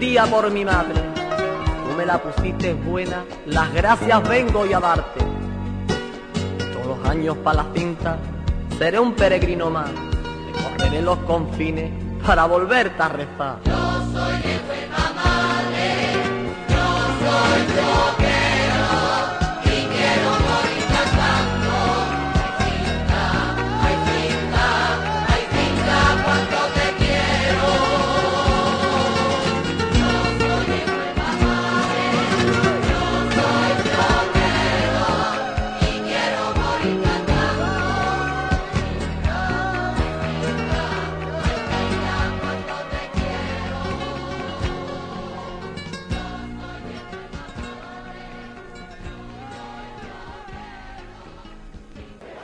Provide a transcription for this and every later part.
día por mi madre, tú me la pusiste buena, las gracias vengo y a darte. Todos los años para la cinta, seré un peregrino más, recorreré los confines para volverte a rezar.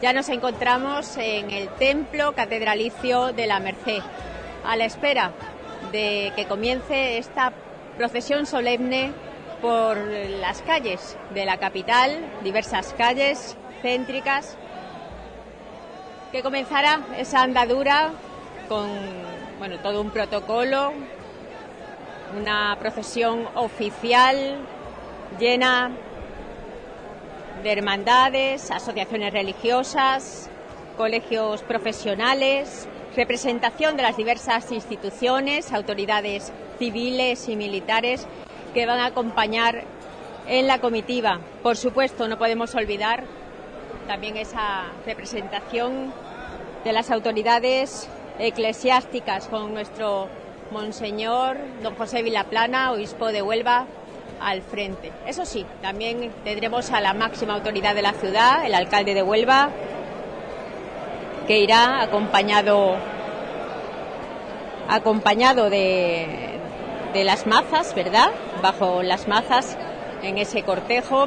Ya nos encontramos en el templo catedralicio de la Merced, a la espera de que comience esta procesión solemne por las calles de la capital, diversas calles céntricas, que comenzará esa andadura con bueno, todo un protocolo, una procesión oficial llena de hermandades, asociaciones religiosas, colegios profesionales, representación de las diversas instituciones, autoridades civiles y militares que van a acompañar en la comitiva. Por supuesto, no podemos olvidar también esa representación de las autoridades eclesiásticas con nuestro monseñor don José Vilaplana, obispo de Huelva, al frente. Eso sí, también tendremos a la máxima autoridad de la ciudad, el alcalde de Huelva, que irá acompañado acompañado de, de las mazas, ¿verdad? Bajo las mazas en ese cortejo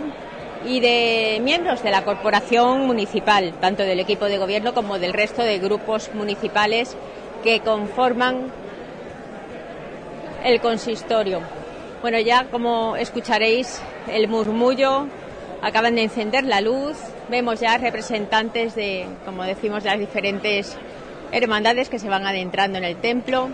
y de miembros de la corporación municipal, tanto del equipo de gobierno como del resto de grupos municipales que conforman el consistorio. Bueno, ya como escucharéis el murmullo, acaban de encender la luz, vemos ya representantes de, como decimos, de las diferentes hermandades que se van adentrando en el templo.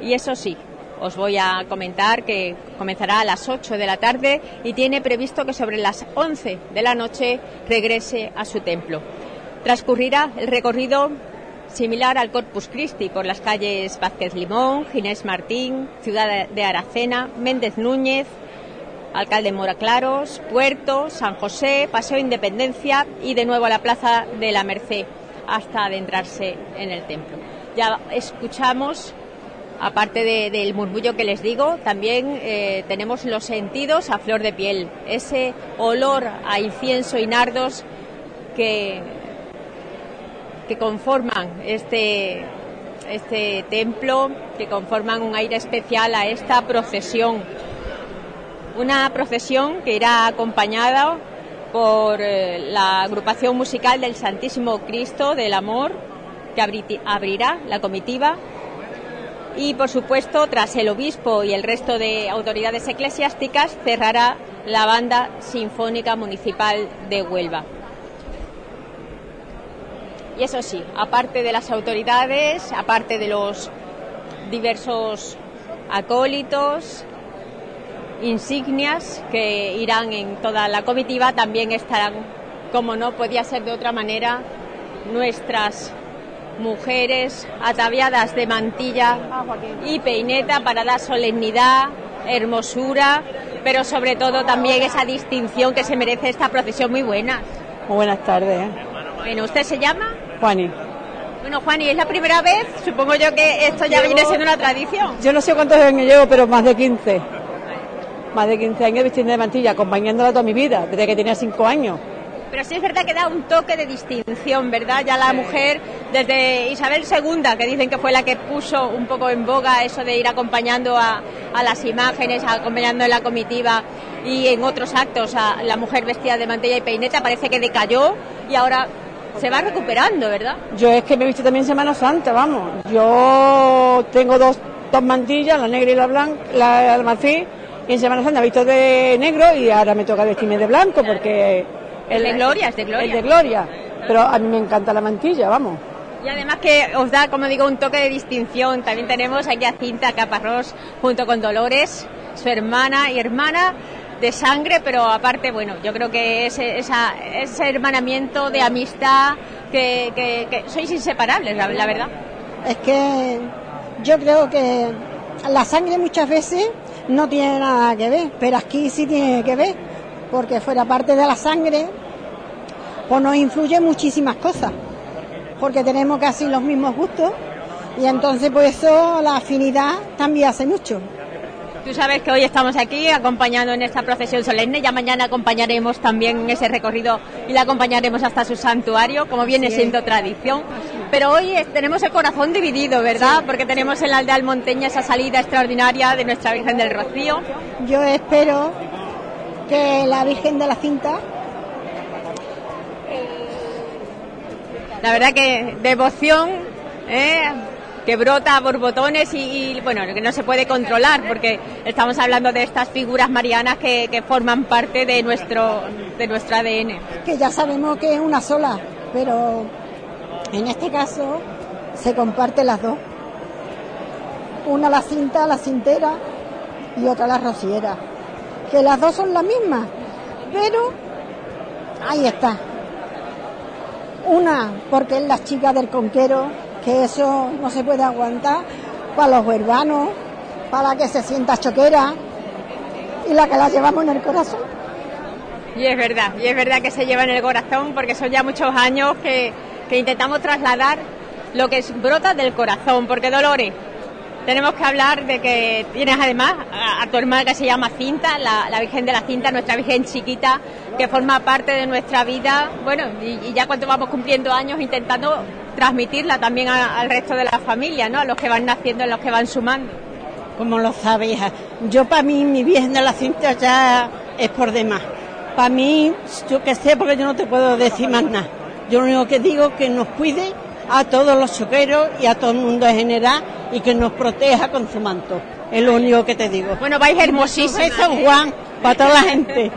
Y eso sí, os voy a comentar que comenzará a las 8 de la tarde y tiene previsto que sobre las 11 de la noche regrese a su templo. Transcurrirá el recorrido similar al Corpus Christi por las calles Vázquez Limón, Ginés Martín, Ciudad de Aracena, Méndez Núñez, Alcalde Mora Claros, Puerto, San José, Paseo Independencia y de nuevo a la Plaza de la Merced hasta adentrarse en el templo. Ya escuchamos, aparte de- del murmullo que les digo, también eh, tenemos los sentidos a flor de piel, ese olor a incienso y nardos que, que conforman este, este templo, que conforman un aire especial a esta procesión. Una procesión que irá acompañada por eh, la agrupación musical del Santísimo Cristo del Amor, que abri- abrirá la comitiva y por supuesto tras el obispo y el resto de autoridades eclesiásticas cerrará la banda sinfónica municipal de Huelva. Y eso sí, aparte de las autoridades, aparte de los diversos acólitos, insignias que irán en toda la comitiva, también estarán, como no podía ser de otra manera, nuestras mujeres ataviadas de mantilla y peineta para dar solemnidad, hermosura, pero sobre todo también esa distinción que se merece esta procesión muy buena. Muy buenas tardes. Bueno, ¿usted se llama? Juani. Bueno, Juani, ¿es la primera vez? Supongo yo que esto ya viene siendo una tradición. Yo no sé cuántos años llevo, pero más de 15. Más de 15 años vistiendo de mantilla, acompañándola toda mi vida, desde que tenía 5 años. Pero sí es verdad que da un toque de distinción, ¿verdad? Ya la mujer, desde Isabel II, que dicen que fue la que puso un poco en boga eso de ir acompañando a, a las imágenes, acompañando en la comitiva y en otros actos a la mujer vestida de mantilla y peineta, parece que decayó y ahora se va recuperando, ¿verdad? Yo es que me he visto también Semana Santa, vamos. Yo tengo dos, dos mantillas, la negra y la blanca, la, la marfil, y en Semana Santa he visto de negro y ahora me toca vestirme de blanco porque... El de Gloria, es de Gloria. El de Gloria, pero a mí me encanta la mantilla, vamos. Y además que os da, como digo, un toque de distinción. También tenemos aquí a Cinta Caparrós junto con Dolores, su hermana y hermana de sangre, pero aparte, bueno, yo creo que ese, esa, ese hermanamiento de amistad, que, que, sois inseparables, la, la verdad. Es que yo creo que la sangre muchas veces no tiene nada que ver, pero aquí sí tiene que ver, porque fuera parte de la sangre, pues nos influye muchísimas cosas, porque tenemos casi los mismos gustos y entonces por eso la afinidad también hace mucho. Tú sabes que hoy estamos aquí acompañando en esta procesión solemne, ya mañana acompañaremos también ese recorrido y la acompañaremos hasta su santuario, como viene siendo tradición. Pero hoy tenemos el corazón dividido, ¿verdad? Porque tenemos en la aldea Almonteña esa salida extraordinaria de nuestra Virgen del Rocío. Yo espero que la Virgen de la Cinta La verdad que devoción, ¿eh? Que brota a borbotones y, bueno, que no se puede controlar porque estamos hablando de estas figuras marianas que, forman parte de nuestro, de nuestro ADN. que ya sabemos que es una sola, pero en este caso se comparten las dos. Una la cinta, la cintera y otra la rociera. Que las dos son las mismas, pero ahí está. Una porque es la chica del conquero, que eso no se puede aguantar, para los huervanos, para que se sienta choquera y la que la llevamos en el corazón. Y es verdad, y es verdad que se lleva en el corazón porque son ya muchos años que, que intentamos trasladar lo que brota del corazón, porque Dolores, tenemos que hablar de que tienes además a, tu hermana que se llama Cinta, la, Virgen de la Cinta, nuestra Virgen chiquita, que forma parte de nuestra vida, bueno, y, ya cuando vamos cumpliendo años intentando transmitirla también a- al resto de la familia, ¿no? A los que van naciendo, a los que van sumando. Como lo sabe, hija. Yo para mí, mi Virgen de la Cinta ya es por demás. Para mí, yo que sé, porque yo no te puedo decir más nada. Yo lo único que digo es que nos cuide a todos los choqueros y a todo el mundo en general y que nos proteja con su manto. Es lo único que te digo. Bueno, vais hermosísimas. Eso, ¿eh? Juan, para toda la gente.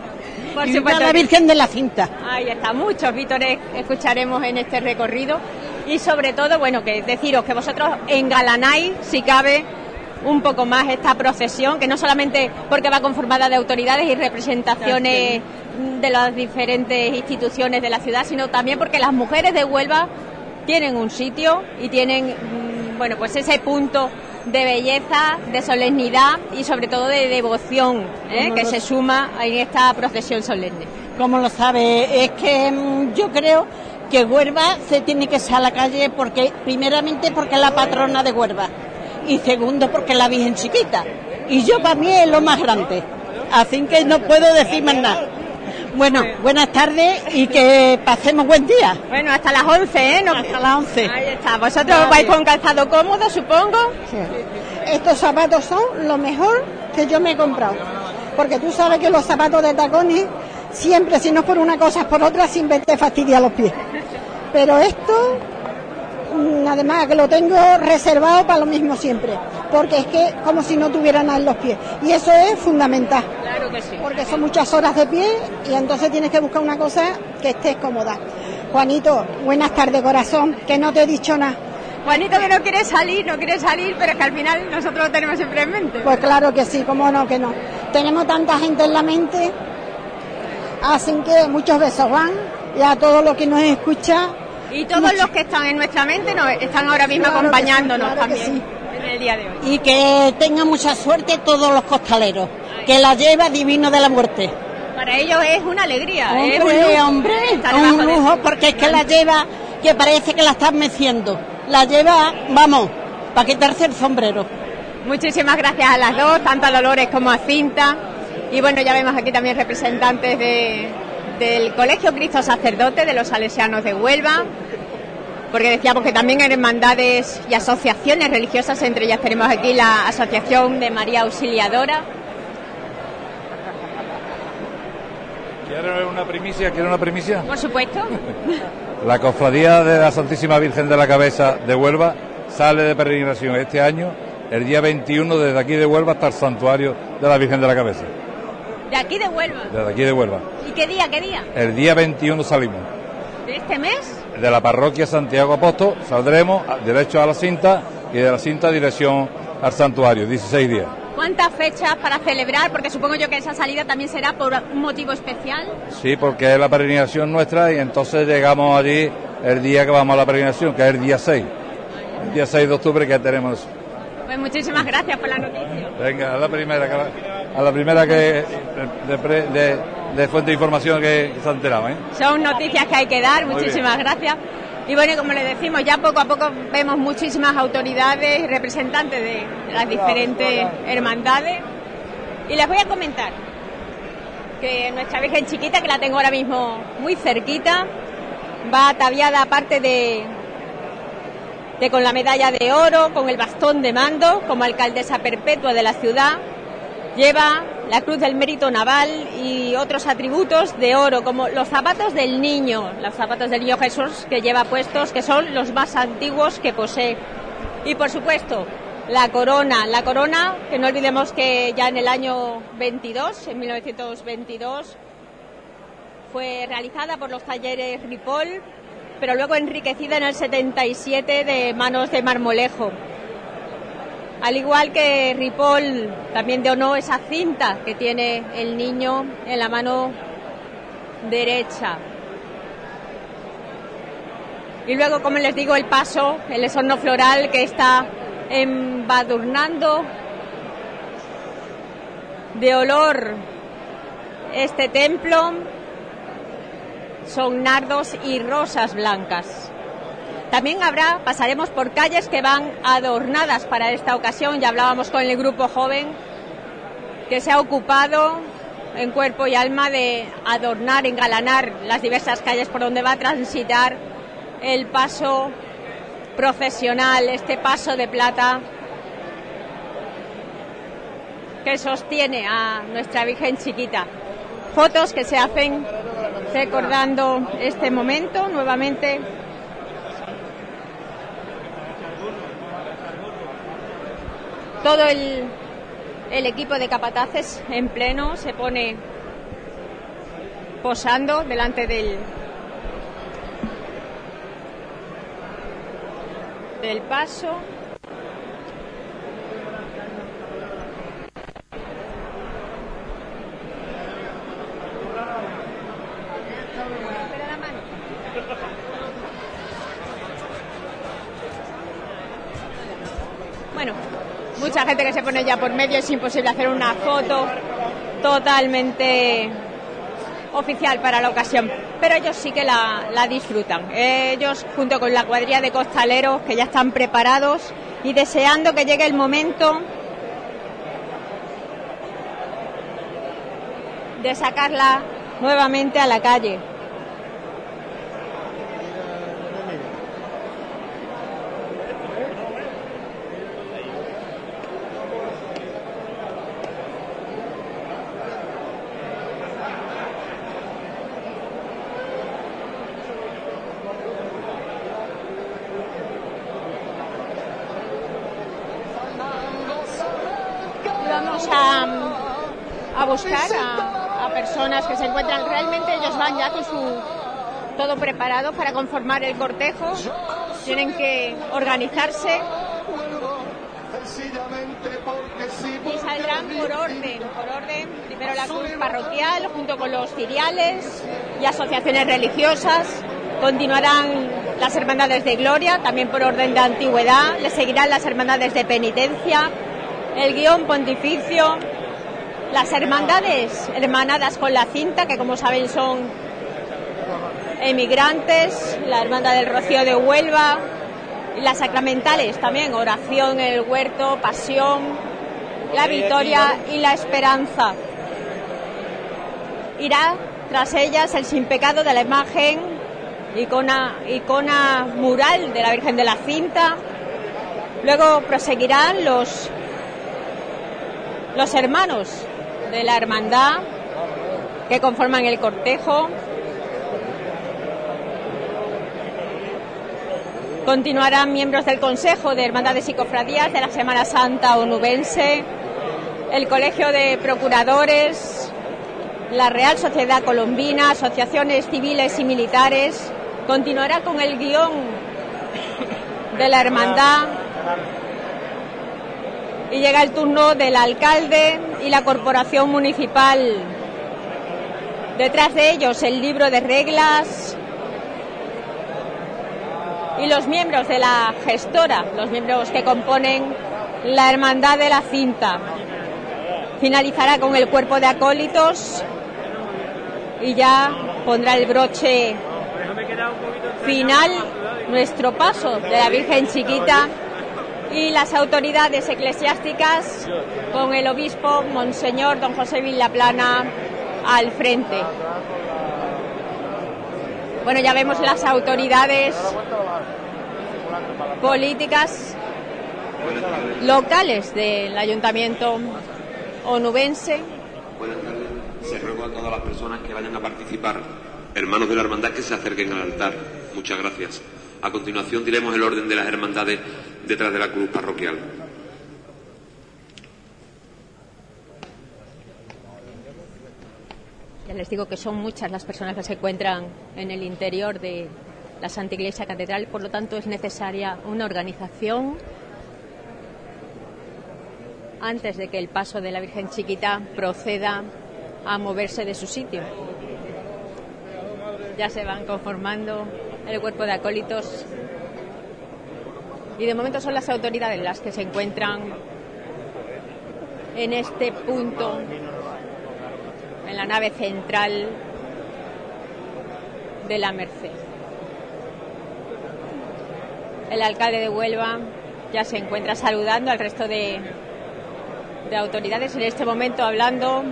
Por y supuesto la Virgen de la Cinta. Ahí está, muchos vítores escucharemos en este recorrido y sobre todo, bueno, que deciros que vosotros engalanáis, si cabe, un poco más esta procesión, que no solamente porque va conformada de autoridades y representaciones de las diferentes instituciones de la ciudad, sino también porque las mujeres de Huelva tienen un sitio y tienen, mm, bueno, pues ese punto de belleza, de solemnidad y sobre todo de devoción ¿eh? Que se suma en esta procesión solemne. Como lo sabe, es que mm, yo creo que Huelva se tiene que salir a la calle porque, primeramente, porque es la patrona de Huelva y segundo, porque es la Virgen chiquita. Y yo para mí es lo más grande. Así que no puedo decir más nada. Bueno, buenas tardes y que pasemos buen día. Bueno, hasta las 11, ¿eh? No- Hasta las 11. Ahí está. ¿Vosotros Vale. vais con calzado cómodo, supongo? Estos zapatos son lo mejor que yo me he comprado. Porque tú sabes que los zapatos de tacones, siempre, si no es por una cosa, es por otra, siempre te fastidia los pies. Pero esto, además que lo tengo reservado para lo mismo siempre, porque es que como si no tuviera nada en los pies. Y eso es fundamental, Claro que sí. porque son muchas horas de pie y entonces tienes que buscar una cosa que estés cómoda. Juanito, buenas tardes corazón, que no te he dicho nada. Juanito que no quiere salir, no quiere salir, pero es que al final nosotros lo tenemos siempre en mente. Pues claro que sí, cómo no, que no. Tenemos tanta gente en la mente, así que muchos besos, Juan, y a todos los que nos escuchan. Y todos los que están en nuestra mente nos están ahora mismo Claro acompañándonos sí, claro que también en el día de hoy. Y que tengan mucha suerte todos los costaleros, que la lleva divino de la muerte. Para ellos es una alegría. es un Hombre, lujo hombre, un lujo, porque es que la lleva, que parece que la están meciendo. La lleva, vamos, para quitarse el sombrero. Muchísimas gracias a las dos, tanto a Dolores como a Cinta. Y bueno, ya vemos aquí también representantes de- del Colegio Cristo Sacerdote de los Salesianos de Huelva, porque decíamos que también hay hermandades y asociaciones religiosas, entre ellas tenemos aquí la Asociación de María Auxiliadora. ¿Quiere una primicia? ¿Quiere una primicia? Por supuesto. La cofradía de la Santísima Virgen de la Cabeza de Huelva sale de peregrinación este año, el día 21, desde aquí de Huelva hasta el santuario de la Virgen de la Cabeza, De aquí de Huelva. desde aquí de Huelva. ¿Y qué día, qué día? El día 21 salimos. ¿De este mes? De la parroquia Santiago Apóstol saldremos derecho a la cinta y de la cinta dirección al santuario, 16 días. ¿Cuántas fechas para celebrar? Porque supongo yo que esa salida también será por un motivo especial. Sí, porque es la peregrinación nuestra y entonces llegamos allí el día que vamos a la peregrinación, que es el día 6. El día 6 de octubre que tenemos. Pues muchísimas gracias por la noticia. Venga, a la primera, a la primera que de, de- de fuente de información que se ha enterado, ¿eh? Son noticias que hay que dar, muchísimas gracias. Y bueno, como les decimos, ya poco a poco vemos muchísimas autoridades y representantes de las diferentes hermandades. Y les voy a comentar que nuestra Virgen Chiquita, que la tengo ahora mismo muy cerquita, va ataviada aparte de, de con la medalla de oro, con el bastón de mando, como alcaldesa perpetua de la ciudad, Lleva la Cruz del Mérito Naval y otros atributos de oro, como los zapatos del niño, los zapatos del niño Jesús que lleva puestos, que son los más antiguos que posee. Y por supuesto, la corona, la corona, que no olvidemos que ya en el año 22, en 1922, fue realizada por los talleres Ripoll, pero luego enriquecida en el 77 de manos de Marmolejo. Al igual que Ripoll también donó esa cinta que tiene el niño en la mano derecha. Y luego, como les digo, el paso, el esorno floral que está embadurnando de olor este templo son nardos y rosas blancas. También habrá, pasaremos por calles que van adornadas para esta ocasión. Ya hablábamos con el grupo joven que se ha ocupado en cuerpo y alma de adornar, engalanar las diversas calles por donde va a transitar el paso procesional, este paso de plata que sostiene a nuestra Virgen Chiquita. Fotos que se hacen recordando este momento nuevamente. Todo el, el equipo de capataces en pleno se pone posando delante del del paso Bueno, mucha gente que se pone ya por medio, es imposible hacer una foto totalmente oficial para la ocasión, pero ellos sí que la, la disfrutan. Ellos, junto con la cuadrilla de costaleros, que ya están preparados y deseando que llegue el momento de sacarla nuevamente a la calle. vamos a, a buscar a, a personas que se encuentran, realmente ellos van ya con su todo preparado para conformar el cortejo, tienen que organizarse. Y saldrán por orden, por orden, primero la cruz parroquial junto con los ciriales y asociaciones religiosas, continuarán las hermandades de gloria, también por orden de antigüedad, le seguirán las hermandades de penitencia, el guion pontificio, las hermandades hermanadas con la cinta, que como saben son emigrantes, la hermandad del Rocío de Huelva, y las sacramentales también, oración en el huerto, pasión, la victoria y la esperanza. Irá tras ellas el sin pecado de la imagen, icona, icona mural de la Virgen de la Cinta. Luego proseguirán los, los hermanos de la hermandad que conforman el cortejo. Continuarán miembros del Consejo de Hermandades y Cofradías de la Semana Santa onubense, el Colegio de Procuradores, la Real Sociedad Colombina, asociaciones civiles y militares. Continuará con el guion de la hermandad y llega el turno del alcalde y la corporación municipal. Detrás de ellos el libro de reglas, y los miembros de la gestora, los miembros que componen la Hermandad de la Cinta. Finalizará con el cuerpo de acólitos y ya pondrá el broche final nuestro paso de la Virgen Chiquita y las autoridades eclesiásticas con el obispo Monseñor Don José Villaplana al frente. Bueno, ya vemos las autoridades políticas locales del ayuntamiento onubense. Se ruego a todas las personas que vayan a participar, hermanos de la hermandad, que se acerquen al altar. Muchas gracias. A continuación diremos el orden de las hermandades detrás de la cruz parroquial. Les digo que son muchas las personas que se encuentran en el interior de la Santa Iglesia Catedral, por lo tanto es necesaria una organización antes de que el paso de la Virgen Chiquita proceda a moverse de su sitio. Ya se van conformando el cuerpo de acólitos y de momento son las autoridades las que se encuentran en este punto en la nave central de la Merced. El alcalde de Huelva ya se encuentra saludando al resto de, de autoridades, en este momento hablando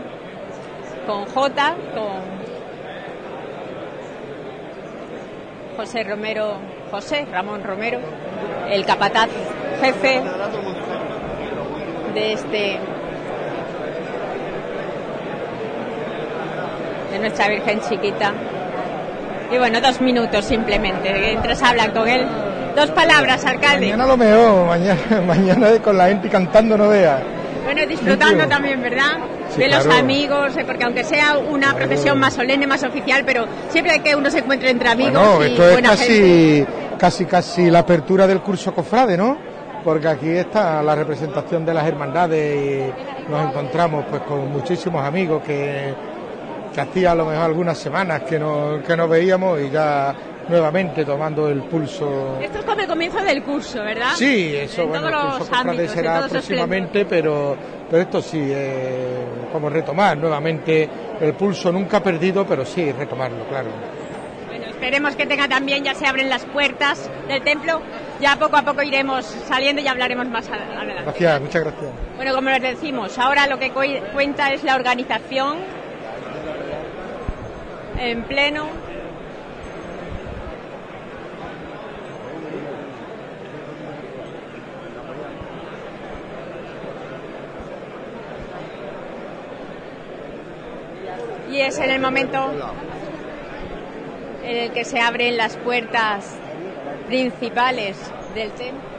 con J, con José Romero, José Ramón Romero, el capataz jefe de este de nuestra Virgen chiquita. Y bueno, dos minutos simplemente, mientras hablan con él. Dos palabras, alcalde. Mañana lo mejor, mañana, mañana con la gente cantando no vea. Bueno, disfrutando también, ¿verdad? Sí, de los claro. amigos, eh, porque aunque sea una Claro. procesión más solemne, más oficial, pero siempre que uno se encuentre entre amigos Bueno, y esto es gente. casi, casi, casi la apertura del curso cofrade, ¿no? Porque aquí está la representación de las hermandades y nos encontramos pues con muchísimos amigos que, que hacía a lo mejor algunas semanas que no, que no veíamos y ya nuevamente tomando el pulso. Esto es como el comienzo del curso, ¿verdad? Sí, eso en bueno, el curso ámbitos, será próximamente, pero, pero esto sí, eh, como retomar nuevamente el pulso nunca perdido, pero sí retomarlo, claro. Bueno, esperemos que tenga también, ya se abren las puertas del templo, ya poco a poco iremos saliendo y hablaremos más adelante. Gracias, muchas gracias. Bueno, como les decimos, ahora lo que cu- cuenta es la organización en pleno. Y es en el momento en el que se abren las puertas principales del templo.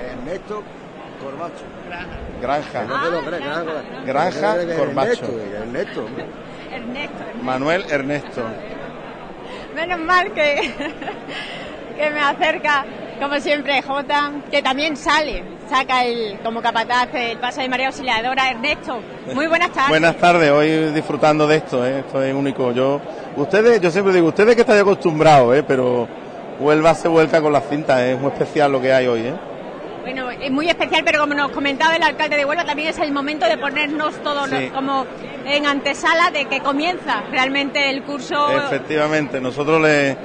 Ernesto Corbacho. Granja. Granja. Corbacho. Ernesto, Ernesto. Manuel Ernesto. Menos mal que, que me acerca, como siempre, Jota, que también sale, saca el como capataz el paso de María Auxiliadora. Ernesto, muy buenas tardes. Buenas tardes, hoy disfrutando de esto, ¿eh? esto es único. Yo, ustedes, yo siempre digo, ustedes que estáis acostumbrados, ¿eh? pero Huelva se vuelca con la cinta, es muy especial lo que hay hoy. ¿eh? Bueno, es muy especial, pero como nos comentaba el alcalde de Huelva, también es el momento de ponernos todos los- Sí. como en antesala de que comienza realmente el curso. Efectivamente, nosotros le,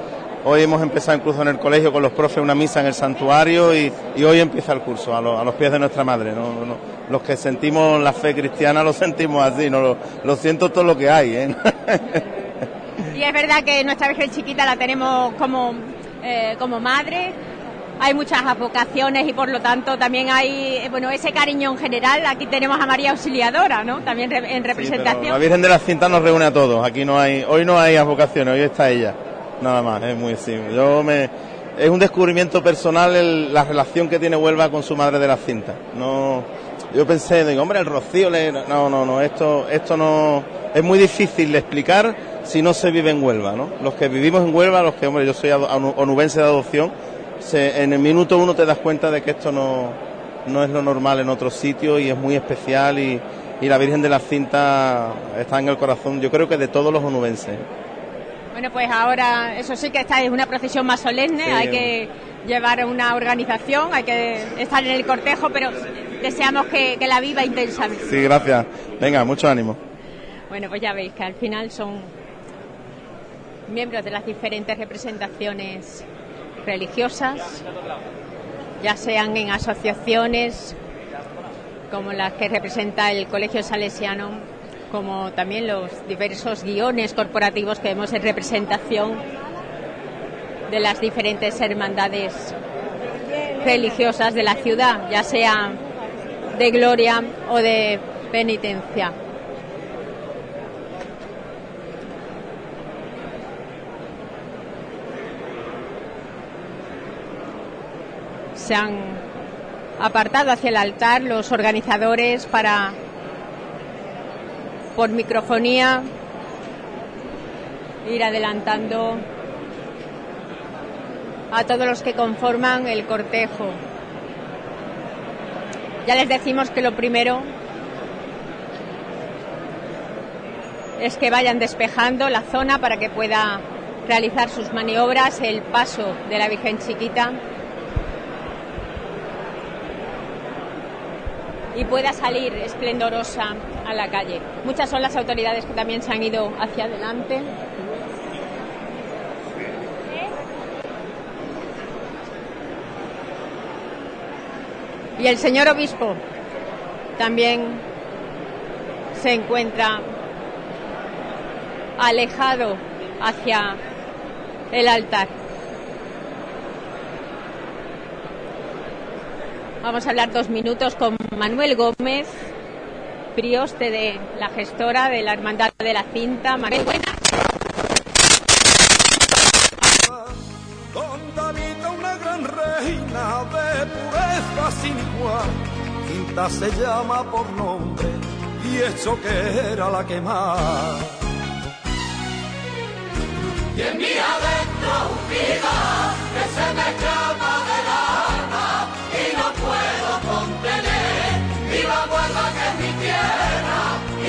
hoy hemos empezado incluso en el colegio con los profes una misa en el santuario y, y hoy empieza el curso a, lo- a los pies de nuestra madre. ¿no? No- los que sentimos la fe cristiana lo sentimos así, no lo, lo siento todo lo que hay. ¿eh? Y es verdad que nuestra Virgen Chiquita la tenemos como, eh, como madre. Hay muchas vocaciones y por lo tanto también hay eh, bueno ese cariño en general. Aquí tenemos a María Auxiliadora, ¿no? También re- en representación. la Virgen de la Cinta nos reúne a todos. Aquí no hay, hoy no hay vocaciones, hoy está ella. Nada más, es muy simple. Yo me, es un descubrimiento personal el- la relación que tiene Huelva con su madre de la cinta. No, yo pensé, digo, hombre, el rocío, le- no, no, no, esto, esto no, es muy difícil de explicar si no se vive en Huelva, ¿no? Los que vivimos en Huelva, los que, hombre, yo soy onubense de adopción, se- en el minuto uno te das cuenta de que esto no, no es lo normal en otros sitios y es muy especial y, y la Virgen de la Cinta está en el corazón, yo creo que de todos los onubenses. Bueno, pues ahora eso sí que esta es una procesión más solemne. Sí. Hay que llevar una organización, hay que estar en el cortejo, pero deseamos que, que la viva intensamente. Sí, gracias. Venga, mucho ánimo. Bueno, pues ya veis que al final son miembros de las diferentes representaciones religiosas, ya sean en asociaciones como las que representa el Colegio Salesiano, como también los diversos guiones corporativos que vemos en representación de las diferentes hermandades religiosas de la ciudad, ya sea de gloria o de penitencia. Se han apartado hacia el altar los organizadores para, por microfonía, ir adelantando a todos los que conforman el cortejo. Ya les decimos que lo primero es que vayan despejando la zona para que pueda realizar sus maniobras el paso de la Virgen Chiquita y pueda salir esplendorosa a la calle. Muchas son las autoridades que también se han ido hacia adelante. Y el señor obispo también se encuentra alejado hacia el altar. Vamos a hablar dos minutos con Manuel Gómez, prioste de la gestora de la Hermandad de la Cinta. Manuel, buenas. Una gran reina de pureza sin igual. Quinta se llama por nombre y eso que era la que más. Y en mí adentro un vida que se me escapa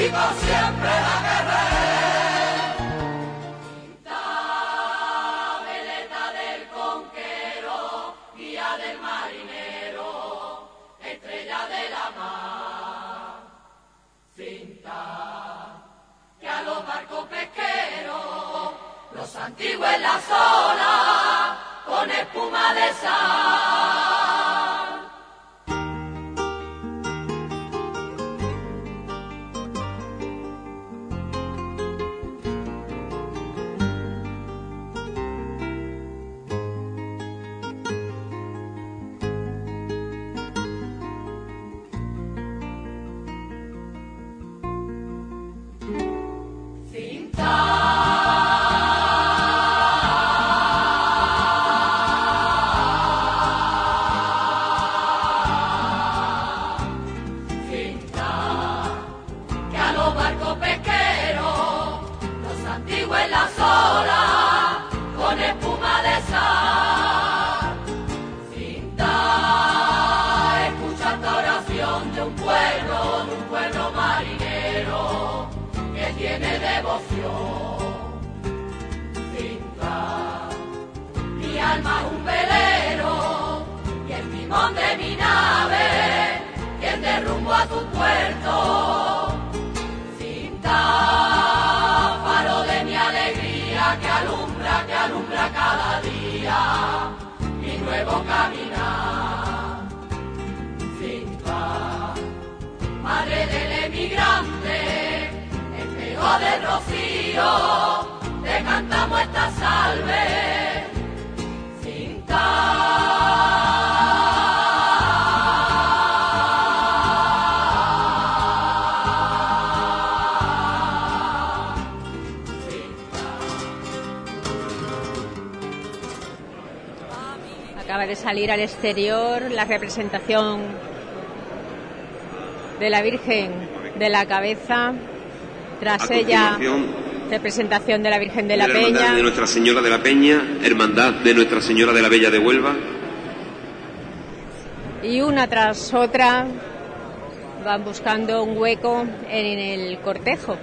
por siempre la querré. La veleta del conquero, guía del marinero, estrella de la mar. Cinta que a los barcos pesqueros los antiguos en la zona con espuma de sal. Rocío, te cantamos esta salve. Acaba de salir al exterior la representación de la Virgen de la Cabeza. Tras A ella, representación de la Virgen de la Hermandad Peña. de Nuestra Señora de la Peña, Hermandad de Nuestra Señora de la Bella de Huelva, y una tras otra van buscando un hueco en el cortejo.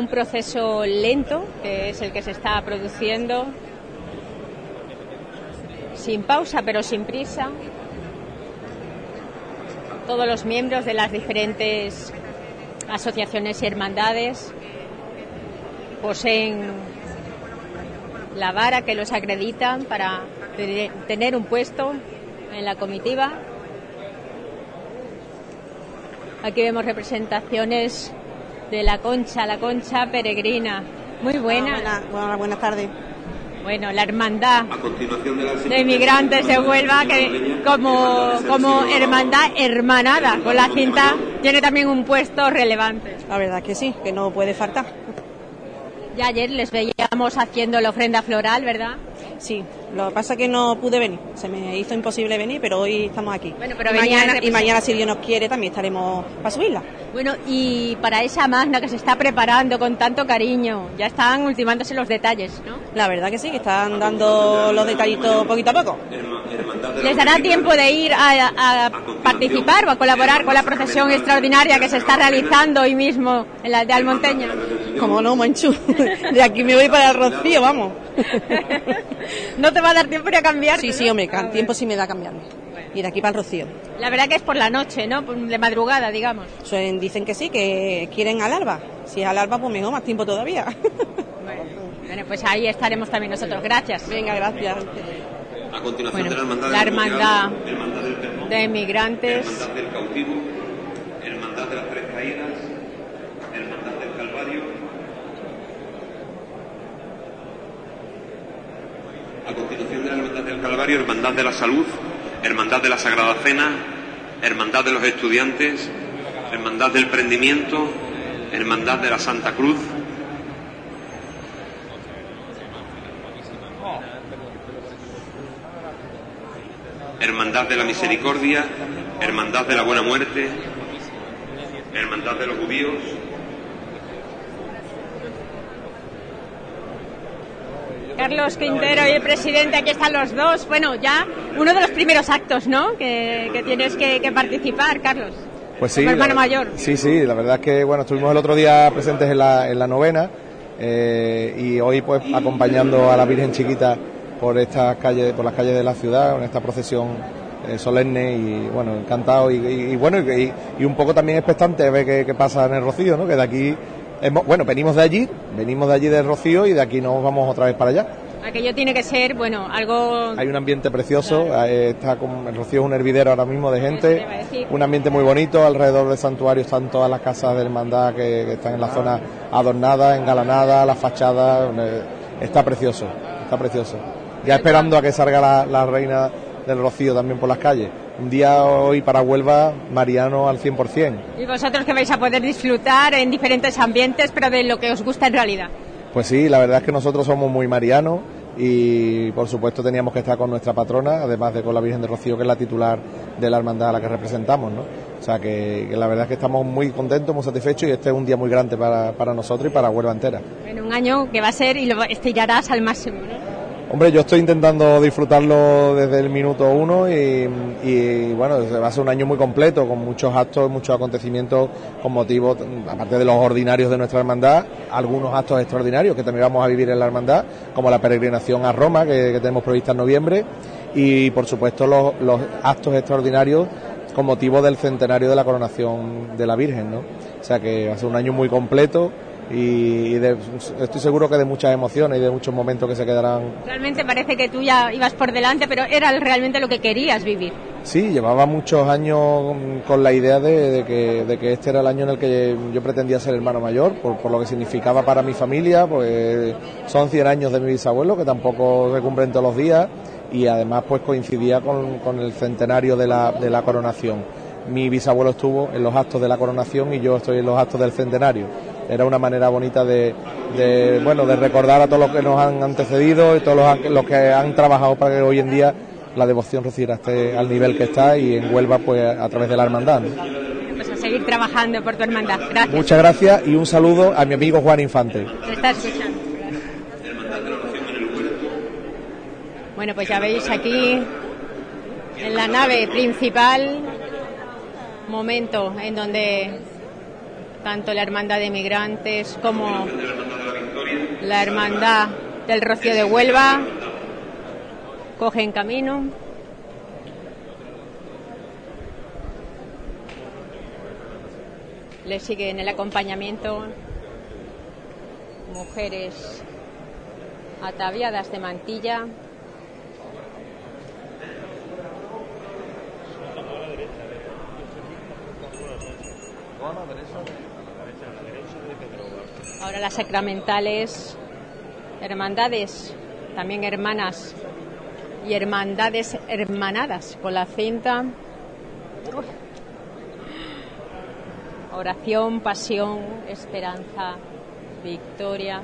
Un proceso lento, que es el que se está produciendo, sin pausa pero sin prisa. Todos los miembros de las diferentes asociaciones y hermandades poseen la vara que los acreditan para te- tener un puesto en la comitiva. Aquí vemos representaciones de la concha, la concha peregrina. Muy buena. Buenas, buenas tardes. Bueno, la hermandad a continuación de la de inmigrantes de Huelva que como, como hermandad hermanada con la cinta tiene también un puesto relevante. La verdad que sí, que no puede faltar. Ya ayer les veíamos haciendo la ofrenda floral, ¿verdad? Sí, lo que pasa es que no pude venir. Se me hizo imposible venir, pero hoy estamos aquí. Bueno, pero y, mañana, en y mañana, si Dios nos quiere, también estaremos para subirla. Bueno, y para esa magna que se está preparando con tanto cariño, ya están ultimándose los detalles, ¿no? La verdad que sí, que están dando los detallitos poquito a poco. ¿Les dará tiempo de ir a, a participar o a colaborar con la procesión extraordinaria que se está realizando hoy mismo en la de Almonteña? Como no, Manchu. De aquí me voy para el Rocío, vamos. ¿No te va a dar tiempo ni a cambiar? Sí, sí, hombre, can- tiempo sí me da a cambiarme. Y de aquí para el Rocío. La verdad que es por la noche, ¿no? De madrugada, digamos. Suelen- dicen que sí, que quieren al alba. Si es al alba, pues mejor, más tiempo todavía. Bueno, pues ahí estaremos también nosotros. Gracias. Venga, gracias. A continuación Bueno, de la Hermandad la hermandad Hermandad de emigrantes. Hermandad del Cautivo, Hermandad de las Tres Caídas, Hermandad del Calvario. A continuación de la Hermandad del Calvario, Hermandad de la Salud, Hermandad de la Sagrada Cena, Hermandad de los Estudiantes, Hermandad del Prendimiento, Hermandad de la Santa Cruz, Hermandad de la Misericordia, Hermandad de la Buena Muerte, Hermandad de los Judíos, Carlos Quintero y el presidente, aquí están los dos. Bueno, ya uno de los primeros actos, ¿no? Que, que tienes que, que participar, Carlos. Pues sí, hermano mayor. Sí, sí, la verdad es que bueno, estuvimos el otro día presentes en la, en la novena eh, y hoy pues acompañando a la Virgen Chiquita por estas calles, por las calles de la ciudad, en esta procesión eh, solemne y bueno, encantado y, y- y bueno y, y un poco también expectante de ver qué, qué pasa en el Rocío, ¿no? Que de aquí hemos- bueno, venimos de allí, venimos de allí del Rocío y de aquí nos vamos otra vez para allá. Aquello tiene que ser, bueno, algo... Hay un ambiente precioso, eh, está con, el Rocío es un hervidero ahora mismo de gente, un ambiente muy bonito, alrededor del santuario están todas las casas de hermandad que, que están en la zona adornada, engalanada, las fachadas, eh, está precioso, está precioso. Ya esperando a que salga la, la reina del Rocío también por las calles. Un día hoy para Huelva, Mariano al 100%. Y vosotros que vais a poder disfrutar en diferentes ambientes, pero de lo que os gusta en realidad. Pues sí, la verdad es que nosotros somos muy marianos y por supuesto teníamos que estar con nuestra patrona, además de con la Virgen de Rocío, que es la titular de la hermandad a la que representamos. ¿no? O sea que, que la verdad es que estamos muy contentos, muy satisfechos y este es un día muy grande para, para nosotros y para Huelva entera. En un año que va a ser y lo estirarás al máximo, ¿no? Hombre, yo estoy intentando disfrutarlo desde el minuto uno y, y, bueno, va a ser un año muy completo, con muchos actos, muchos acontecimientos con motivo, aparte de los ordinarios de nuestra hermandad, algunos actos extraordinarios que también vamos a vivir en la hermandad, como la peregrinación a Roma que, tenemos prevista en noviembre y por supuesto los actos extraordinarios con motivo del centenario de la coronación de la Virgen, ¿no? O sea que va a ser un año muy completo y de, estoy seguro que de muchas emociones y de muchos momentos que se quedarán. Realmente parece que tú ya ibas por delante, pero era realmente lo que querías vivir. Sí, llevaba muchos años con la idea de, de, que, de que este era el año en el que yo pretendía ser hermano mayor, por, por lo que significaba para mi familia, pues son 100 años de mi bisabuelo, que tampoco se cumplen todos los días, y además pues coincidía con, con el centenario de la, de la coronación. Mi bisabuelo estuvo en los actos de la coronación y yo estoy en los actos del centenario era una manera bonita de, de, bueno de recordar a todos los que nos han antecedido y todos los, los, que han trabajado para que hoy en día la devoción reciba esté al nivel que está y en Huelva pues a través de la hermandad. ¿no? Pues a seguir trabajando por tu hermandad. Gracias. Muchas gracias y un saludo a mi amigo Juan Infante. Te está escuchando. Bueno, pues ya veis aquí en la nave principal momento en donde tanto la Hermandad de Migrantes como la Hermandad del Rocío de Huelva cogen camino. Le siguen el acompañamiento mujeres ataviadas de mantilla. Ahora las sacramentales, hermandades, también hermanas y hermandades hermanadas con la cinta. Oración, pasión, esperanza, victoria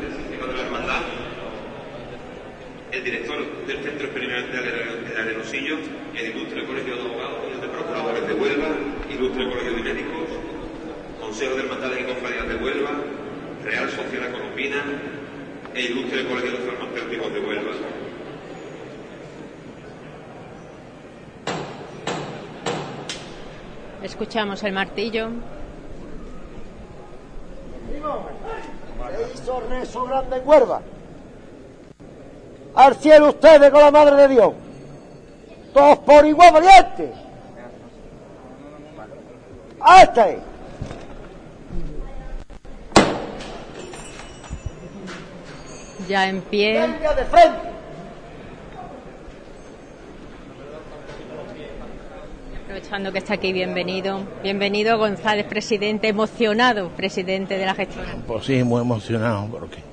del sistema de la hermandad, el director del Centro Experimental del Arenosillo, el ilustre Colegio de Abogados y el de Procuradores de Huelva, ilustre Colegio de Médicos, Consejo de Hermandades y Cofradías de Huelva, Real Sociedad Colombina e ilustre Colegio de Farmacéuticos de Huelva. Escuchamos el martillo. Se hizo rezo grande en Huelva al cielo ustedes con la Madre de Dios. Todos por igual valiente. ¡Hasta ahí! Ya en pie. de frente. Aprovechando que está aquí, bienvenido. Bienvenido González, presidente, emocionado, presidente de la gestión. Pues sí, muy emocionado porque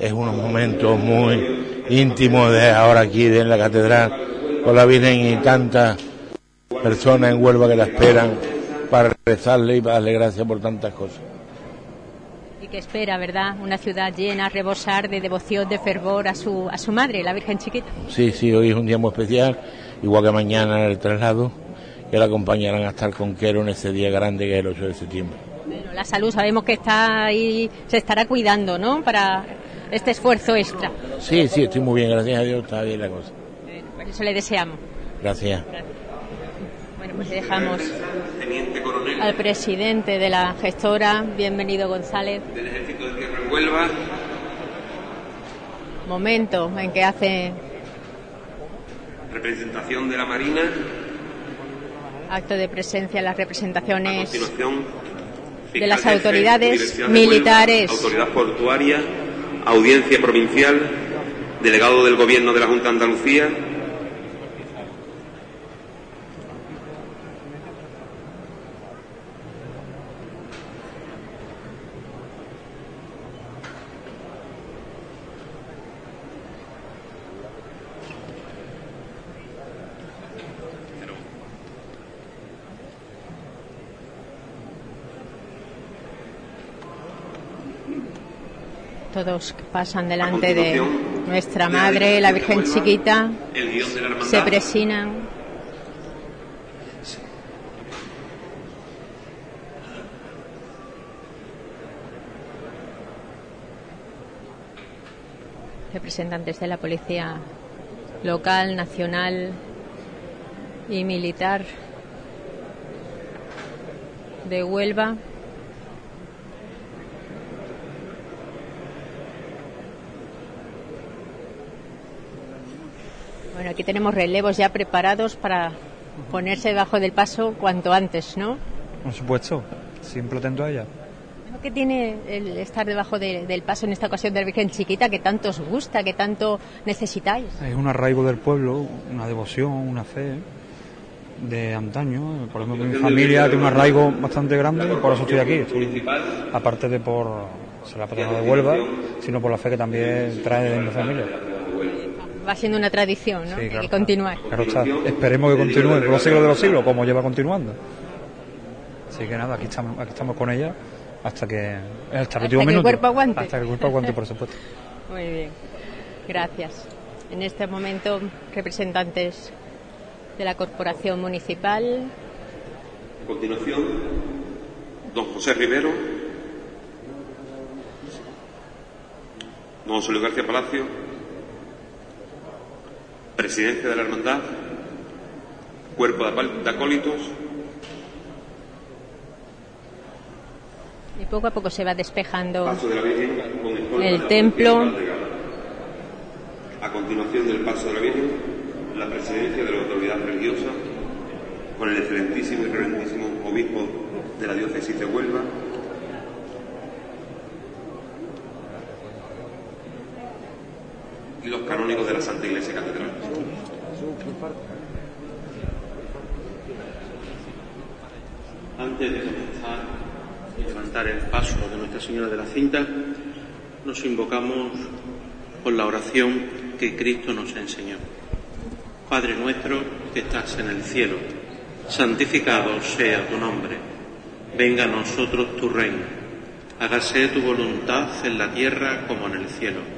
es unos momentos muy íntimos de ahora aquí en la catedral con la Virgen y tantas personas en Huelva que la esperan para rezarle y para darle gracias por tantas cosas. Y que espera, ¿verdad? Una ciudad llena, a rebosar de devoción, de fervor a su, a su madre, la Virgen Chiquita. Sí, sí, hoy es un día muy especial, igual que mañana en el traslado, que la acompañarán hasta el Conquero en ese día grande que es el 8 de septiembre. Bueno, la salud sabemos que está ahí, se estará cuidando, ¿no? Para este esfuerzo extra. Sí, sí, estoy muy bien, gracias a Dios, está bien la cosa. Por eso le deseamos. Gracias. Bueno, pues dejamos al presidente de la gestora, bienvenido González. Del Ejército de Tierra en Huelva, Momento en que hace representación de la Marina, acto de presencia en las a representaciones continuación de las autoridades de militares. Huelva, autoridad portuaria, audiencia provincial, delegado del Gobierno de la Junta de Andalucía, Todos pasan delante de nuestra madre, la Virgen chiquita, se presinan. Representantes de la policía local, nacional y militar de Huelva. Bueno, aquí tenemos relevos ya preparados para ponerse debajo del paso cuanto antes, ¿no? Por supuesto, siempre atento a ella. ¿Qué tiene el estar debajo de- del paso en esta ocasión de la Virgen Chiquita que tanto os gusta, que tanto necesitáis? Es un arraigo del pueblo, una devoción, una fe de antaño. Por ejemplo, mi familia tiene un arraigo bastante grande y por eso estoy aquí. Estoy- aparte de por ser la patrona de Huelva, sino por la fe que también trae de mi familia. Va siendo una tradición, ¿no? Sí, Hay que continuar. Claro está. Esperemos que continúe por los siglos de los siglos, como lleva continuando. Así que nada, aquí estamos, aquí estamos con ella hasta que hasta el último que el minuto. cuerpo aguante. Hasta que el cuerpo aguante, por supuesto. Muy bien, gracias. En este momento, representantes de la Corporación Municipal, A continuación, don José Rivero, don José Luis García Palacio, presidencia de la hermandad, cuerpo de acólitos, y poco a poco se va despejando paso de la Virgen con el de la templo. A continuación del paso de la Virgen, la presidencia de la autoridad religiosa, con el excelentísimo y reverentísimo obispo de la diócesis de Huelva, y los canónigos de la Santa Iglesia Catedral. Antes de comenzar y levantar el paso de Nuestra Señora de la Cinta, nos invocamos con la oración que Cristo nos enseñó. Padre nuestro que estás en el cielo, santificado sea tu nombre. Venga a nosotros tu reino. Hágase tu voluntad en la tierra como en el cielo.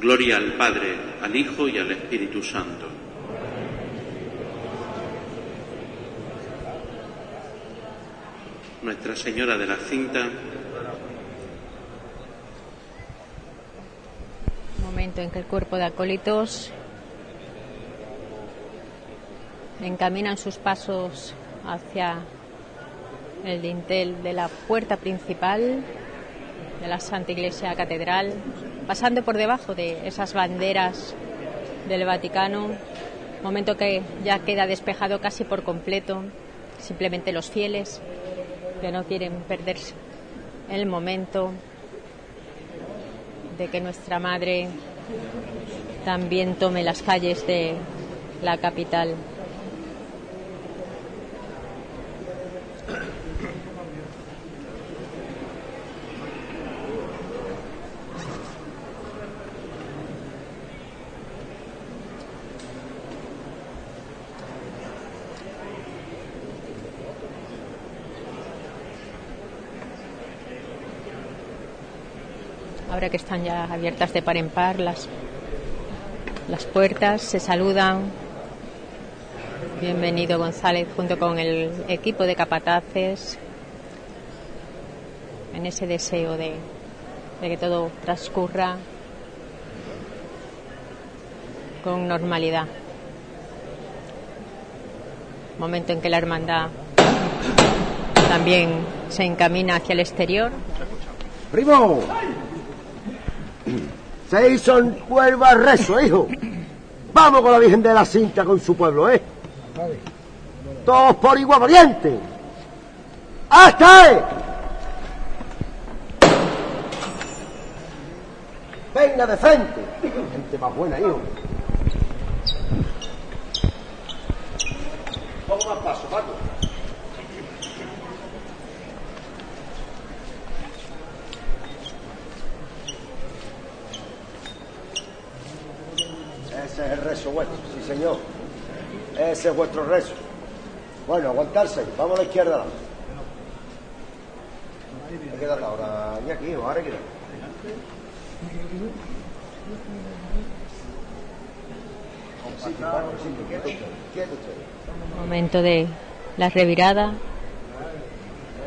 Gloria al Padre, al Hijo y al Espíritu Santo. Nuestra Señora de la Cinta, momento en que el cuerpo de acólitos encaminan sus pasos hacia el dintel de la puerta principal de la Santa Iglesia Catedral, pasando por debajo de esas banderas del Vaticano, momento que ya queda despejado casi por completo, simplemente los fieles que no quieren perderse el momento de que nuestra madre también tome las calles de la capital. Ahora que están ya abiertas de par en par las, las puertas, se saludan. Bienvenido González junto con el equipo de capataces en ese deseo de, de que todo transcurra con normalidad. Momento en que la hermandad también se encamina hacia el exterior. Primo, se hizo en Huelva el rezo, hijo. Vamos con la Virgen de la Cinta con su pueblo, ¿eh? Todos por igual valiente. ¡Hasta! Él! Venga de frente. Gente más buena, hijo. Vamos más paso, Paco. Ese es el rezo vuestro, sí señor. Ese es vuestro rezo. Bueno, aguantarse. Vamos a la izquierda. Hay que darle ahora y aquí, ahora aquí. Momento de la revirada.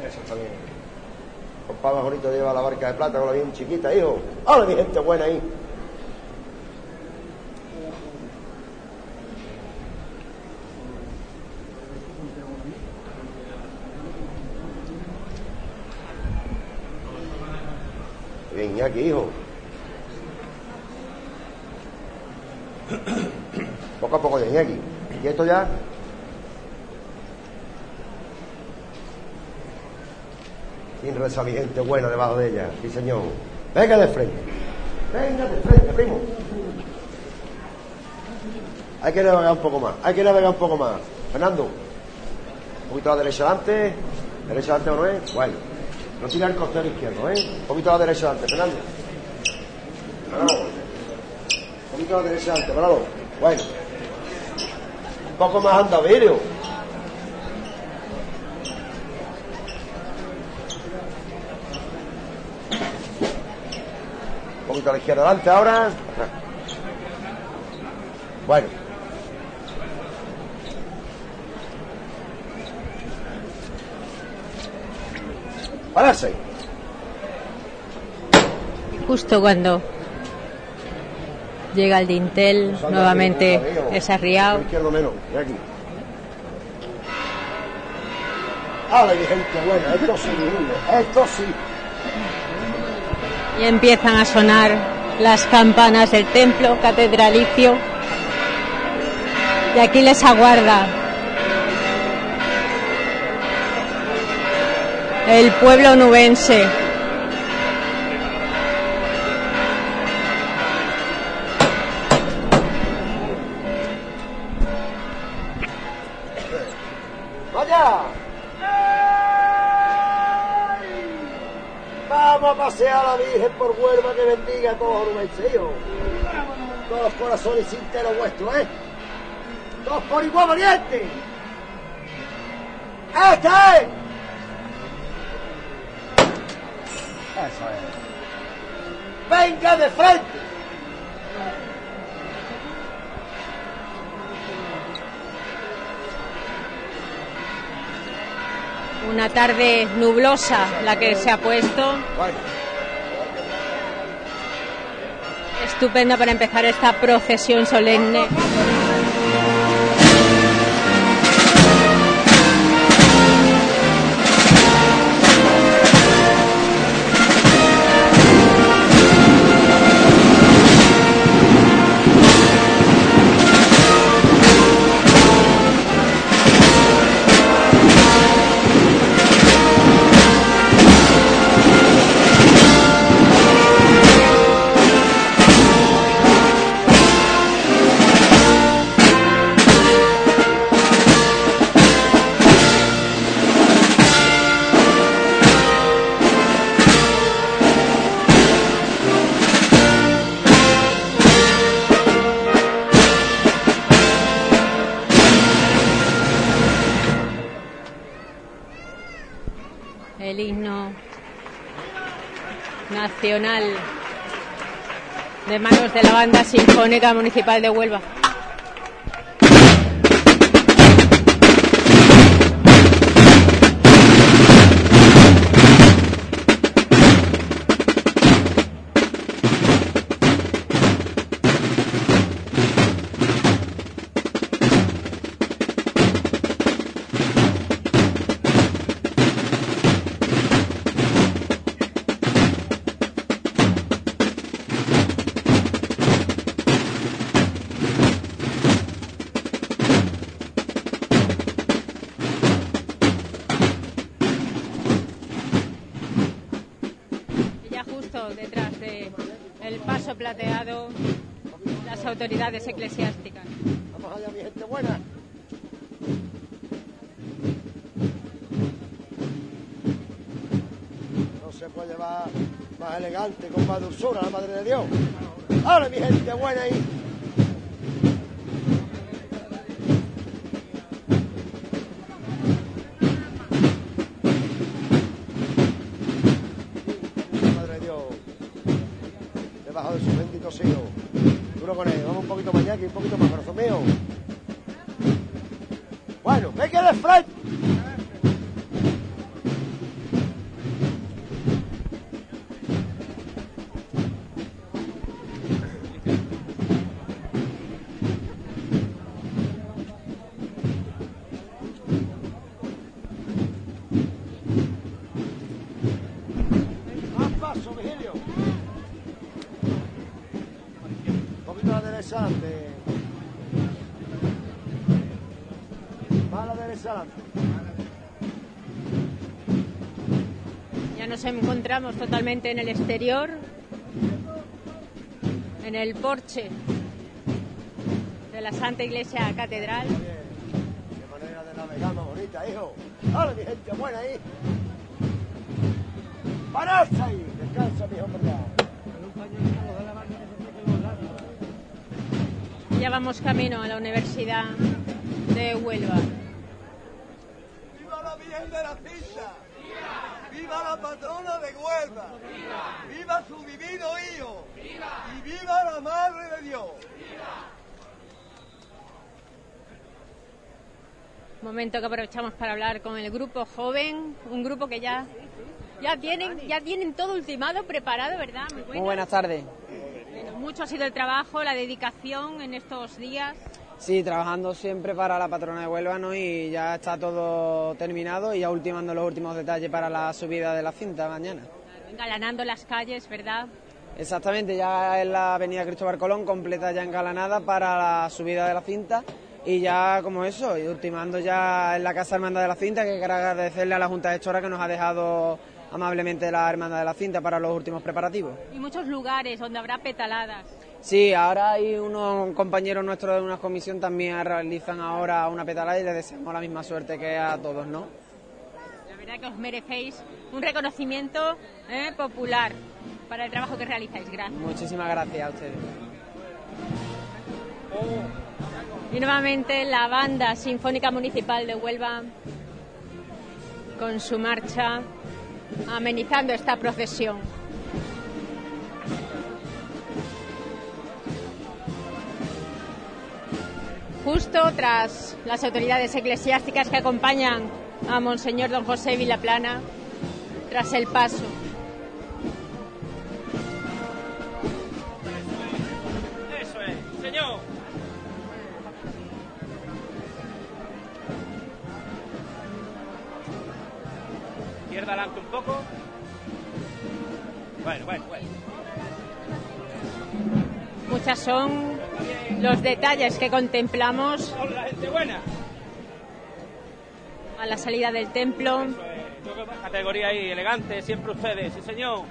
Eso está bien. Compa mejorito lleva la barca de plata con la bien chiquita, hijo. ¡Hola, mi gente buena ahí! Iñaki, hijo. Poco a poco ya, Iñaki. ¿Y esto ya? Sin gente buena debajo de ella, sí señor. Venga de frente. Venga de frente, primo. Hay que navegar un poco más, hay que navegar un poco más. Fernando, un poquito a la derecha adelante. Derecha adelante, Manuel. Bueno, no tira el costero izquierdo, ¿eh? Un poquito a la derecha adelante, Fernando. Un poquito a la derecha adelante, bravo. Bueno. Un poco más anda, Virio. Un poquito a la izquierda adelante ahora. Bueno. Pararse. Justo cuando llega el dintel, nuevamente es arriado. ¡Hala, mi gente buena! Esto sí, esto sí. Y empiezan a sonar las campanas del templo catedralicio. Y aquí les aguarda el pueblo nubense. ¡Vaya! Vamos a pasear a la Virgen por Huelva que bendiga a todos los vencidos. Todos los corazones sinceros vuestros, ¿eh? Todos por igual valiente. ¡Este Eso es. ¡Venga de frente! Una tarde nublosa la que se ha puesto. Estupenda para empezar esta procesión solemne. De la Banda Sinfónica Municipal de Huelva. Las autoridades eclesiásticas. Encontramos totalmente en el exterior, en el porche de la Santa Iglesia Catedral. Qué manera de navegar más bonita, hijo. ¡Hola, mi gente buena ahí! ¡Pararse ahí! Descansa, mi hombre. Ya vamos camino a la Universidad de Huelva. ¡Viva la Virgen de la Cinta! ¡Viva la patrona de Huelva! ¡Viva su divino hijo! ¡Y viva la Madre de Dios! Momento que aprovechamos para hablar con el grupo joven, un grupo que ya ya tienen ya tienen todo ultimado, preparado, ¿verdad? Muy, Muy buenas. buenas tardes. Bueno, mucho ha sido el trabajo, la dedicación en estos días. Sí, trabajando siempre para la patrona de Huelva ¿no? y ya está todo terminado y ya ultimando los últimos detalles para la subida de la cinta mañana. engalanando las calles, ¿verdad? Exactamente, ya es la avenida Cristóbal Colón completa ya engalanada para la subida de la cinta y ya como eso, y ultimando ya en la Casa Hermandad de la Cinta, que quiero agradecerle a la Junta de Gestora que nos ha dejado amablemente la Hermandad de la Cinta para los últimos preparativos. Y muchos lugares donde habrá petaladas. Sí, ahora hay unos compañeros nuestros de una comisión también realizan ahora una petalada y les deseamos la misma suerte que a todos, ¿no? La verdad que os merecéis un reconocimiento eh, popular para el trabajo que realizáis. Gracias. Muchísimas gracias a ustedes. Y nuevamente la Banda Sinfónica Municipal de Huelva con su marcha amenizando esta procesión. Justo tras las autoridades eclesiásticas que acompañan a Monseñor Don José Vilaplana, tras el paso. Izquierda adelante un poco. Bueno, bueno, bueno. Muchas son los detalles que contemplamos Hola, gente buena. a la salida del templo. Categoría ahí, elegante, siempre ustedes, sí señor.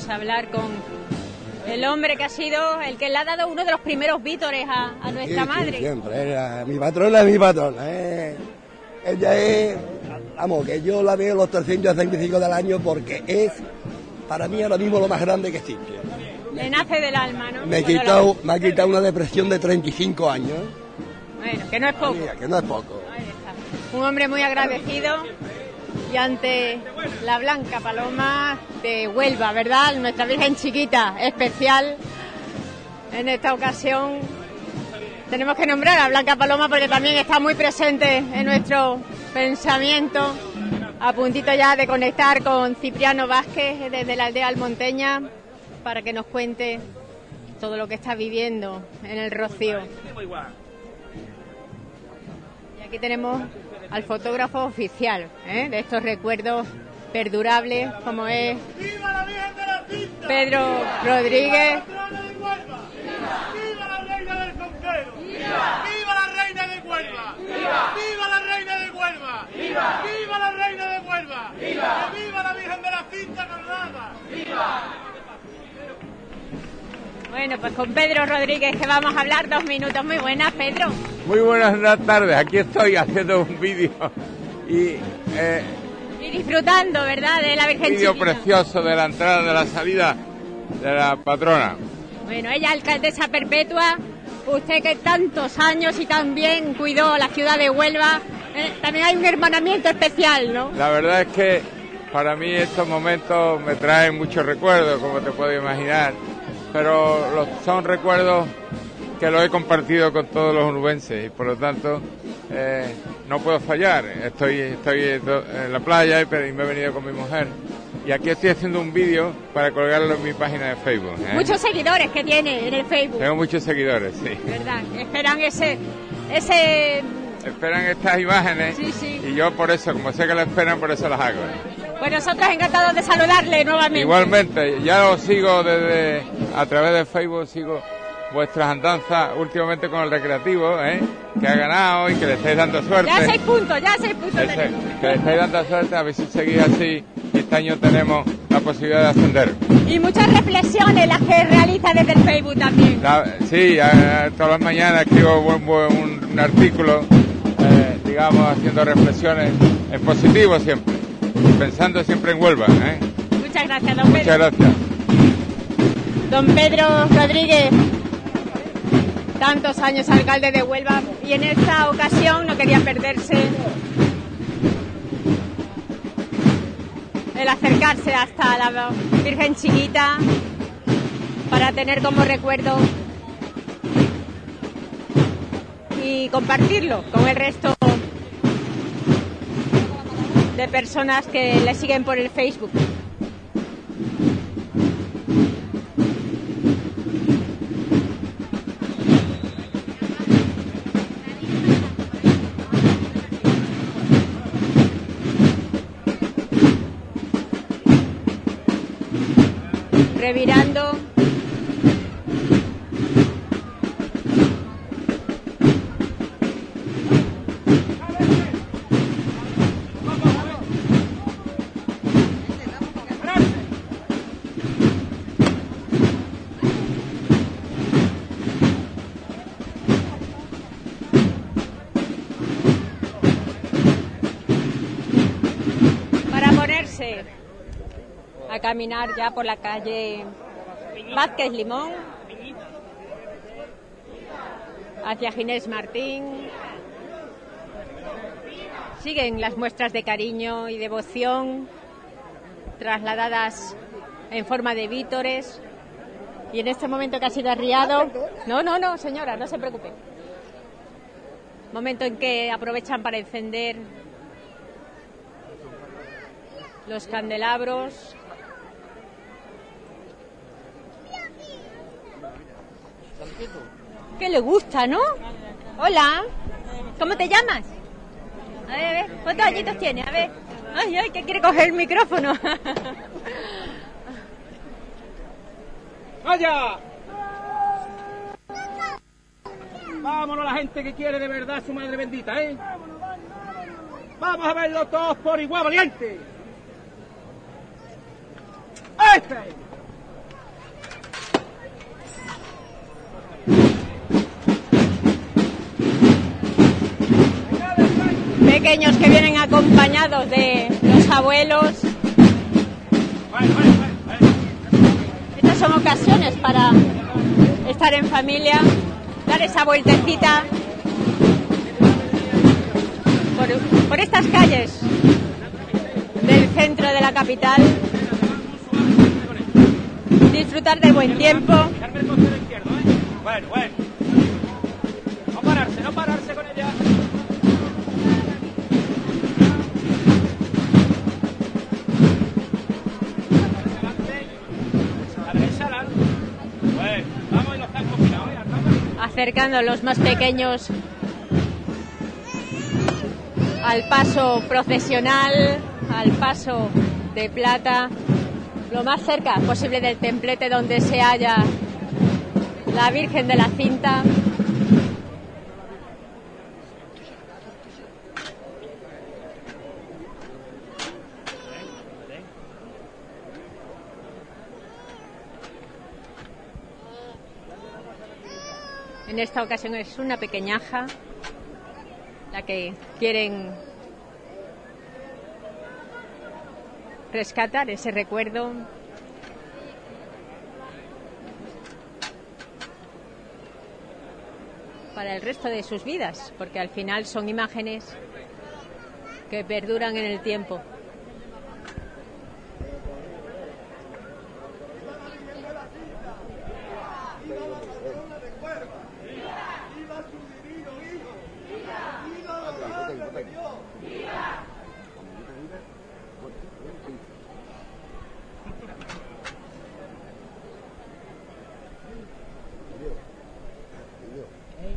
Vamos a hablar con el hombre que ha sido el que le ha dado uno de los primeros vítores a, a nuestra Sí, sí, madre. siempre, era mi patrona es mi patrona. eh. Ella es, vamos, que yo la veo los 365 del año porque es, para mí ahora mismo lo más grande que existe. Le nace del alma, ¿no? Me, he quitado, me ha quitado una depresión de 35 años, Bueno, que no es poco. que no es poco. Un hombre muy agradecido y ante la blanca paloma de Huelva, ¿verdad? Nuestra Virgen chiquita, especial. En esta ocasión tenemos que nombrar a Blanca Paloma porque también está muy presente en nuestro pensamiento. A puntito ya de conectar con Cipriano Vázquez desde la aldea Almonteña para que nos cuente todo lo que está viviendo en el Rocío. Y aquí tenemos al fotógrafo oficial ¿eh? de estos recuerdos perdurables como es Pedro Rodríguez. ¡Viva la reina del Conquero! ¡Viva la reina de Huelva! ¡Viva la reina de Huelva! ¡Viva la reina de Huelva! ¡Viva la Virgen de la Cinta Coronada! ¡Viva! Bueno, pues con Pedro Rodríguez que vamos a hablar dos minutos. Muy buenas, Pedro. Muy buenas tardes, aquí estoy haciendo un vídeo y eh, Y disfrutando, ¿verdad? De la un Virgen vídeo precioso de la entrada de la salida de la patrona. Bueno, ella alcaldesa perpetua, usted que tantos años y tan bien cuidó la ciudad de Huelva, eh, también hay un hermanamiento especial, ¿no? La verdad es que para mí estos momentos me traen muchos recuerdos, como te puedo imaginar, pero los, son recuerdos que los he compartido con todos los onubenses y por lo tanto eh, no puedo fallar. Estoy, estoy en la playa y y me he venido con mi mujer y aquí estoy haciendo un vídeo para colgarlo en mi página de Facebook. ¿eh? Muchos seguidores que tiene en el Facebook, Tengo muchos seguidores, sí. ¿verdad? Esperan ese, ese, Esperan estas imágenes Sí, sí. y yo por eso, como sé que las esperan, por eso las hago. Pues nosotros encantados de saludarle nuevamente. Igualmente, ya os sigo desde a través de Facebook, sigo vuestras andanzas últimamente con el recreativo, ¿eh? que ha ganado y que le estáis dando suerte. Ya seis puntos, ya seis puntos. Ese- que le estáis dando suerte, a ver si seguís así y este año tenemos la posibilidad de ascender. Y muchas reflexiones las que realiza desde el Facebook también. La- sí, eh, todas las mañanas escribo un, un artículo, eh, digamos, haciendo reflexiones en positivo siempre, pensando siempre en Huelva. ¿eh? Muchas gracias, don Pedro. Muchas gracias. Don Pedro Rodríguez, tantos años alcalde de Huelva y en esta ocasión no quería perderse el acercarse hasta la Virgen Chiquita para tener como recuerdo y compartirlo con el resto de personas que le siguen por el Facebook. Caminar ya por la calle Vázquez Limón hacia Ginés Martín. Siguen las muestras de cariño y devoción trasladadas en forma de vítores. Y en este momento que ha sido arriado. No, no, no, señora, no se preocupe. Momento en que aprovechan para encender los candelabros. Que le gusta, ¿no? Hola, ¿cómo te llamas? A ver, a ver, ¿cuántos añitos tiene? A ver. Ay, ay, que quiere coger el micrófono. ¡Vaya! Vámonos la gente que quiere de verdad a su madre bendita, ¿eh? Vamos a verlo todos por igual, valiente. ¡Este! Pequeños que vienen acompañados de los abuelos. Estas son ocasiones para estar en familia, dar esa vueltecita por, por estas calles del centro de la capital, disfrutar del buen tiempo. Bueno, bueno. No pararse, no pararse acercando los más pequeños al paso procesional, al paso de plata, lo más cerca posible del templete donde se halla la Virgen de la Cinta. En esta ocasión es una pequeñaja la que quieren rescatar ese recuerdo. para el resto de sus vidas, porque al final son imágenes que perduran en el tiempo.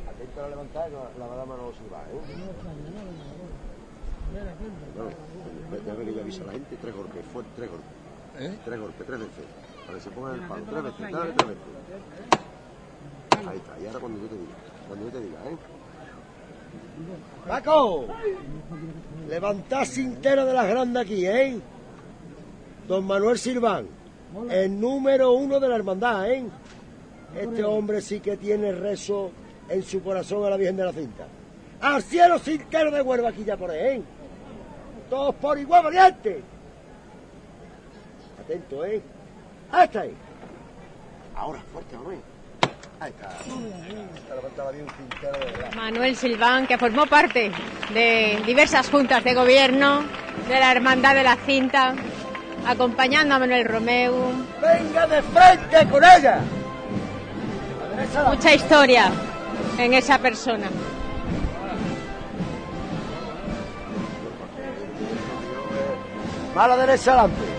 Atento a levantar, no, la madama no se va, ¿eh? No, ya que le avisa a la gente, tres golpes, fuerte, tres golpes. Tres golpes, tres veces. Para que se pongan el palo, tres veces, dale tres veces. Ahí está, y ahora cuando yo te diga, cuando yo te diga, ¿eh? ¡Paco! Levantad cintero de las grandes aquí, ¿eh? Don Manuel Silván, el número uno de la hermandad, ¿eh? Este hombre sí que tiene rezo en su corazón a la Virgen de la Cinta. ¡Al cielo cintero de Huelva aquí ya por ahí, ¿eh? Todos por igual valiente. Atento, ¿eh? Ahí está ahí. Ahora, fuerte, Manuel. Ahí está. Manuel Silván, que formó parte de diversas juntas de gobierno de la Hermandad de la Cinta, acompañando a Manuel Romeu. ¡Venga de frente con ella! Mucha historia en esa persona. Mala derecha adelante.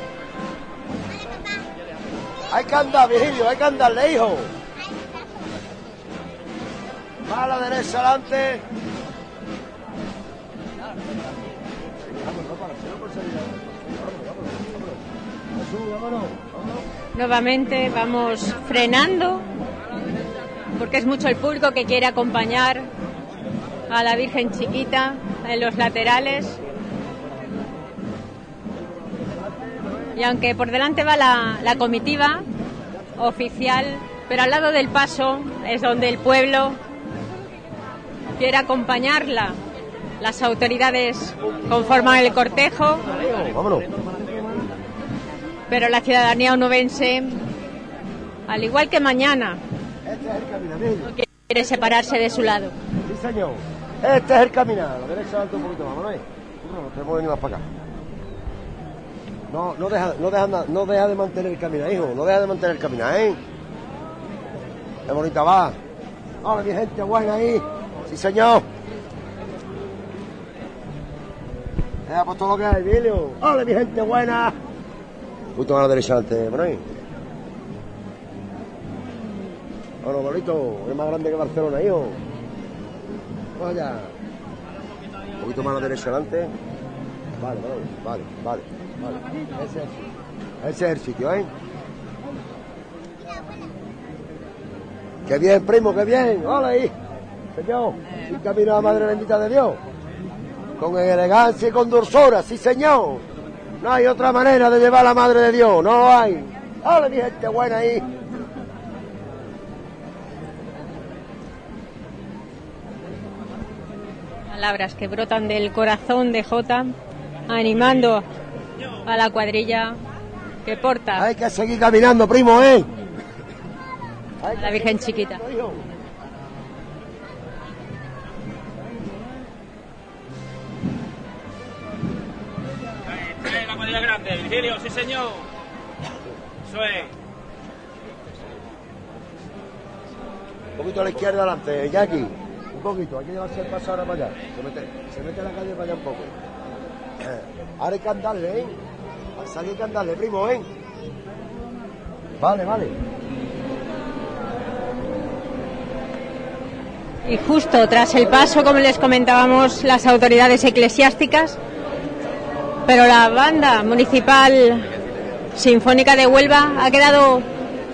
Hay que andar, Virgilio, hay que andarle, hijo. Mala derecha adelante. Nuevamente vamos frenando porque es mucho el público que quiere acompañar a la Virgen Chiquita en los laterales. Y aunque por delante va la, la comitiva oficial, pero al lado del paso es donde el pueblo quiere acompañarla. Las autoridades conforman el cortejo, Vámonos. pero la ciudadanía onubense, al igual que mañana, no quiere separarse de su lado. Sí, señor. Este es el caminar. La derecha adelante un poquito más, Manuel. No, tenemos que venir más para acá. No, no deja, no deja, no deja de mantener el caminar, hijo. No deja de mantener el caminar, ¿eh? Qué bonita va. Hola, mi gente buena ahí. Sí, señor. Deja por todo lo que hay, Emilio. Hola, mi gente buena. Más a la derecha adelante, Manuel. Bueno, bonito, es más grande que Barcelona, hijo. Vaya. Un poquito más a la derecha adelante. Vale, vale, vale, vale. Ese es el sitio, ¿eh? ¡Qué bien, primo, qué bien! ¡Hola ahí! Señor, sin camino a la Madre Bendita de Dios. Con elegancia y con dulzura, sí, señor. No hay otra manera de llevar a la Madre de Dios, no lo hay. ¡Hola, mi gente buena ahí! Palabras que brotan del corazón de Jota, animando a la cuadrilla que porta Hay que seguir caminando, primo, ¿eh? a la Virgen Chiquita. La cuadrilla grande, Virgilio, sí señor. Eso es. Un poquito a la izquierda adelante, Jackie. Un poquito, hay que llevarse el paso ahora para allá. Se mete, se mete a la calle para allá un poco. Ahora hay que andarle, ¿eh? Pasa que hay que andarle, primo, ¿eh? Vale, vale. Y justo tras el paso, como les comentábamos, las autoridades eclesiásticas, pero la banda municipal sinfónica de Huelva ha quedado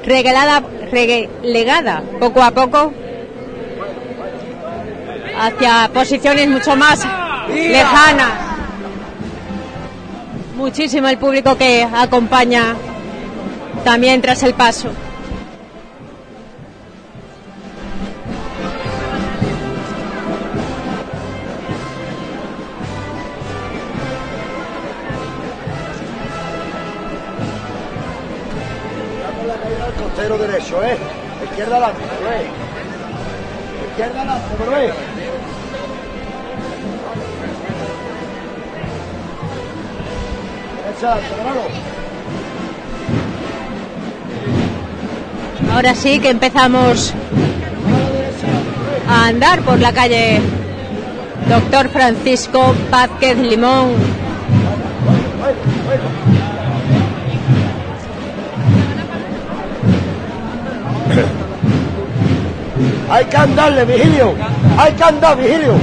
regalada, relegada poco a poco hacia posiciones mucho más lejanas muchísimo el público que acompaña también tras el paso. derecho, ¿eh? Izquierda adelante, Izquierda adelante, Ahora sí que empezamos a andar por la calle Doctor Francisco Vázquez Limón. Hay que andarle, Vigilio. Hay que andar, Vigilio.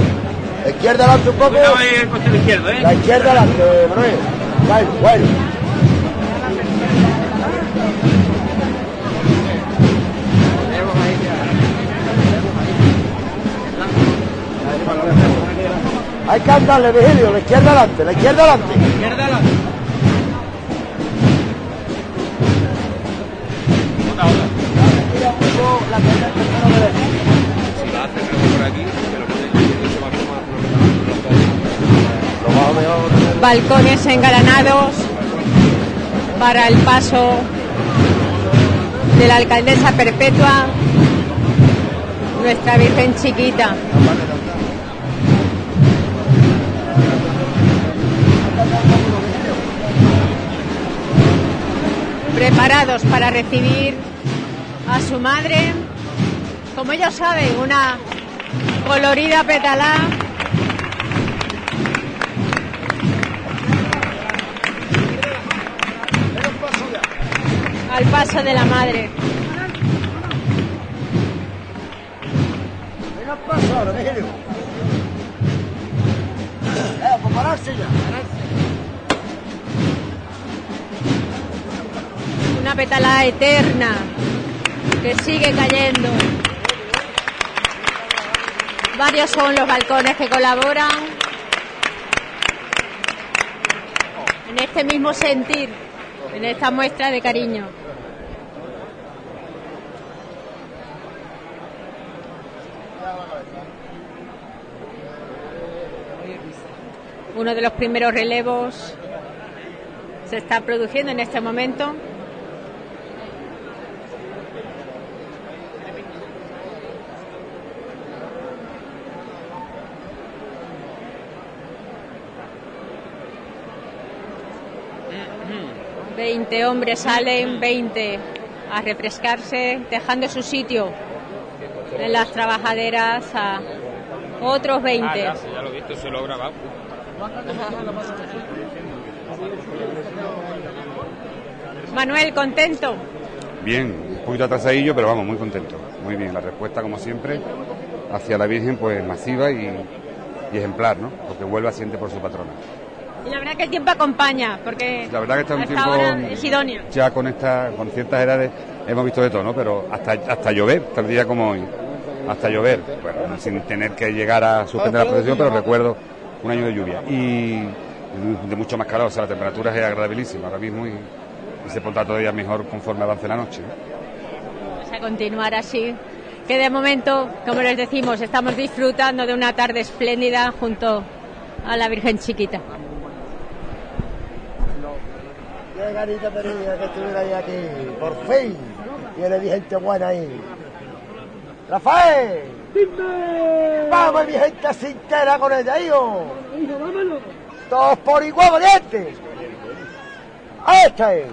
La izquierda adelante un poco. ¿eh? La izquierda adelante, Manuel. Bueno, bueno. Hay que andarle, Vigilio. La izquierda adelante, la izquierda adelante. Izquierda adelante. Balcones engalanados para el paso de la alcaldesa perpetua, nuestra Virgen chiquita. Preparados para recibir a su madre, como ellos saben, una colorida petalá al paso de la madre. Ahora. Eh, pues pararse ya. Una petalá eterna que sigue cayendo. Varios son los balcones que colaboran en este mismo sentir, en esta muestra de cariño. Uno de los primeros relevos se está produciendo en este momento. Veinte hombres salen, 20 a refrescarse, dejando su sitio en las trabajaderas a otros 20. Ah, ya, lo he visto, se lo. Manuel, contento. Bien, un poquito atrasadillo, pero vamos, muy contento. Muy bien, la respuesta, como siempre, hacia la Virgen, pues masiva y, y ejemplar, ¿no? Porque vuelve asiente por su patrona. Y la verdad que el tiempo acompaña, porque La verdad que está un tiempo ahora es idóneo. ya con esta, con ciertas edades hemos visto de todo, ¿no? Pero hasta, hasta llover, tal día como hoy, hasta llover, bueno, sin tener que llegar a suspender la procesión, pero recuerdo un año de lluvia y de mucho más calor, o sea, la temperatura es agradabilísima ahora mismo y, y se pondrá todavía mejor conforme avance la noche. ¿no? Vamos a continuar así. Que de momento, como les decimos, estamos disfrutando de una tarde espléndida junto a la Virgen Chiquita. Qué ganita tenía que estuviera ahí aquí. Por fin. Tiene mi gente buena ahí. Rafael. Vamos, mi gente sintera con ella, hijo. Todos por igual, valiente. Ahí está él.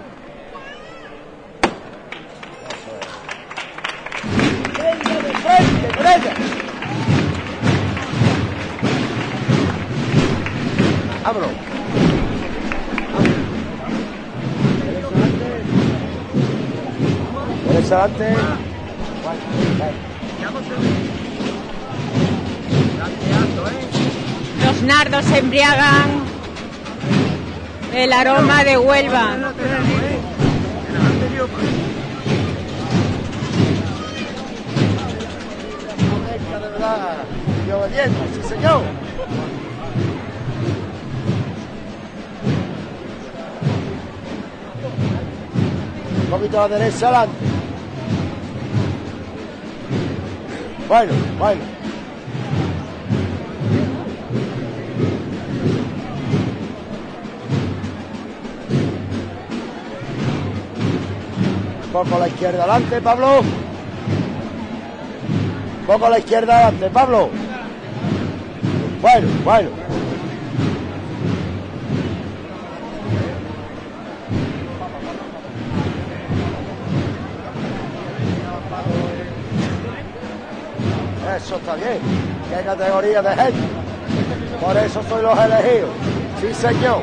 Venga de frente, con ella. Vámonos. Derecha adelante. Los nardos embriagan el aroma de Huelva. Un poquito a la derecha adelante. Bueno, bueno. Poco a la izquierda adelante, Pablo. Poco a la izquierda adelante, Pablo. Bueno, bueno. Eso está bien. ¿Qué categoría de gente? Por eso soy los elegidos. Sí, señor.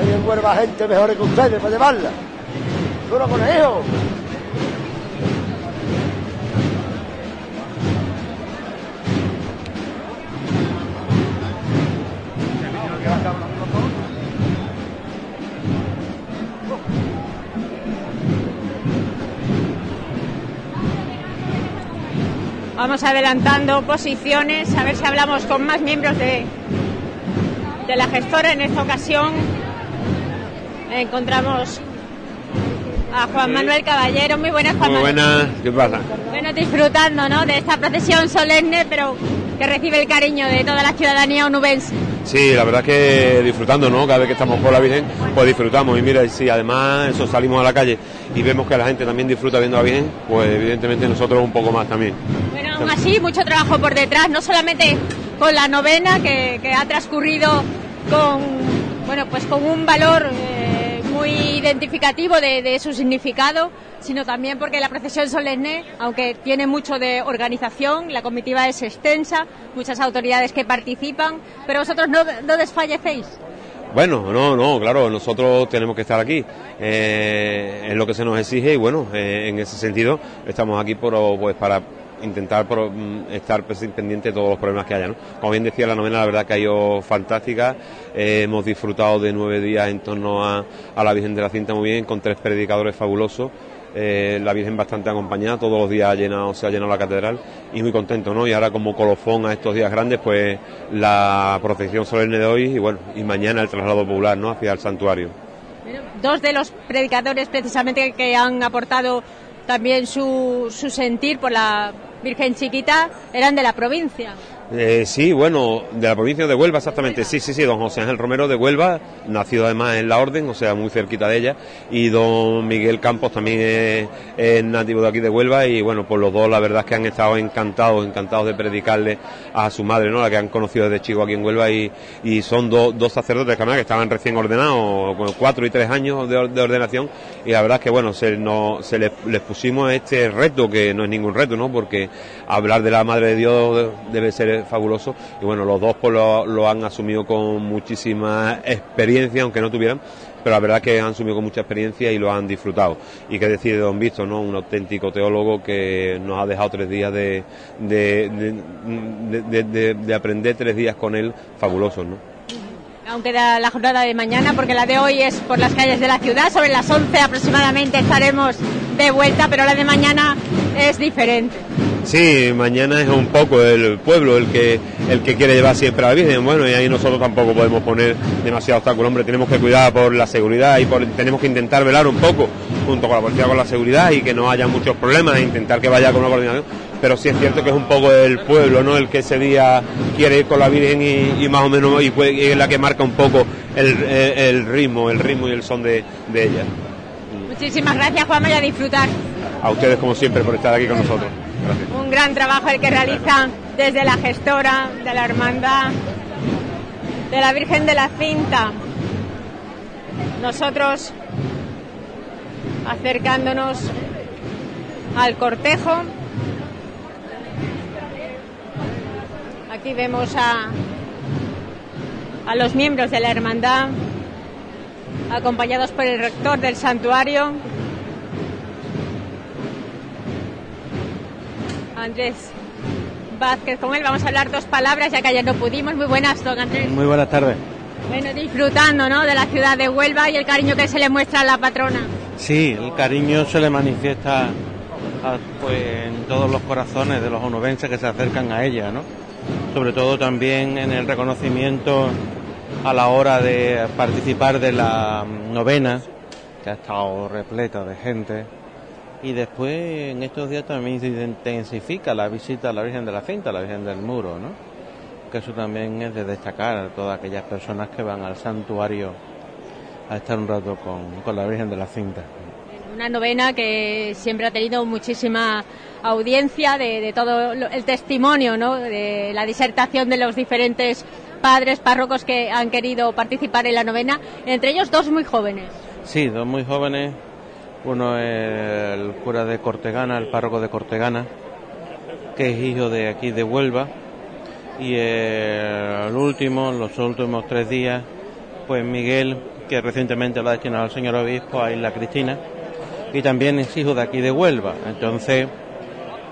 Hay en Huelva gente mejor que ustedes para llevarla. Duro con ellos. Vamos adelantando posiciones, a ver si hablamos con más miembros de, de la gestora. En esta ocasión encontramos a Juan Manuel Caballero. Muy buenas, Juan Muy Manuel. buenas, ¿qué pasa? Bueno, disfrutando ¿no? de esta procesión solemne, pero que recibe el cariño de toda la ciudadanía onubense. Sí, la verdad es que disfrutando, ¿no? Cada vez que estamos por la Virgen, pues disfrutamos. Y mira, si además eso salimos a la calle y vemos que la gente también disfruta viendo a la Virgen, pues evidentemente nosotros un poco más también. Bueno, aún así, mucho trabajo por detrás, no solamente con la novena que, que ha transcurrido con, bueno, pues con un valor eh, muy identificativo de, su significado, sino también porque la procesión solemne, aunque tiene mucho de organización, la comitiva es extensa, muchas autoridades que participan, pero vosotros no, no desfallecéis. Bueno, no, no, claro, nosotros tenemos que estar aquí. Eh, es lo que se nos exige y bueno, eh, en ese sentido estamos aquí por, pues, para intentar por, mm, estar pues, pendiente de todos los problemas que haya. ¿no? Como bien decía, la novena la verdad que ha ido fantástica. Eh, hemos disfrutado de nueve días en torno a, a la Virgen de la Cinta muy bien, con tres predicadores fabulosos. Eh, la Virgen bastante acompañada, todos los días ha llenado, se ha llenado la catedral y muy contento, ¿no? Y ahora como colofón a estos días grandes, pues la procesión solemne de hoy y bueno, y mañana el traslado popular, ¿no? Hacia el santuario. Dos de los predicadores precisamente que han aportado también su, su sentir por la Virgen Chiquita eran de la provincia. Eh, sí, bueno, de la provincia de Huelva, exactamente. Sí, sí, sí, don José Ángel Romero de Huelva, nacido además en la Orden, o sea, muy cerquita de ella, y don Miguel Campos también es, nativo de aquí de Huelva, y bueno, pues los dos la verdad es que han estado encantados, encantados de predicarle a su madre, ¿no? La que han conocido desde chico aquí en Huelva, y, son do- dos sacerdotes que estaban recién ordenados, con cuatro y tres años de, or- de ordenación, y la verdad es que bueno, se, nos- se les, les pusimos este reto, que no es ningún reto, ¿no? Porque hablar de la Madre de Dios debe ser fabuloso y bueno, los dos pues lo, han asumido con muchísima experiencia, aunque no tuvieran, pero la verdad que han asumido con mucha experiencia y lo han disfrutado. Y qué decir de Don Víctor, ¿no? Un auténtico teólogo que nos ha dejado tres días de, de, de, de- de- de aprender tres días con él fabulosos, ¿no? Aunque da la jornada de mañana, porque la de hoy es por las calles de la ciudad, sobre las 11 aproximadamente estaremos de vuelta, pero la de mañana es diferente. Sí, mañana es un poco el pueblo el que el que quiere llevar siempre a la Virgen. Bueno, y ahí nosotros tampoco podemos poner demasiado obstáculo. Hombre, tenemos que cuidar por la seguridad y por, tenemos que intentar velar un poco junto con la policía con la seguridad y que no haya muchos problemas e intentar que vaya con una coordinación. Pero sí es cierto que es un poco el pueblo, ¿no? El que ese día quiere ir con la Virgen y, y más o menos y, puede- y es la que marca un poco el, el- el ritmo, el ritmo y el son de, de ella. Muchísimas gracias, Juanma, y a disfrutar. A ustedes como siempre por estar aquí con nosotros. Un gran trabajo el que realizan desde la gestora de la hermandad de la Virgen de la Cinta. Nosotros acercándonos al cortejo. Aquí vemos a, a los miembros de la hermandad acompañados por el rector del santuario. Andrés Vázquez, con él vamos a hablar dos palabras, ya que ayer no pudimos. Muy buenas, don Andrés. Muy buenas tardes. Bueno, disfrutando, ¿no?, de la ciudad de Huelva y el cariño que se le muestra a la patrona. Sí, el cariño se le manifiesta a- pues, en todos los corazones de los onubenses que se acercan a ella, ¿no? Sobre todo también en el reconocimiento a la hora de participar de la novena, que ha estado repleta de gente. Y después en estos días también se intensifica la visita a la Virgen de la Cinta, a la Virgen del Muro, ¿no? Que eso también es de destacar a todas aquellas personas que van al santuario a estar un rato con, con la Virgen de la Cinta. Una novena que siempre ha tenido muchísima audiencia de, de todo el testimonio, ¿no? de la disertación de los diferentes padres párrocos que han querido participar en la novena, entre ellos dos muy jóvenes. Sí, dos muy jóvenes. Uno es el cura de Cortegana, el párroco de Cortegana, que es hijo de aquí de Huelva. Y el último, los últimos tres días, pues Miguel, que recientemente lo ha destinado al señor obispo a Isla Cristina. Y también es hijo de aquí de Huelva. Entonces,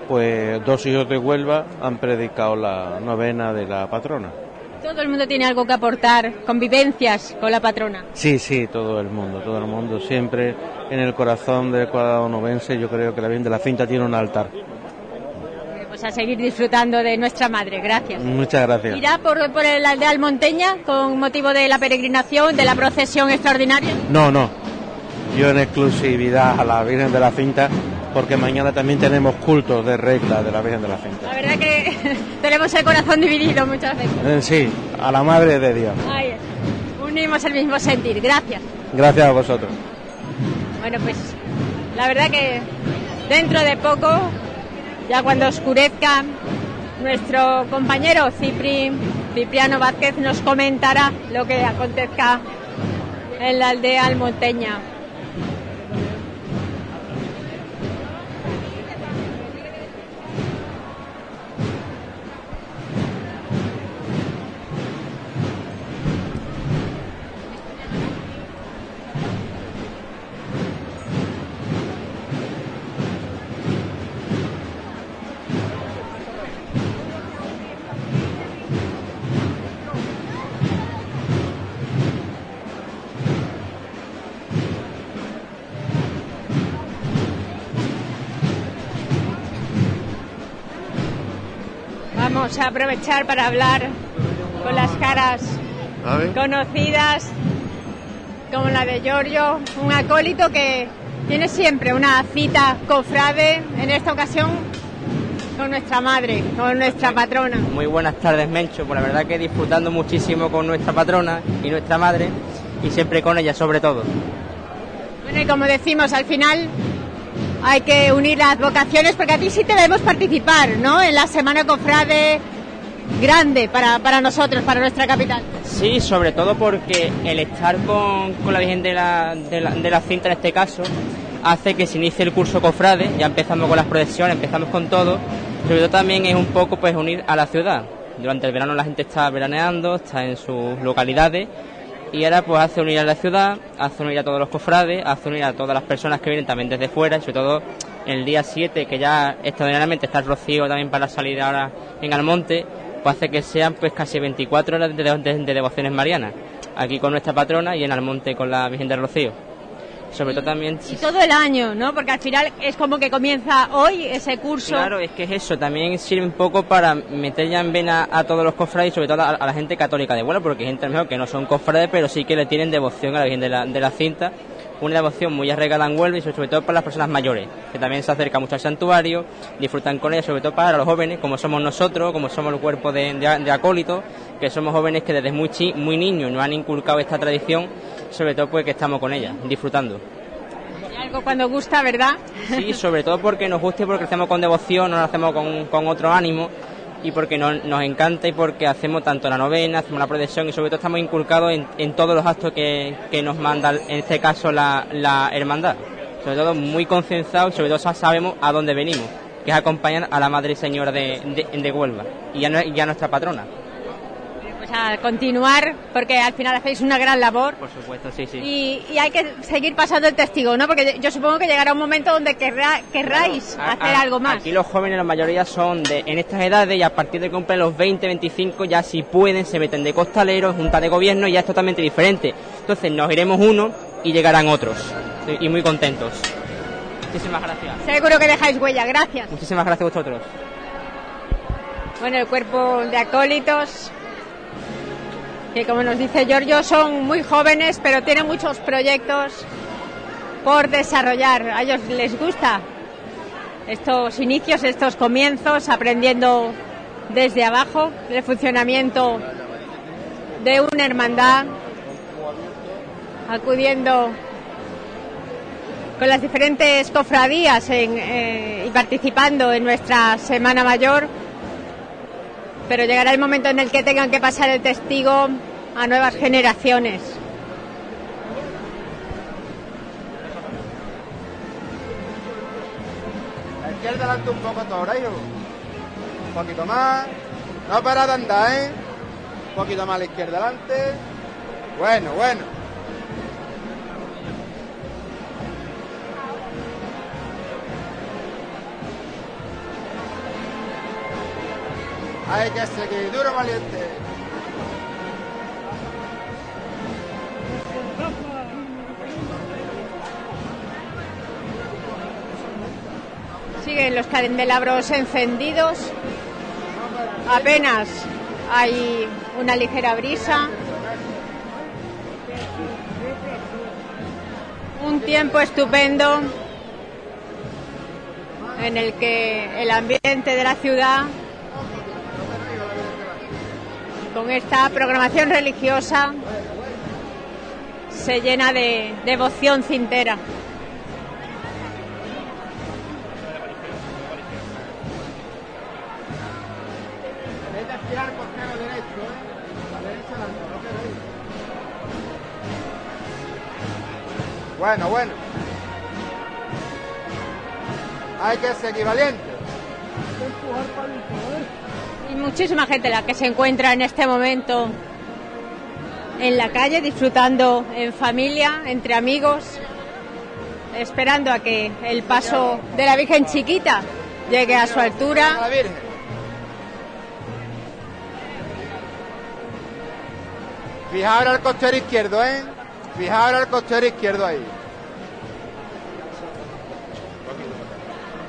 pues dos hijos de Huelva han predicado la novena de la patrona. Todo el mundo tiene algo que aportar, convivencias con la patrona. Sí, sí, todo el mundo, todo el mundo. Siempre en el corazón del cuadrado novense yo creo que la Virgen de la Cinta tiene un altar. Pues a seguir disfrutando de nuestra madre. Gracias. Muchas gracias. ¿Irá por, por el aldea Almonteña con motivo de la peregrinación, de la procesión extraordinaria? No, no. Yo en exclusividad a la Virgen de la Cinta, porque mañana también tenemos cultos de regla de la Virgen de la Cinta. La verdad que tenemos el corazón dividido muchas veces. Eh, sí, a la Madre de Dios. Ahí es. Unimos el mismo sentir. Gracias. Gracias a vosotros. Bueno, pues la verdad que dentro de poco, ya cuando oscurezca, nuestro compañero Cipri, Cipriano Vázquez nos comentará lo que acontezca en la aldea almonteña. Vamos a aprovechar para hablar con las caras conocidas, como la de Giorgio, un acólito que tiene siempre una cita cofrade, en esta ocasión con nuestra madre, con nuestra patrona. Muy buenas tardes, Mencho. Pues la verdad que disfrutando muchísimo con nuestra patrona y nuestra madre y siempre con ella sobre todo. Bueno, y como decimos, al final hay que unir las vocaciones porque a ti sí te debemos participar, ¿no? En la Semana Cofrade grande para, para nosotros, para nuestra capital. Sí, sobre todo porque el estar con, con la Virgen de la, de, la, de la Cinta en este caso hace que se inicie el curso cofrade, ya empezamos con las procesiones, empezamos con todo, sobre todo también es un poco pues unir a la ciudad. Durante el verano la gente está veraneando, está en sus localidades y ahora pues hace unir a la ciudad, hace unir a todos los cofrades, hace unir a todas las personas que vienen también desde fuera, y sobre todo el día 7 que ya extraordinariamente está el rocío también para salir ahora en Almonte, pues hace que sean pues casi 24 horas de, de- de devociones marianas, aquí con nuestra patrona y en Almonte con la Virgen del Rocío. Sobre todo también Y todo el año, ¿no? Porque al final es como que comienza hoy ese curso. Claro, es que es eso, también sirve un poco para meter ya en vena a todos los cofrades y sobre todo a, a la gente católica de vuelo, porque hay gente mejor que no son cofrades, pero sí que le tienen devoción a la Virgen de la, de la Cinta, una devoción muy arraigada en Huelva y sobre todo para las personas mayores, que también se acercan mucho al santuario, disfrutan con ella, sobre todo para los jóvenes, como somos nosotros, como somos el cuerpo de, de, de acólitos, que somos jóvenes que desde muy, chi- muy niños nos han inculcado esta tradición, sobre todo pues que estamos con ella, disfrutando. Y algo cuando gusta, ¿verdad? Sí, sobre todo porque nos gusta y porque hacemos con devoción, no lo hacemos con, con otro ánimo y porque nos, nos encanta y porque hacemos tanto la novena, hacemos la procesión y sobre todo estamos inculcados en, en todos los actos que, que nos manda, en este caso, la, la hermandad. Sobre todo muy concienciados y sobre todo sa- sabemos a dónde venimos, que es acompañar a la Madre Señora de, de, de Huelva y a, y a nuestra patrona. A continuar, porque al final hacéis una gran labor. Por supuesto, sí, sí. Y, y hay que seguir pasando el testigo, ¿no? Porque yo supongo que llegará un momento donde querrá, querráis A- hacer a- algo más. Aquí los jóvenes, la mayoría son de en estas edades y a partir de que cumplen los 20, 25, ya si pueden, se meten de costaleros, junta de gobierno y ya es totalmente diferente. Entonces nos iremos unos y llegarán otros. Y muy contentos. Muchísimas gracias. Seguro que dejáis huella, gracias. Muchísimas gracias a vosotros. Bueno, el cuerpo de acólitos, que como nos dice Giorgio, son muy jóvenes, pero tienen muchos proyectos por desarrollar. A ellos les gusta estos inicios, estos comienzos, aprendiendo desde abajo el funcionamiento de una hermandad, acudiendo con las diferentes cofradías eh, y participando en nuestra Semana Mayor, pero llegará el momento en el que tengan que pasar el testigo a nuevas generaciones. La izquierda adelante un poco todo, hijo. Un poquito más. No para de andar, ¿eh? Un poquito más a la izquierda adelante. Bueno, bueno. Hay que seguir duro, valiente. Siguen los candelabros encendidos. Apenas hay una ligera brisa. Un tiempo estupendo en el que el ambiente de la ciudad, con esta programación religiosa, se llena de devoción cintera. ¿eh? Bueno, bueno. Hay que seguir valiente. Y muchísima gente la que se encuentra en este momento en la calle disfrutando en familia, entre amigos, esperando a que el paso de la Virgen chiquita llegue a su altura. Fijaos ahora el costero izquierdo, ¿eh? Fijaos ahora el costero izquierdo ahí.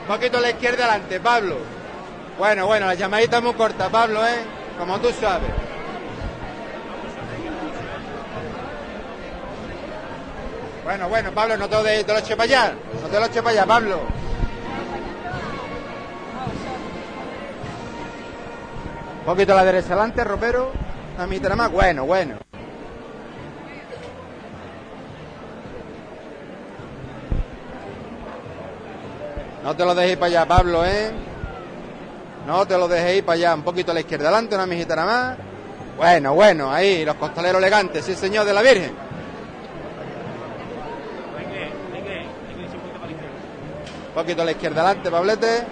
Un poquito a la izquierda adelante, Pablo. Bueno, bueno, la llamadita es muy corta, Pablo, ¿eh? Como tú sabes. Bueno, bueno, Pablo, no te lo, de, lo eches para allá. No te lo eches para allá, Pablo. Un poquito la derecha adelante, ropero. A nada más. Bueno, bueno. No te lo dejéis para allá, Pablo, ¿eh? No te lo dejéis para allá. Un poquito a la izquierda adelante, una mijita nada más. Bueno, bueno, ahí, los costaleros elegantes, sí, señor de la Virgen. Un poquito a la izquierda adelante, Pablete.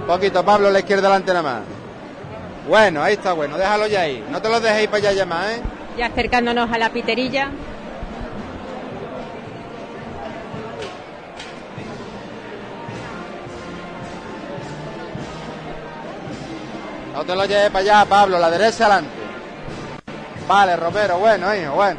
Un poquito, Pablo, a la izquierda adelante nada más. Bueno, ahí está bueno, déjalo ya ahí. No te lo dejéis para allá ya más, ¿eh? Ya acercándonos a la piterilla. No te lo lleves para allá, Pablo, la derecha adelante. Vale, Romero, bueno, hijo, bueno.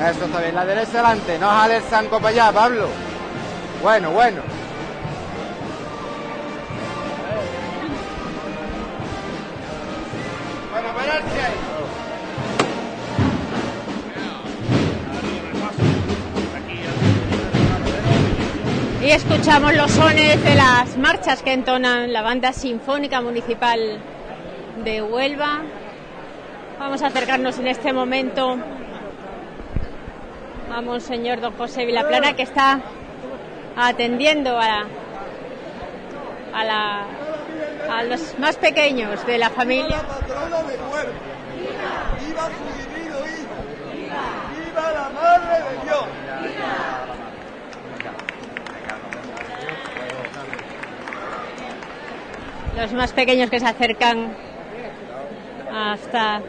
Eso está bien, la derecha adelante, no jale el zanco para allá, Pablo. Bueno, bueno. Bueno, pararse ahí. Y escuchamos los sones de las marchas que entonan la banda sinfónica municipal de Huelva. Vamos a acercarnos en este momento a Monseñor Don José Vilaplana que está atendiendo a, a, la- a los más pequeños de la familia. patrona de Huelva. ¡Viva su divino Hijo! ¡Viva la Madre de Dios! Los más pequeños que se acercan hasta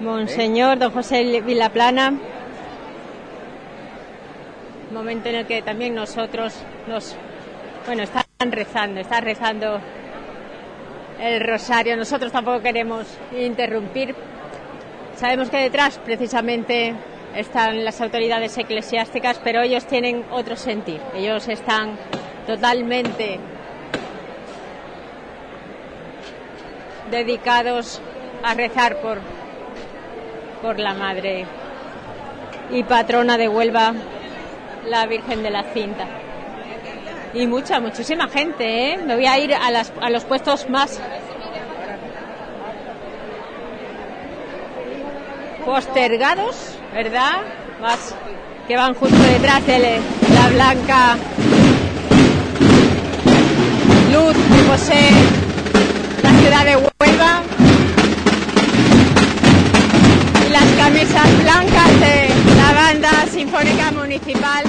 Monseñor Don José Vilaplana. Momento en el que también nosotros nos, bueno, están rezando, está rezando el rosario. Nosotros tampoco queremos interrumpir. Sabemos que detrás precisamente están las autoridades eclesiásticas, pero ellos tienen otro sentir. Ellos están totalmente dedicados a rezar por, por la Madre y patrona de Huelva, la Virgen de la Cinta. Y mucha, muchísima gente, ¿eh? Me voy a ir a, las- a los puestos más postergados, ¿verdad? Más que van justo detrás de la blanca luz que posee ciudad de Huelva y las camisas blancas de la banda sinfónica municipal.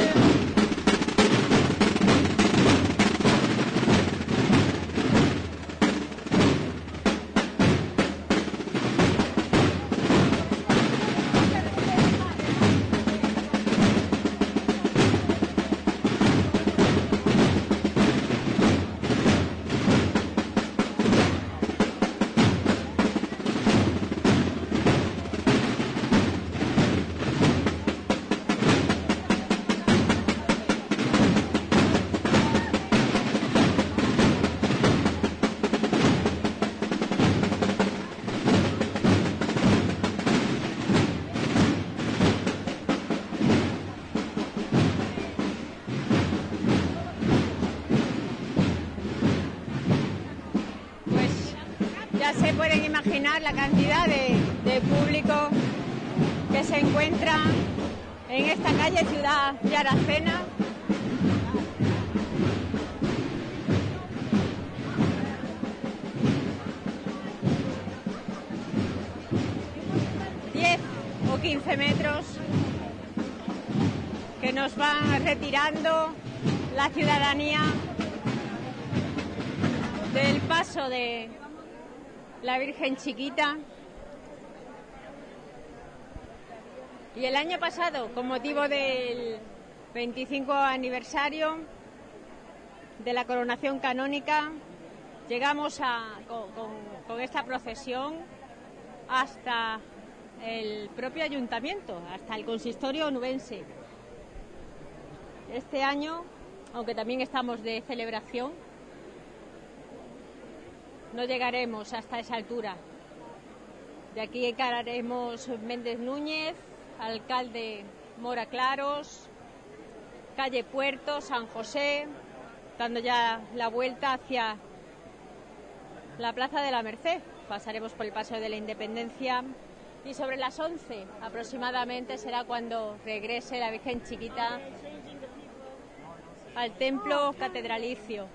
La cantidad de, de público que se encuentra en esta calle Ciudad de Aracena. Diez o 15 metros que nos van retirando la ciudadanía del paso de la Virgen Chiquita. Y el año pasado, con motivo del 25 aniversario de la coronación canónica, llegamos a, con, con- con esta procesión hasta el propio ayuntamiento, hasta el consistorio onubense. Este año, aunque también estamos de celebración, no llegaremos hasta esa altura. De aquí encararemos Méndez Núñez, alcalde Mora Claros, calle Puerto, San José, dando ya la vuelta hacia la Plaza de la Merced. Pasaremos por el Paseo de la Independencia y sobre las 11 aproximadamente será cuando regrese la Virgen Chiquita al templo catedralicio.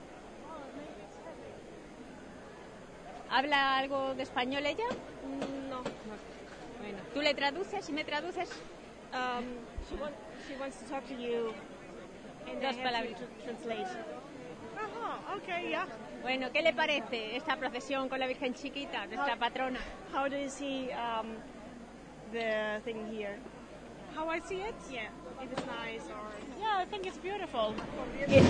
¿Habla algo de español ella? No. Bueno, ¿tú le traduces y me traduces? Um, she, want, she wants to talk to you. And Dos palabras. Oh, okay, yeah. Bueno, ¿qué le parece esta procesión con la Virgen Chiquita, nuestra patrona? How do you see um, the thing here? How I see it? Yeah, if it's nice or... Yeah, I think it's beautiful.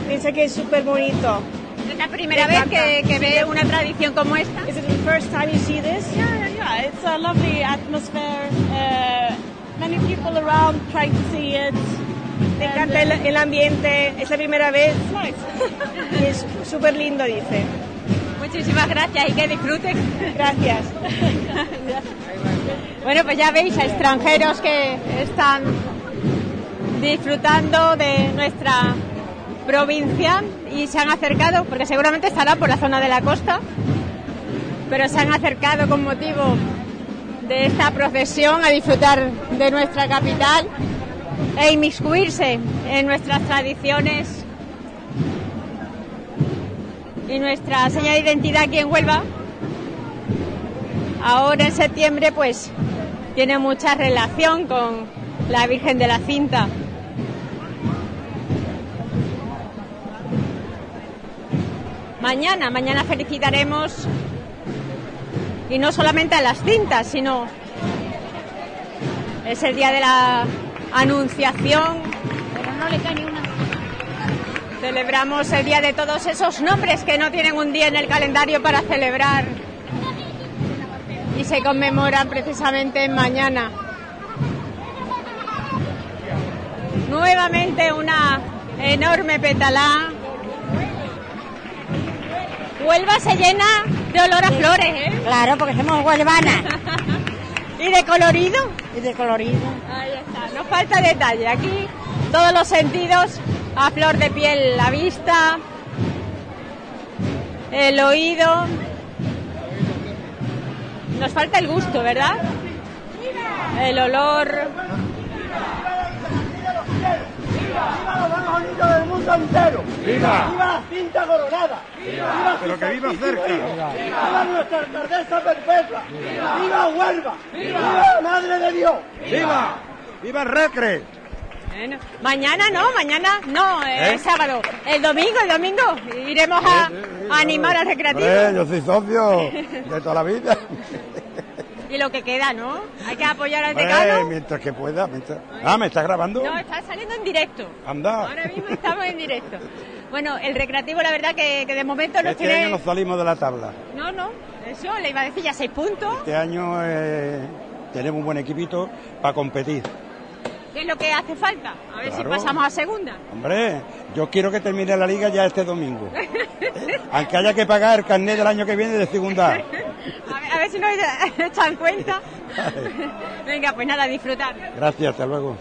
Piensa que es súper bonito. ¿Es la primera vez que, que ve una tradición como esta? Is it the first time you see this? Yeah, yeah, it's a lovely atmosphere. Uh, many people around trying to see it. Me encanta el, el ambiente, es la primera vez. y es súper lindo, dice. Muchísimas gracias y que disfruten. Gracias. Bueno, pues ya veis a extranjeros que están disfrutando de nuestra provincia y se han acercado, porque seguramente estará por la zona de la costa, pero se han acercado con motivo de esta procesión a disfrutar de nuestra capital e inmiscuirse en nuestras tradiciones y nuestra señal de identidad aquí en Huelva. Ahora en septiembre pues tiene mucha relación con la Virgen de la Cinta. Mañana, mañana felicitaremos y no solamente a las cintas, sino es el día de la Anunciación. Pero no le cae ni una. Celebramos el día de todos esos nombres que no tienen un día en el calendario para celebrar y se conmemoran precisamente mañana. Nuevamente una enorme petalá. Huelva se llena de olor a flores, ¿eh? Claro, porque somos huelvanas. ¿Y de colorido? Y de colorido. Ahí está, nos falta detalle. Aquí todos los sentidos a flor de piel la vista, el oído. Nos falta el gusto, ¿verdad? El olor. ¡Viva los más bonitos del mundo entero! ¡Viva! ¡Viva la cinta coronada! ¡Viva Pero que viva cerca. ¡Viva! ¡Viva nuestra alcaldesa perpetua! ¡Viva Huelva! ¡Viva la Madre de Dios! ¡Viva! ¡Viva el Recre! Bueno, mañana no, mañana no, ¿Eh? es sábado. El domingo, el domingo iremos a, a animar al recreativo. Hombre, yo soy socio de toda la vida. Y lo que queda, ¿no? Hay que apoyar al decano. mientras que pueda. mientras- Ah, ¿me estás grabando? No, está saliendo en directo. Anda. Ahora mismo estamos en directo. Bueno, el recreativo, la verdad que, que de momento nos Este tiene... año nos salimos de la tabla. No, no, eso le iba a decir ya seis puntos. Este año eh, tenemos un buen equipito para competir. ¿Qué es lo que hace falta? A ver si pasamos a segunda. Hombre, yo quiero que termine la liga ya este domingo. Aunque haya que pagar el carnet del año que viene de segunda. A. Ver, a ver si nos echan cuenta. Venga, pues nada, disfrutar. Gracias, hasta luego.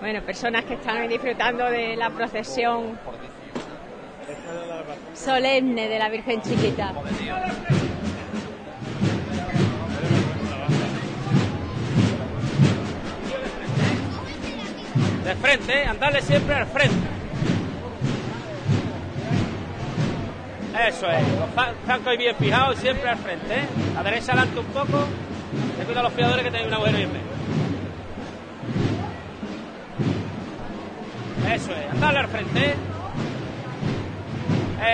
Bueno, personas que están disfrutando de la procesión solemne de la Virgen Chiquita. De frente, ¿eh? andarle siempre al frente. Eso es, los francos bien fijados, siempre al frente. ¿eh? A derecha adelante un poco. Ten cuidado los fiadores que tenéis un agujero ahí en medio. Eso es, andarle al frente. ¿eh?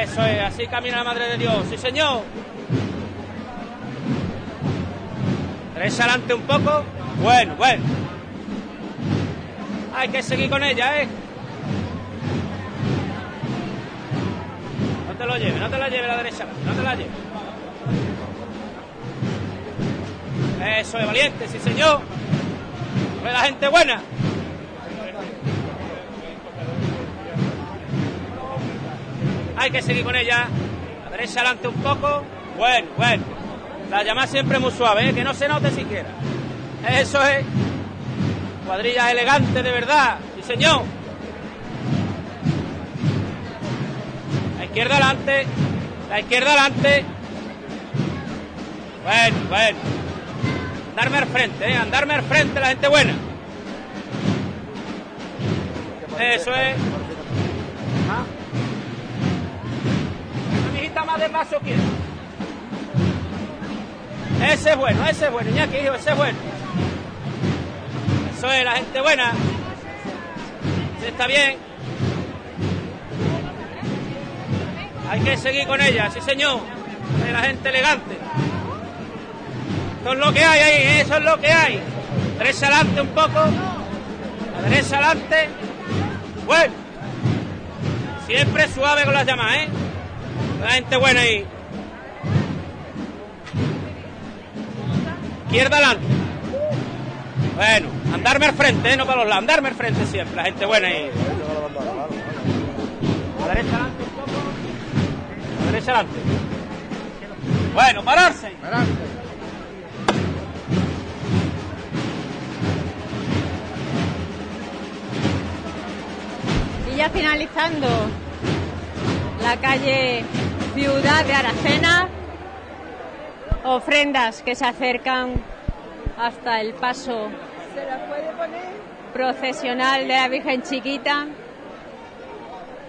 Eso es, así camina la Madre de Dios. Sí, señor. Derecha adelante un poco. Bueno, bueno. Hay que seguir con ella, ¿eh? No te lo lleves, no te la lleves la derecha, no te la lleves. Eso es valiente, sí señor. Fue la gente buena. Hay que seguir con ella. La derecha adelante un poco. Bueno, bueno. La llama siempre muy suave, ¿eh? que no se note siquiera. Eso es. Cuadrilla elegante de verdad. Sí, señor. La izquierda adelante. La izquierda adelante. Bueno, bueno. Andarme al frente, ¿eh? Andarme al frente, la gente buena. Eso es. Ah. Una más de paso quiero. Ese es bueno, ese es bueno, Iñaki, hijo, ese es bueno. Eso es, la gente buena. Sí, está bien. Hay que seguir con ella, sí señor. Es la gente elegante. Eso es lo que hay ahí, eso es lo que hay. Derecha adelante un poco. La derecha adelante. Bueno. Siempre suave con las llamas, ¿eh? La gente buena ahí. Izquierda adelante. Bueno, andarme al frente, ¿eh? no para los lados, andarme al frente siempre, la gente buena ahí. La derecha adelante poco. La derecha adelante. Bueno, pararse. Y ya finalizando la calle Ciudad de Aracena, ofrendas que se acercan hasta el paso procesional de la Virgen Chiquita.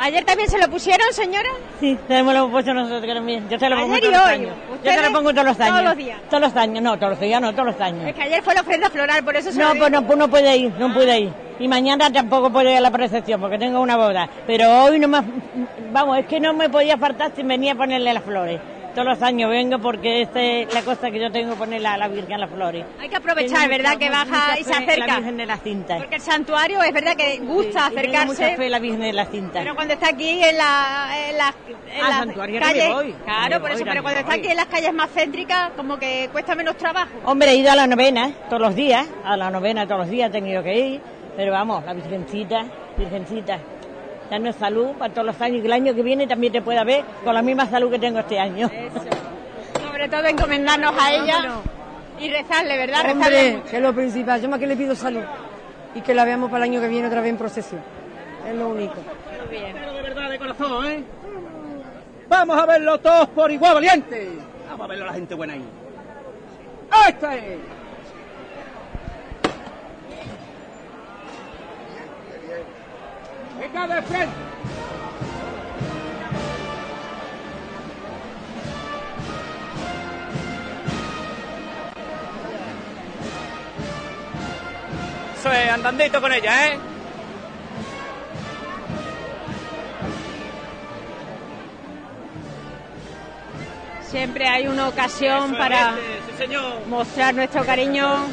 ¿Ayer también se lo pusieron, señora? Sí, tenemos lo hemos puesto nosotros también. Yo se lo pongo Ayer y todos los años. Yo se lo pongo todos los años. Todos los días. Todos los años, no, todos los días, no, todos los años. Es que ayer fue la ofrenda floral, por eso se No, lo pues no, pues no puede ir, no puede ir. Y mañana tampoco puede ir a la procesión porque tengo una boda. Pero hoy no me... Vamos, es que no me podía faltar si venía a ponerle las flores. Todos los años vengo porque esta es la cosa que yo tengo, ponerle a la Virgen a las flores. Hay que aprovechar, Tengo ¿verdad? Que baja y se acerca. La Virgen de la Cinta. Porque el santuario es verdad que gusta Sí, y tengo acercarse. mucha fe en la Virgen de la Cinta. Pero cuando está aquí en la, en la, las no calles, me voy, claro, no me por eso, pero cuando está voy. aquí en las calles más céntricas, como que cuesta menos trabajo. Hombre, he ido a la novena todos los días, a la novena todos los días he tenido que ir, pero vamos, la Virgencita, Virgencita, danos salud para todos los años y que el año que viene también te pueda ver con la misma salud que tengo este año. Sobre todo encomendarnos a ella y rezarle, ¿verdad? Rezarle Hombre, que es lo principal. Yo más que le pido salud y que la veamos para el año que viene otra vez en procesión. Es lo único. De verdad, de corazón, ¿eh? Vamos a verlo todos por igual, valiente. Vamos a verlo a la gente buena ahí. ¡Esta es! ¡Venga de frente! Eso es, andandito con ella, ¿eh? Siempre hay una ocasión para mostrar nuestro cariño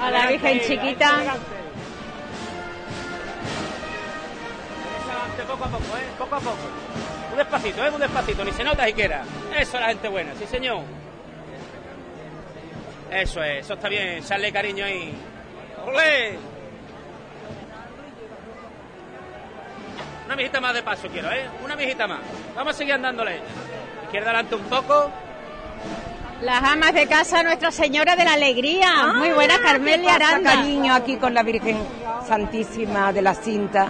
a la Virgen chiquita. Poco a poco, ¿eh? Poco a poco. Muy despacito, ¿eh? Muy despacito, ni se nota siquiera. Eso es la gente buena, sí señor. Eso es, eso está bien, echarle cariño ahí. ¡Olé! Una mijita más de paso quiero, ¿eh? Una mijita más. Vamos a seguir andándole. Izquierda adelante un poco. Las amas de casa Nuestra Señora de la Alegría. Muy buena, Carmelia ¿Qué pasa, Aranda. cariño, aquí con la Virgen Santísima de la Cinta,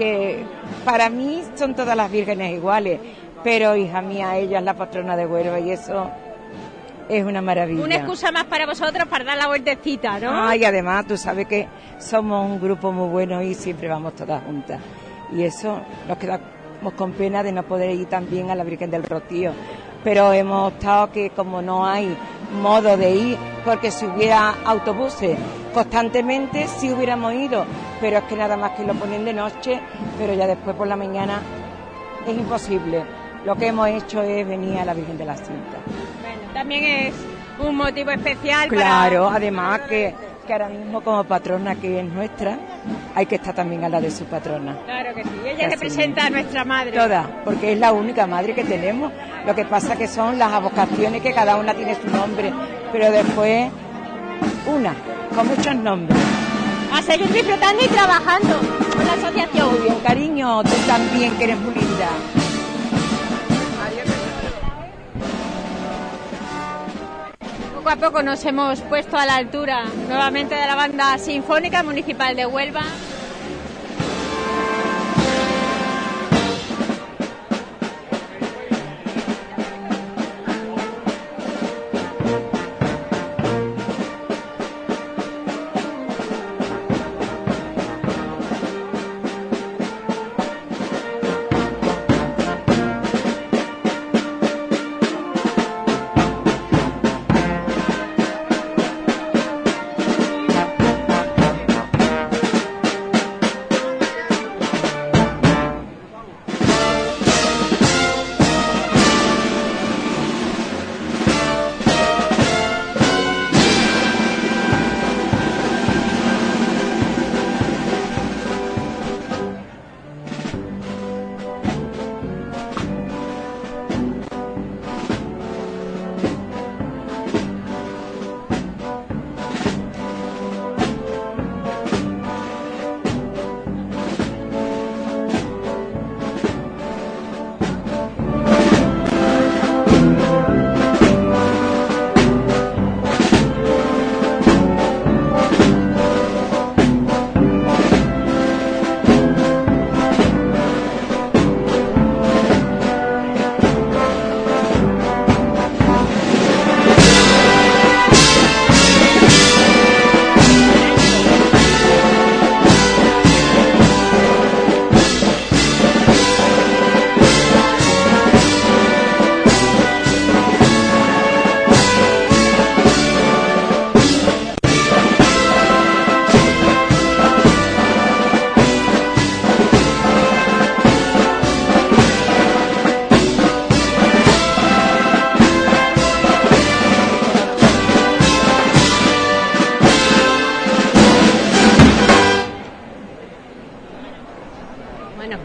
que para mí son todas las vírgenes iguales, pero hija mía, ella es la patrona de Huelva y eso es una maravilla. Una excusa más para vosotros para dar la vueltecita, ¿no? Ay, además, tú sabes que somos un grupo muy bueno y siempre vamos todas juntas. Y eso nos quedamos con pena de no poder ir también a la Virgen del Rocío. Pero hemos optado que como no hay modo de ir, porque si hubiera autobuses constantemente sí hubiéramos ido, pero es que nada más que lo ponen de noche, pero ya después por la mañana es imposible. Lo que hemos hecho es venir a la Virgen de la Cinta. Bueno, también es un motivo especial Claro, para... además que, que ahora mismo como patrona que es nuestra, hay que estar también a la de su patrona. Claro que sí. Ella Así representa a nuestra madre. Toda, porque es la única madre que tenemos. Lo que pasa que son las avocaciones que cada una tiene su nombre, pero después una, con muchos nombres. A seguir disfrutando y trabajando con la asociación. Muy bien, cariño, tú también que eres muy linda. Poco a poco nos hemos puesto a la altura nuevamente de la banda sinfónica municipal de Huelva.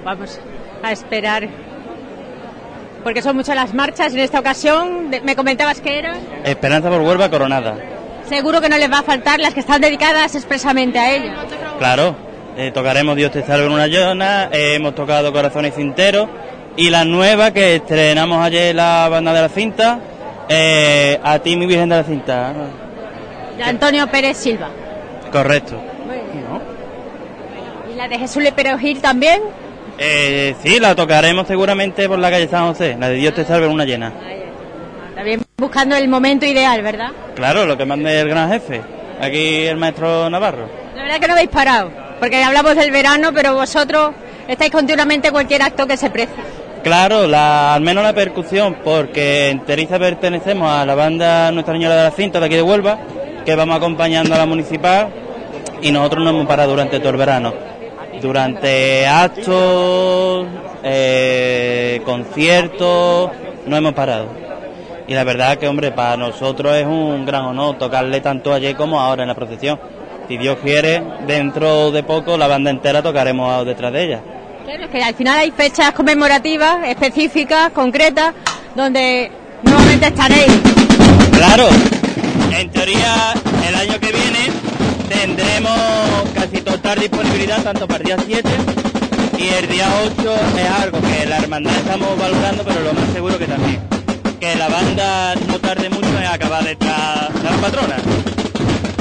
Vamos a esperar. Porque son muchas las marchas en esta ocasión. Me comentabas que era. Esperanza por Huelva Coronada. Seguro que no les va a faltar las que están dedicadas expresamente a ella. Claro, eh, tocaremos Dios te salve en una llona, eh, hemos tocado Corazón y Cintero y la nueva que estrenamos ayer la banda de la cinta, eh, a ti mi Virgen de la cinta. De Antonio Pérez Silva. Correcto. ¿Y la de Jesús Le Perejil también? Eh, sí, la tocaremos seguramente por la calle San José, la de Dios te salve en una llena. También buscando el momento ideal, ¿verdad? Claro, lo que mande el gran jefe. Aquí el maestro Navarro. La verdad que no habéis parado, porque hablamos del verano, pero vosotros estáis continuamente cualquier acto que se precie. Claro, la, al menos la percusión, porque en Teriza pertenecemos a la banda Nuestra Señora de la Cinta de aquí de Huelva, que vamos acompañando a la municipal y nosotros no hemos parado durante todo el verano. Durante actos, eh, conciertos, no hemos parado. Y la verdad que, hombre, para nosotros es un gran honor tocarle tanto ayer como ahora en la procesión. Si Dios quiere, dentro de poco la banda entera tocaremos detrás de ella. Claro, es que al final hay fechas conmemorativas específicas, concretas, donde nuevamente estaréis. Claro, en teoría el año que viene tendremos casi total disponibilidad tanto para el día 7 y el día 8 es algo que la hermandad estamos valorando, pero lo más seguro que también. Que la banda no tarde mucho en acabar de la patrona.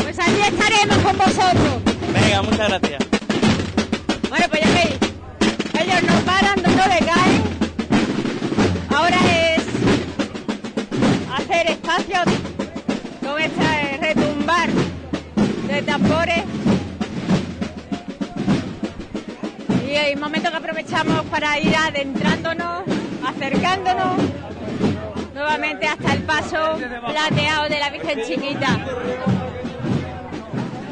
Pues allí estaremos con vosotros. Venga, muchas gracias. Bueno, pues ya veis, ellos no paran, no le caen. Ahora es hacer espacio con este de tambores. Y hay momentos que aprovechamos para ir adentrándonos, acercándonos nuevamente hasta el paso plateado de la Virgen Chiquita.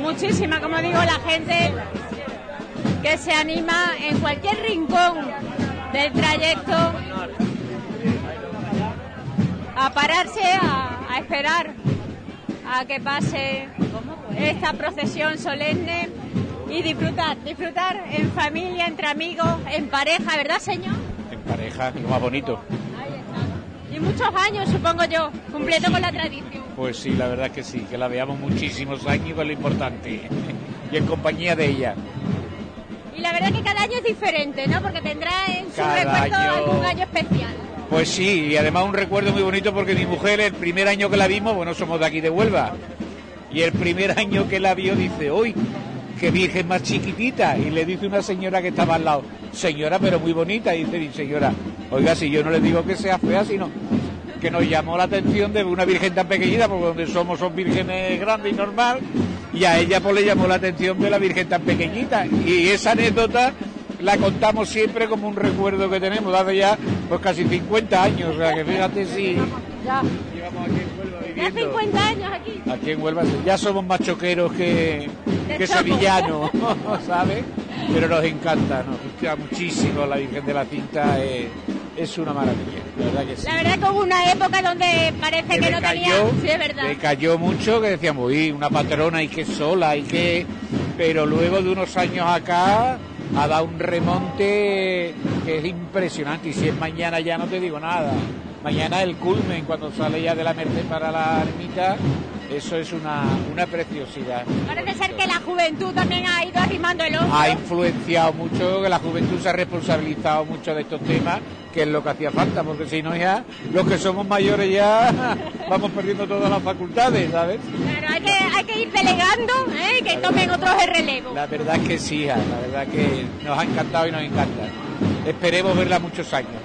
Muchísima, como digo, la gente que se anima en cualquier rincón del trayecto a pararse, a, a esperar a que pase esta procesión solemne y disfrutar, disfrutar en familia, entre amigos, en pareja, ¿verdad, señor? En pareja, lo más bonito. Y muchos años, supongo yo, cumpliendo con la tradición. Pues sí, la verdad que sí, que la veamos muchísimos años, que es lo importante. Y en compañía de ella. Y la verdad que cada año es diferente, ¿no? Porque tendrá en su Cada recuerdo año- algún año especial. Pues sí, y además un recuerdo muy bonito porque mi mujer, el primer año que la vimos, bueno, somos de aquí de Huelva, y el primer año que la vio dice, hoy, qué virgen más chiquitita, y le dice una señora que estaba al lado, señora, pero muy bonita, y dice mi señora, oiga, si yo no le digo que sea fea, sino que nos llamó la atención de una virgen tan pequeñita, porque donde somos son vírgenes grandes y normal, y a ella pues le llamó la atención de la virgen tan pequeñita, y esa anécdota la contamos siempre como un recuerdo que tenemos, hace ya pues casi 50 años, o sea que fíjate si Ya. llevamos aquí en Huelva Ya viviendo. 50 años aquí. Aquí en Huelva ya somos más choqueros que, De que sevillanos, ¿sabes? Pero nos encanta, nos gusta muchísimo la Virgen de la Cinta, es, es una maravilla, la verdad que sí. La verdad que hubo una época donde parece que, no tenía... Sí, es verdad. Le cayó mucho que decíamos, uy, una patrona y que sola y que... Pero luego de unos años acá ha dado un remonte que es impresionante y si es mañana ya no te digo nada. Mañana el culmen cuando sale ya de la Merced para la ermita, eso es una, una preciosidad. Parece ser que la juventud también ha ido arrimando el hombro. Ha influenciado mucho, que la juventud se ha responsabilizado mucho de estos temas, que es lo que hacía falta, porque si no ya los que somos mayores ya vamos perdiendo todas las facultades, ¿sabes? Claro, hay que, hay que ir delegando ¿eh? y que tomen otros el relevo. La verdad es que sí, la verdad que nos ha encantado y nos encanta. Esperemos verla muchos años.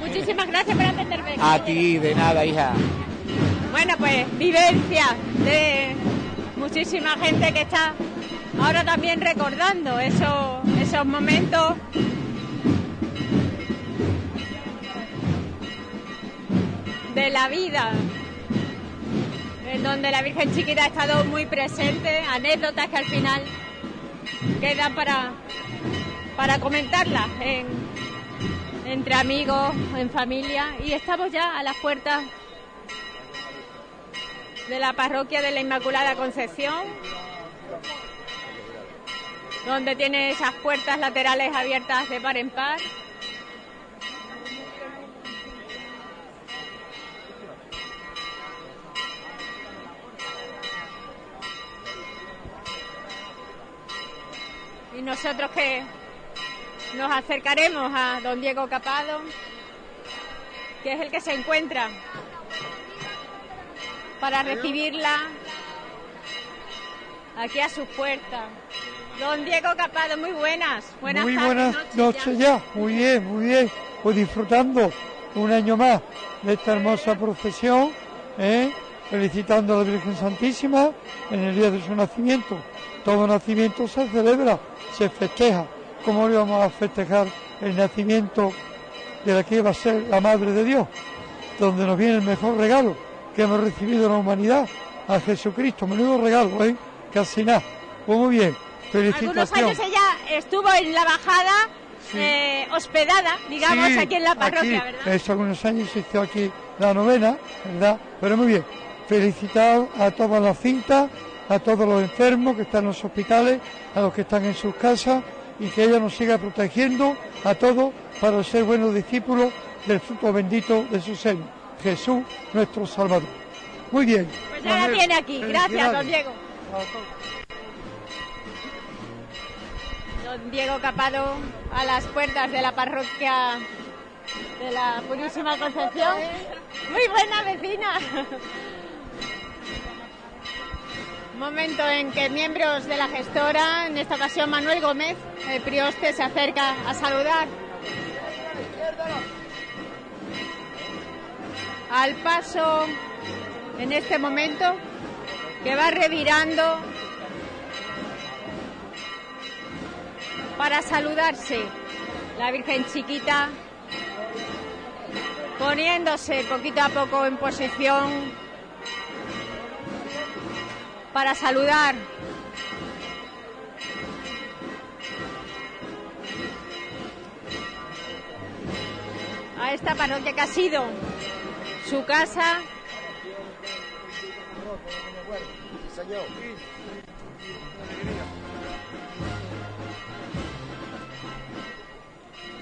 Muchísimas gracias por atenderme. A ti, de nada, hija. Bueno, pues vivencia de muchísima gente que está ahora también recordando esos, esos momentos. de la vida en donde la Virgen Chiquita ha estado muy presente, anécdotas que al final quedan para, para comentarlas en- entre amigos, en familia y estamos ya a las puertas de la parroquia de la Inmaculada Concepción, donde tiene esas puertas laterales abiertas de par en par. Y nosotros que nos acercaremos a don Diego Capado, que es el que se encuentra para recibirla aquí a sus puertas. Don Diego Capado, muy buenas. Buenas muy tardes, buenas noches noches ya. Muy bien, muy bien. Pues disfrutando un año más de esta hermosa procesión, ¿eh? felicitando a la Virgen Santísima en el día de su nacimiento. Todo nacimiento se celebra, se festeja. ¿Cómo le vamos a festejar el nacimiento de la que iba a ser la Madre de Dios? Donde nos viene el mejor regalo que hemos recibido en la humanidad, a Jesucristo. Menudo regalo, ¿eh? Casi nada. Pues muy bien. Algunos Felicitaciones. años ella estuvo en la bajada eh, hospedada, digamos, Sí, aquí en la parroquia, aquí, ¿verdad? Hace algunos años se hizo aquí la novena, ¿verdad? Pero muy bien. Felicitar a todas las cintas, a todos los enfermos que están en los hospitales, a los que están en sus casas y que ella nos siga protegiendo a todos para ser buenos discípulos del fruto bendito de su seno, Jesús nuestro Salvador. Muy bien. Pues ya la tiene aquí. Gracias, don Diego. Don Diego Capado a las puertas de la parroquia de la Purísima Concepción. Muy buena vecina. Momento en que miembros de la gestora, en esta ocasión Manuel Gómez, el prioste, se acerca a saludar. Al paso, en este momento, que va revirando para saludarse la Virgen Chiquita, poniéndose poquito a poco en posición para saludar a esta parroquia que ha sido su casa.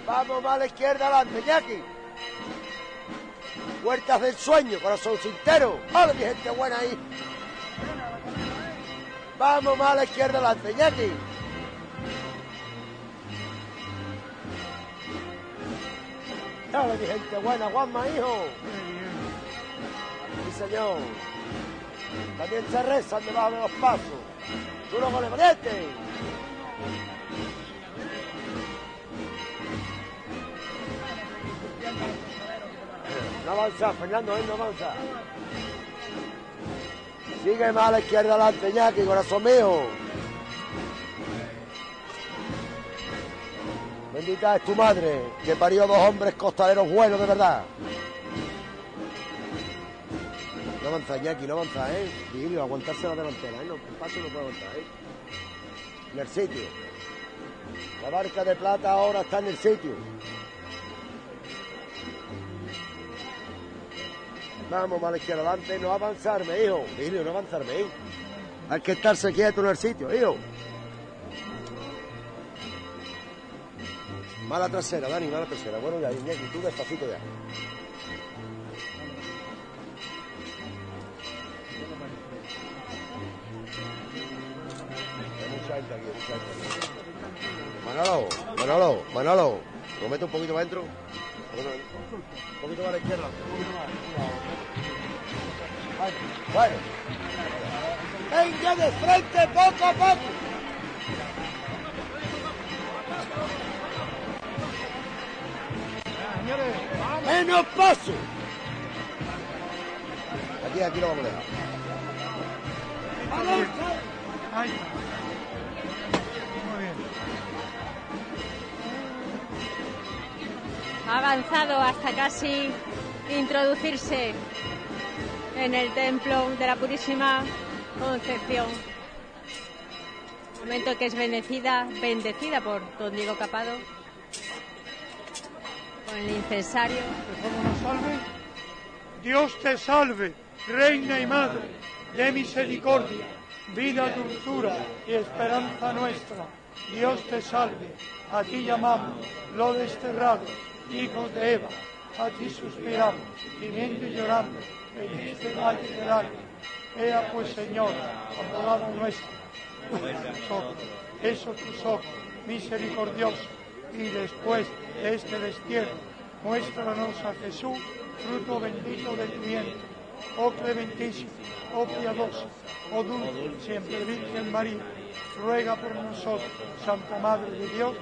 Vamos a la izquierda adelante, Jackie. Puertas del sueño, corazón cintero. ¡Hola, mi gente buena ahí! Vamos más a la izquierda adelante, Jackie. ¡Hola, mi gente buena! ¡Juanma, hijo! Sí, señor. También se rezan debajo de los pasos. ¡Duro con el valiente! No avanza, Fernando, él no avanza. Sigue más a la izquierda adelante, Ñaki, corazón mío. Bendita es tu madre, que parió dos hombres costaleros buenos de verdad. No avanza, Ñaki, no avanza, ¿eh? Vigilio, aguantarse la delantera, ¿eh? No, el paso no puede aguantar, ¿eh? En el sitio. La barca de plata ahora está en el sitio. Vamos, la izquierda adelante, no avanzarme, hijo. Vigilio, no avanzarme, ¿eh? Hay que estarse quieto en el sitio, hijo. Mala trasera, Dani, mala trasera. Bueno, ya, Iñaki, tú despacito ya. Manolo, Manolo, Manolo. ¿Lo meto un poquito adentro? Un poquito más a la izquierda. Un poquito más. Bueno. Venga de frente poco a poco. Menos paso. Aquí, aquí lo vamos a dejar. Ahí. Ha avanzado hasta casi introducirse en el templo de la Purísima Concepción. Momento que es bendecida, bendecida por don Diego Capado con el incensario. salve. Dios te salve, Reina y Madre de misericordia, vida, dulzura y esperanza nuestra. Dios te salve, a ti llamamos, lo desterrados, hijos de Eva, a ti suspiramos, gimiendo y llorando, en este valle de lágrimas. Pues, Señor, abogado nuestro, eso tus ojos, misericordioso, y después de este destierro, muéstranos a Jesús, fruto bendito de tu vientre. oh clementísima, oh piadosa, oh dulce, siempre Virgen María, ruega por nosotros, Santa Madre de Dios,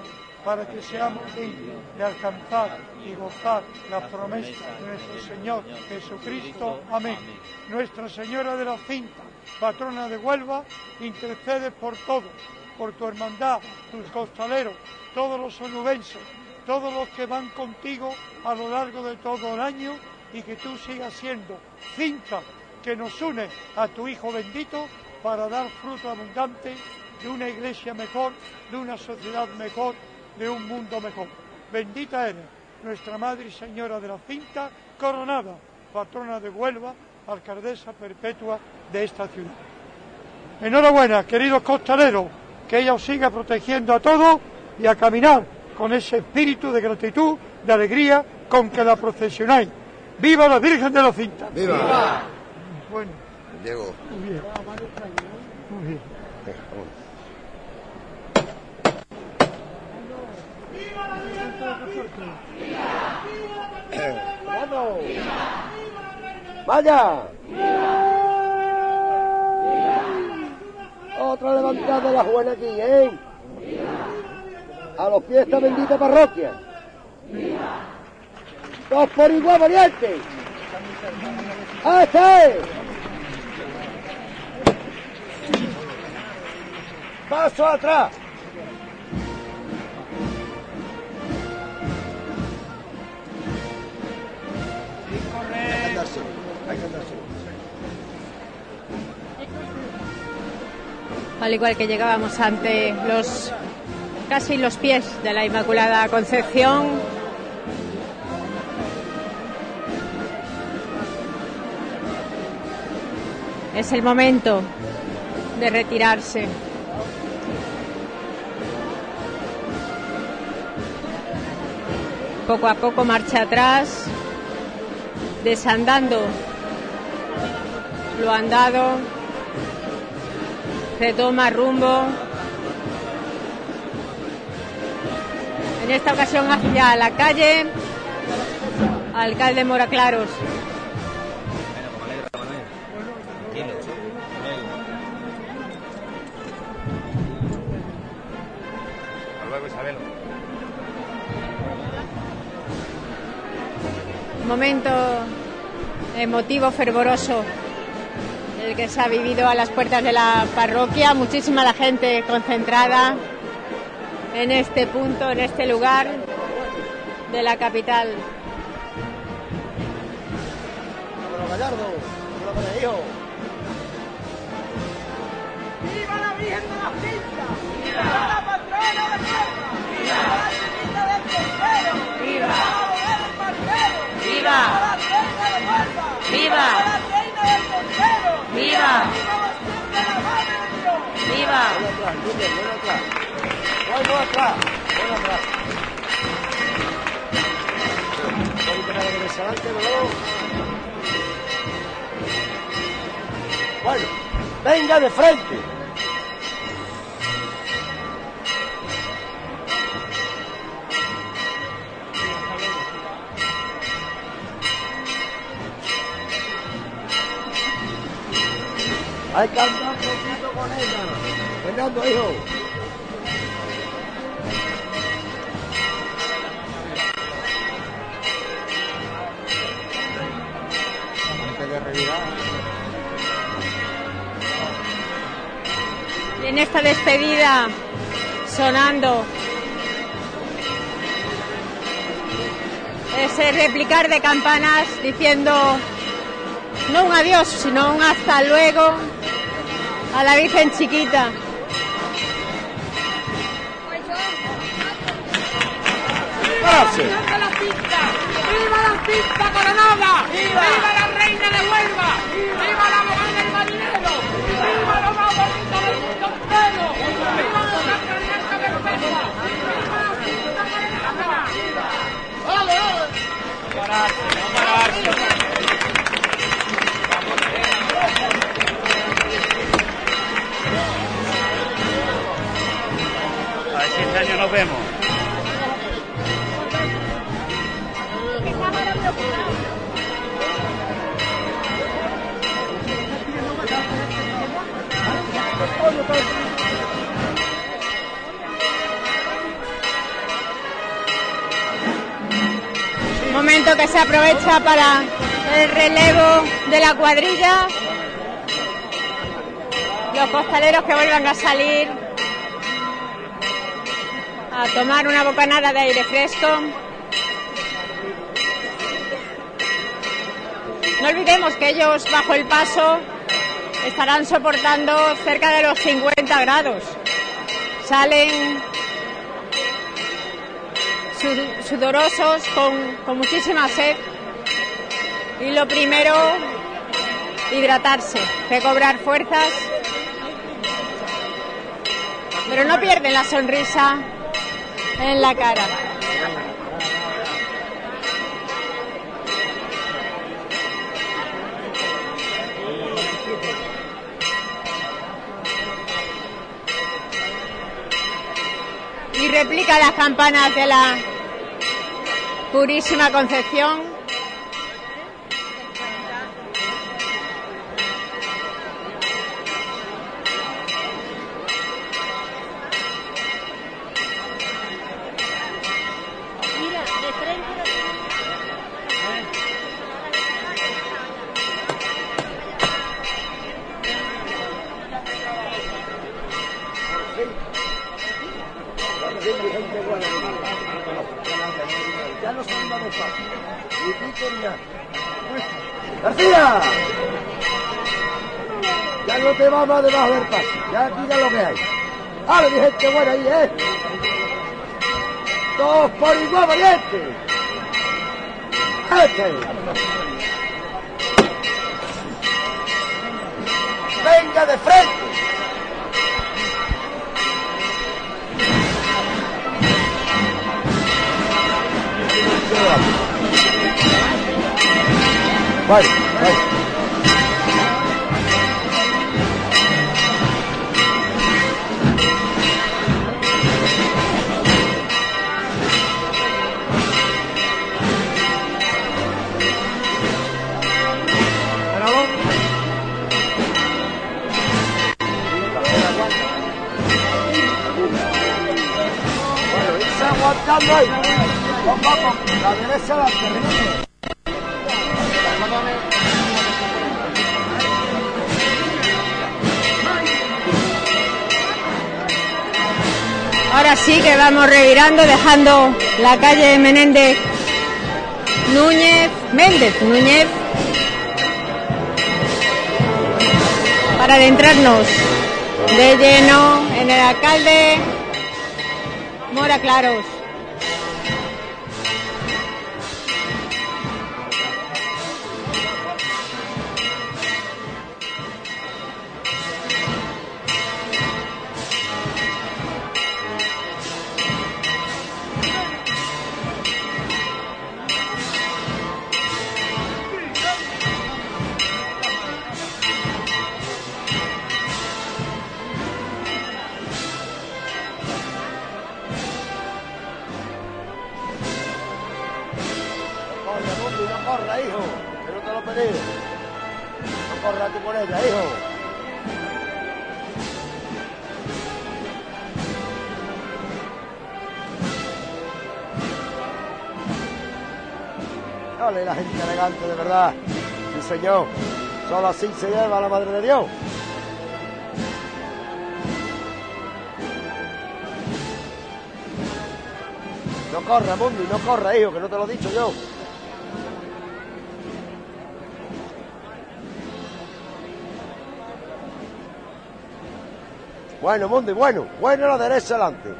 para que seamos dignos de alcanzar y gozar las promesas de nuestro Señor Jesucristo. Amén. Nuestra Señora de la Cinta, patrona de Huelva, intercede por todos, por tu hermandad, tus costaleros, todos los onubenses, todos los que van contigo a lo largo de todo el año y que tú sigas siendo cinta que nos une a tu Hijo bendito para dar fruto abundante de una iglesia mejor, de una sociedad mejor, de un mundo mejor. Bendita eres, nuestra Madre y Señora de la Cinta, coronada, patrona de Huelva, alcaldesa perpetua de esta ciudad. Enhorabuena, queridos costaleros, que ella os siga protegiendo a todos y a caminar con ese espíritu de gratitud, de alegría con que la procesionáis. ¡Viva la Virgen de la Cinta! ¡Viva! Bueno, Diego. muy bien. Muy bien. ¡Vamos! ¡Vaya! Otra levantada de la buena aquí, ¿eh? A los pies bendita parroquia. Dos por igual, valiente. ¡Este! Paso atrás. Al igual que llegábamos ante los casi los pies de la Inmaculada Concepción. Es el momento de retirarse. Poco a poco marcha atrás, desandando lo andado, retoma rumbo. En esta ocasión hacia la calle Alcalde Moraclaros. Momento emotivo, fervoroso, el que se ha vivido a las puertas de la parroquia. Muchísima la gente concentrada en este punto, en este lugar de la capital. ¡Viva la Virgen de la Cinta! ¡Viva la patrona de Huelva! ¡Viva la Virgen del Tercero! ¡Viva la del Marquero! ¡Viva! ¡Viva! Tercero! ¡Viva! ¡Viva la Virgen de la Hay que andar un poquito con ella. Fernando, hijo. Y en esta despedida sonando ese replicar de campanas diciendo no un adiós, sino un hasta luego a la Virgen chiquita. ¡Viva la Cinta! ¡Viva la coronada! ¡Viva! la Reina de Huelva! ¡Viva la abogada del marinero! ¡Viva lo más bonito del mundo entero! ¡Viva la Santa Perfecta! ¡Viva la Cinta coronada! ¡Vale, vale! A Nos vemos. Momento que se aprovecha para el relevo de la cuadrilla. Los costaleros que vuelvan a salir a tomar una bocanada de aire fresco. No olvidemos que ellos bajo el paso estarán soportando cerca de los 50 grados. Salen su- sudorosos, con, con muchísima sed. Y lo primero, hidratarse, recobrar fuerzas. Pero no pierden la sonrisa en la cara. Y replica las campanas de la Purísima Concepción. Más debajo del paso. Ya mira lo que hay. ¡Ahora, mi gente buena ahí, eh! ¡Todos por igual, valiente! ¡Este! ¡Venga de frente! Vale, vale. Ahora sí que vamos revirando, dejando la calle Menéndez. Núñez, Méndez Núñez, para adentrarnos de lleno en el alcalde Mora Claros. Verdad. Sí, señor. Solo así se lleva la madre de Dios. No corra, Mundi, no corra, hijo, que no te lo he dicho yo. Bueno, Mundi, bueno. Bueno la derecha adelante.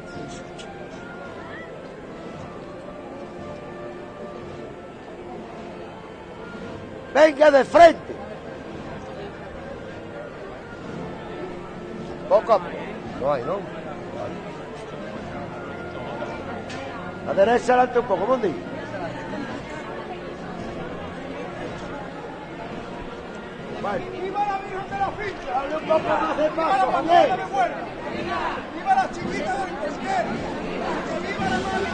Venga de frente. Poco a poco. No hay, ¿no? La derecha adelante un poco, Mundi. Vale. ¡Viva la Virgen de la Finca! Dale un poco más de ¡Viva la paso, Javier. ¡Viva la chiquita del pesquero! ¡Viva la madre!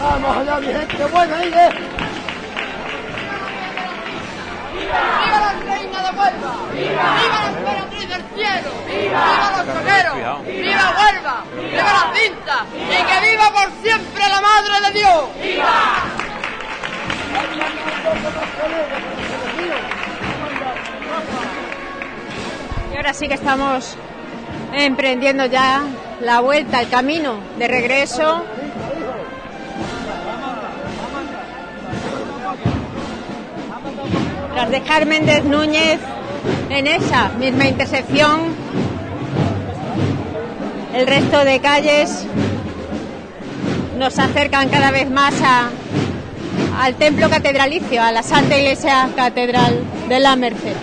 Vamos allá, mi gente buena ahí, ¿eh? ¡Viva la reina de Huelva! ¡Viva la emperatriz del cielo! ¡Viva los toreros! ¡Viva Huelva! ¡Viva la cinta! ¡Y que viva por siempre la Madre de Dios! ¡Viva! Y ahora sí que estamos emprendiendo ya la vuelta, el camino de regreso. Tras dejar Méndez Núñez en esa misma intersección, el resto de calles nos acercan cada vez más a, al templo catedralicio, a la Santa Iglesia Catedral de la Merced.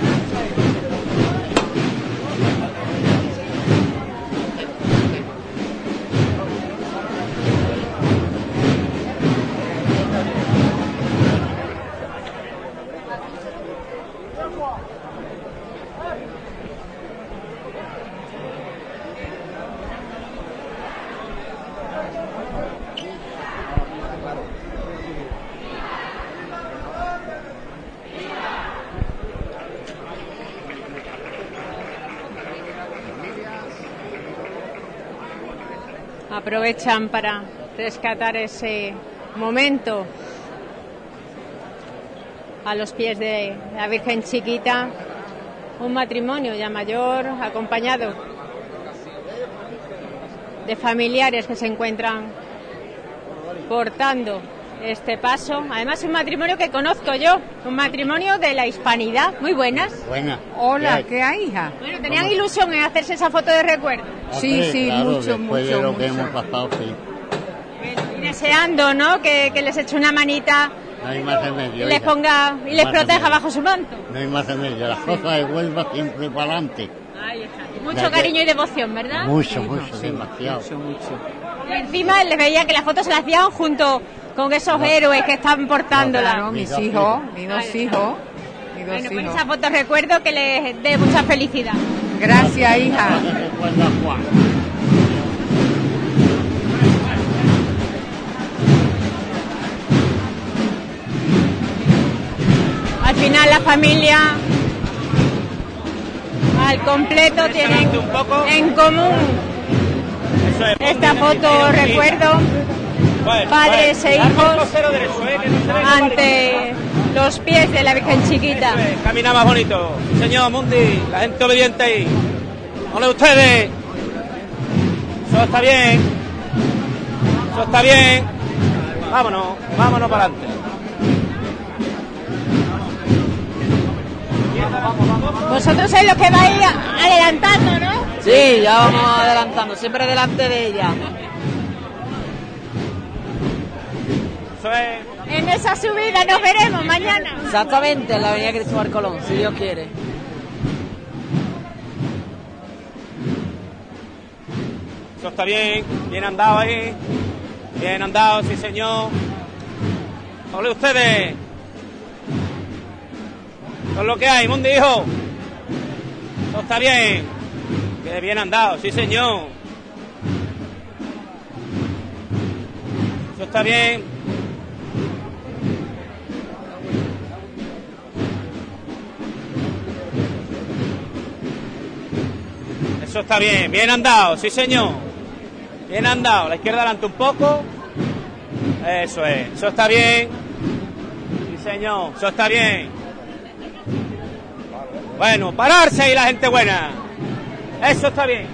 Aprovechan para rescatar ese momento a los pies de la Virgen Chiquita, un matrimonio ya mayor acompañado de familiares que se encuentran portando este paso. Además, un matrimonio que conozco yo, un matrimonio de la hispanidad. Muy buenas. Buenas. Hola, ¿qué hay, hija? Bueno, tenían ilusión en hacerse esa foto de recuerdo. Hombre, claro, después de lo que hemos pasado, sí. Y deseando, ¿no? Que, que les eche una manita No hay más remedio. y les ponga y les proteja remedio. bajo su manto. No hay más remedio. Las cosas de Huelva siempre para adelante. Ahí está. Mucho que- cariño y devoción, ¿verdad? Mucho, mucho, demasiado. Y encima les veía que las fotos se las hacían junto con esos héroes que están portándola. Claro, mis Mis dos hijos, mis dos hijos. Bueno, pues esa foto recuerdo que les dé mucha felicidad. Gracias, hija. Al final la familia al completo tienen en común esta foto recuerdo padres e hijos ante los pies de la Virgen Chiquita. Camina más bonito. Señor Mundi, la gente obediente ahí. Ole ustedes. Eso está bien. Eso está bien. Vámonos, vámonos para adelante. Vosotros sois los que vais a- adelantando, ¿no? Sí, ya vamos adelantando, siempre delante de ella. Eso es. En esa subida nos veremos mañana. Exactamente, en la avenida Cristóbal Colón, si Dios quiere. Eso está bien. Bien andado ahí. Bien andado, sí señor. Ole ustedes. Eso es lo que hay, Mundi, hijo. Eso está bien. Que bien andado, sí señor. Eso está bien. Eso está bien, bien andado, sí señor. Bien andado, la izquierda adelante un poco. Eso es, eso está bien. Sí señor, eso está bien. Bueno, pararse ahí la gente buena. Eso está bien.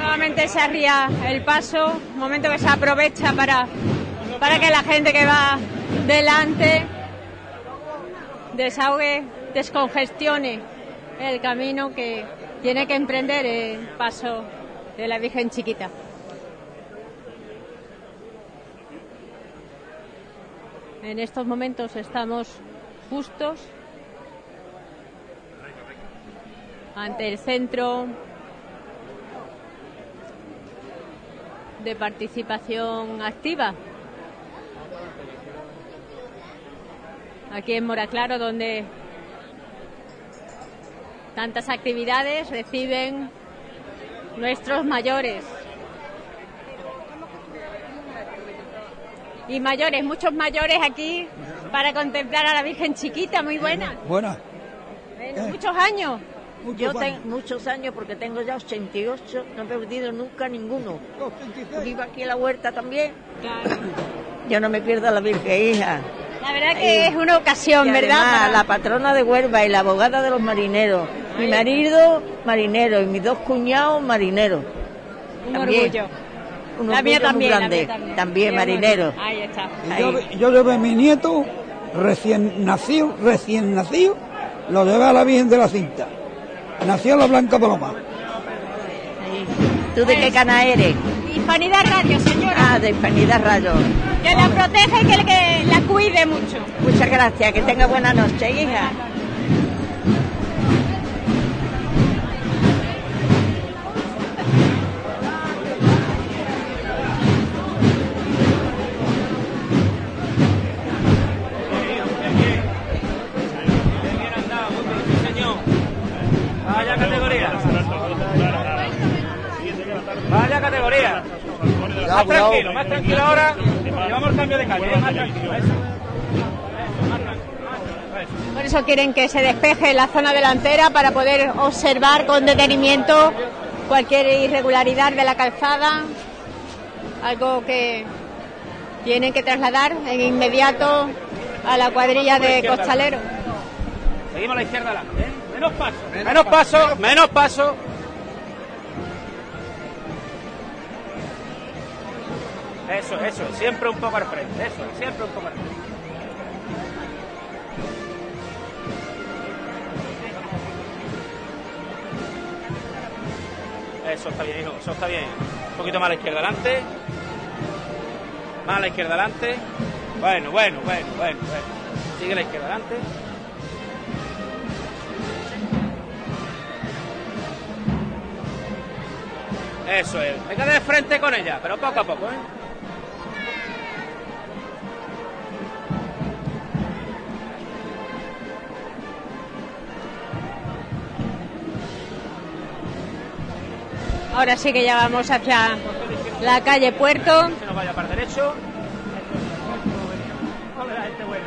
Nuevamente se arría el paso, momento que se aprovecha para, para que la gente que va delante desahogue, descongestione el camino que tiene que emprender el paso de la Virgen Chiquita. En estos momentos estamos justos ante el centro de participación activa. Aquí en Moraclaro, donde tantas actividades reciben nuestros mayores. Y mayores, muchos mayores aquí para contemplar a la Virgen Chiquita, muy buena. Buena. Bueno, muchos años. Yo Muchos tengo años. muchos años porque tengo ya 88, no he perdido nunca ninguno. Vivo aquí en la huerta también. Yo no me pierdo la Virgen hija. La verdad que es una ocasión, Y ¿verdad? además, La patrona de Huelva y la abogada de los marineros. Mi marido, marinero, y mis dos cuñados, marineros. Un También. orgullo. Un La mía orgullo muy también, la grande. mía también. También marinero. Ahí está. Yo, yo llevé a mi nieto recién nacido, recién nacido, lo llevé a la Virgen de la Cinta. Nació la Blanca Paloma. ¿Tú de qué cana eres? Hispanidad Radio, señora. Ah, de Hispanidad Radio. Que la proteja y que, que la cuide mucho. Muchas gracias, que tenga buena noche, hija. Más tranquilo, más tranquilo ahora. Llevamos cambio de calle, más tranquilo. Eso. Por eso quieren que se despeje la zona delantera para poder observar con detenimiento cualquier irregularidad de la calzada, algo que tienen que trasladar en inmediato a la cuadrilla de costaleros. Seguimos a la izquierda adelante, ¿eh? Menos paso. Menos paso, menos paso. Eso, eso, siempre un poco al frente, eso, siempre un poco al frente. Eso está bien, hijo, eso está bien. Un poquito más a la izquierda adelante. Más a la izquierda adelante. Bueno, bueno, bueno, bueno, bueno. Sigue la izquierda adelante. Eso es. Venga de frente con ella, pero poco a poco, ¿eh? Ahora sí que ya vamos hacia la calle Puerto. Se nos vaya para el derecho. Buena.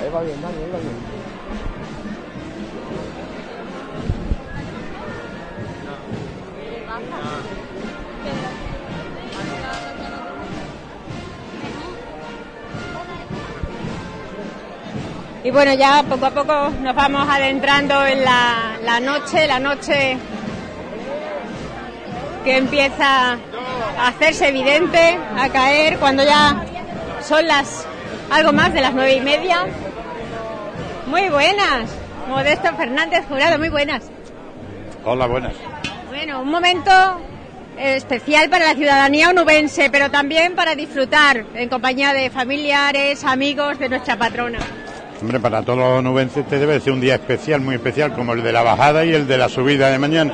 Ahí va bien, Dani, ahí va bien. Y bueno, ya poco a poco nos vamos adentrando en la, la noche, la noche que empieza a hacerse evidente, a caer cuando ya son las algo más de las nueve y media. Muy buenas, Modesto Fernández Jurado, muy buenas. Hola, buenas. Bueno, un momento especial para la ciudadanía onubense, pero también para disfrutar en compañía de familiares, amigos de nuestra patrona. Hombre, para todos los nubenses este debe ser un día especial, muy especial, como el de la bajada y el de la subida de mañana.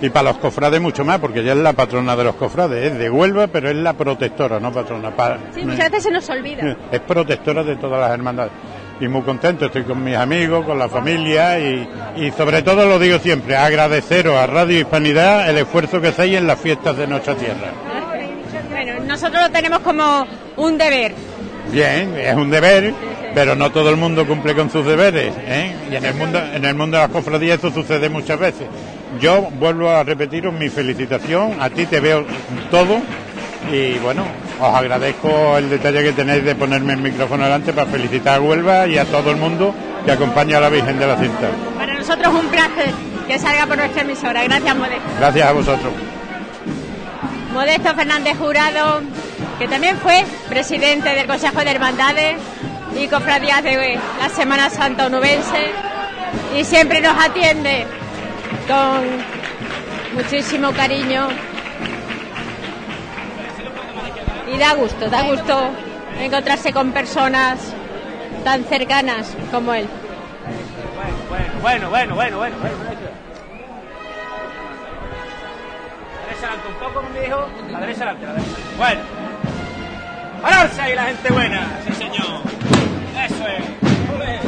Y para los cofrades mucho más, porque ella es la patrona de los cofrades, es de Huelva, pero es la protectora, no patrona. Pa- Sí, muchas veces se nos olvida. Es protectora de todas las hermandades. Y muy contento, estoy con mis amigos, con la familia y, y sobre todo lo digo siempre, agradeceros a Radio Hispanidad el esfuerzo que hacéis en las fiestas de nuestra tierra. Bueno, nosotros lo tenemos como un deber. Bien, es un deber, pero no todo el mundo cumple con sus deberes, ¿eh? Y en el mundo, en el mundo de las cofradías eso sucede muchas veces. Yo vuelvo a repetiros mi felicitación, a ti te veo todo y bueno, os agradezco el detalle que tenéis de ponerme el micrófono delante para felicitar a Huelva y a todo el mundo que acompaña a la Virgen de la Cinta. Para nosotros un placer que salga por nuestra emisora. Gracias, Modesto. Gracias a vosotros. Modesto Fernández Jurado, que también fue presidente del Consejo de Hermandades y Cofradías de la Semana Santa Onubense y siempre nos atiende con muchísimo cariño. Y da gusto, da gusto encontrarse con personas tan cercanas como él. Bueno, bueno, bueno, bueno, bueno. Derecha adelante un poco. La derecha adelante, la derecha. Bueno. ¡Pararse ahí la gente buena! Sí, señor. Eso es. Ole.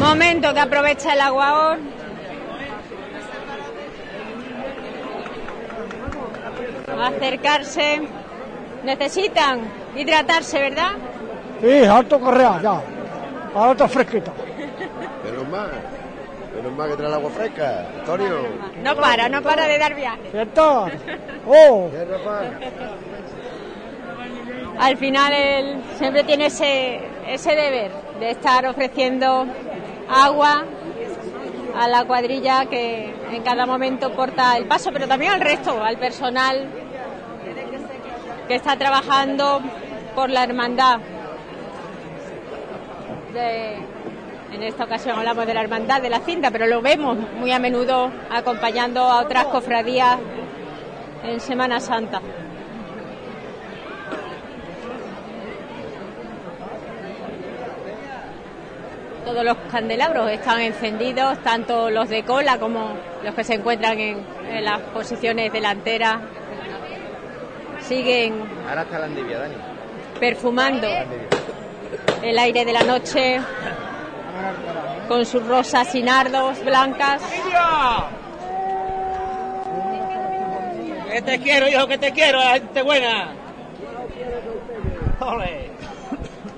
Momento que aprovecha el aguaón. acercarse. Necesitan hidratarse, ¿verdad? Sí, alto correa, ya. Ahora está fresquita. Menos mal. Menos mal que trae el agua fresca, Antonio. No para, no para de dar viaje. ¿Cierto? ¡Oh! Al final él siempre tiene ese, ese deber de estar ofreciendo agua a la cuadrilla que en cada momento porta el paso, pero también al resto, al personal que está trabajando por la hermandad. De- en esta ocasión hablamos de la hermandad de la cinta, pero lo vemos muy a menudo acompañando a otras cofradías en Semana Santa. Todos los candelabros están encendidos, tanto los de cola como los que se encuentran en, en las posiciones delanteras. Siguen Ahora está la endivia, Dani. perfumando el aire de la noche con sus rosas y nardos blancas. Que te quiero, hijo, que te quiero, la gente buena. Ole.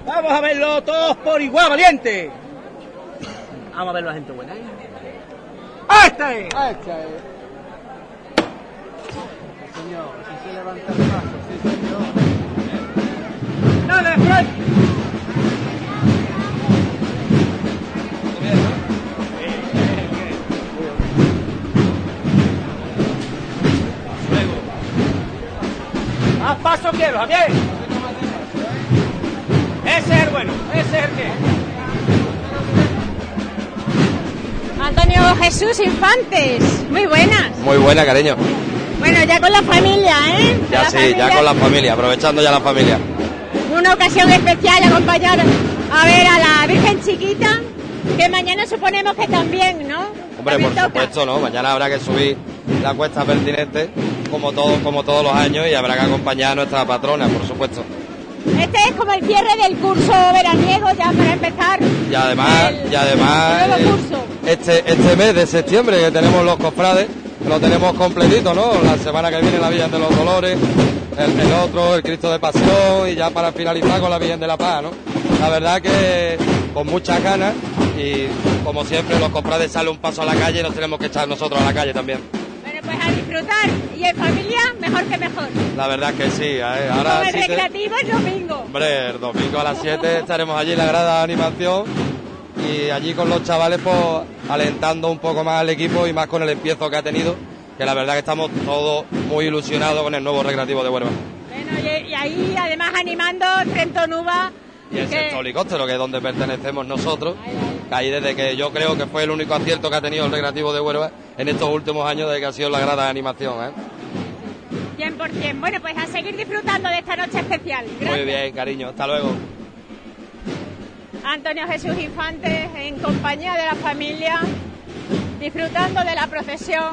Vamos a verlo todos por igual, valiente. Vamos a verlo, la gente buena. ¿eh? ¡Este! ¡Este! Señor, si se levanta el paso, sí, señor. ¡Dale, Fred! Más paso quiero, Javier. Ese es el bueno, ese es el que. Antonio Jesús Infantes, muy buenas. Muy buena, cariño. Bueno, ya con la familia, ¿eh? Con Ya la sí, familia. ya con la familia, aprovechando ya la familia. Una ocasión especial acompañar a ver a la Virgen Chiquita, que mañana suponemos que también, ¿no? Hombre, por supuesto, ¿no? Mañana habrá que subir la cuesta pertinente, como, todo, como todos los años, y habrá que acompañar a nuestra patrona, por supuesto. Este es como el cierre del curso veraniego, ya para empezar. Y además, y además nuevo curso. este, este mes de septiembre que tenemos los cofrades, lo tenemos completito, ¿no? La semana que viene la Virgen de los Dolores, el, el otro, el Cristo de Pasión, y ya para finalizar con la Virgen de la Paz, ¿no? La verdad que con muchas ganas y como siempre los cofrades salen un paso a la calle y nos tenemos que echar nosotros a la calle también. Bueno, pues a disfrutar. Y en familia, mejor que mejor. La verdad que sí, ¿eh? ahora Con el recreativo el domingo. Hombre, el domingo a las 7 estaremos allí en la grada de animación y allí con los chavales pues alentando un poco más al equipo y más con el empiezo que ha tenido, que la verdad que estamos todos muy ilusionados con el nuevo recreativo de Huelva. Bueno, y, ahí además animando Trentonuba. Y el sexto helicóptero, que es donde pertenecemos nosotros, ahí desde que yo creo que fue el único acierto que ha tenido el recreativo de Huelva en estos últimos años de que ha sido la grada de animación. ¿eh? 100%. Bueno, pues a seguir disfrutando de esta noche especial. Muy bien, cariño, hasta luego. Antonio Jesús Infantes en compañía de la familia, disfrutando de la procesión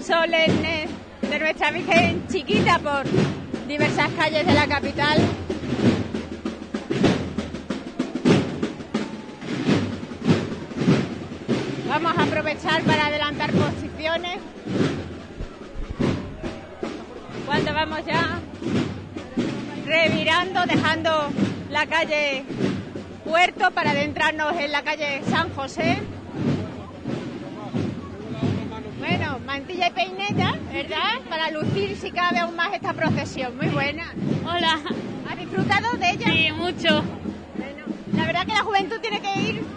solemne de nuestra Virgen Chiquita por diversas calles de la capital. Vamos a aprovechar para adelantar posiciones. Cuando vamos ya revirando, dejando la calle Puerto para adentrarnos en la calle San José. Bueno, mantilla y peineta, ¿verdad? Para lucir si cabe aún más esta procesión. Muy buena. Hola. ¿Has disfrutado de ella? Sí, mucho. Bueno, la verdad que la juventud tiene que ir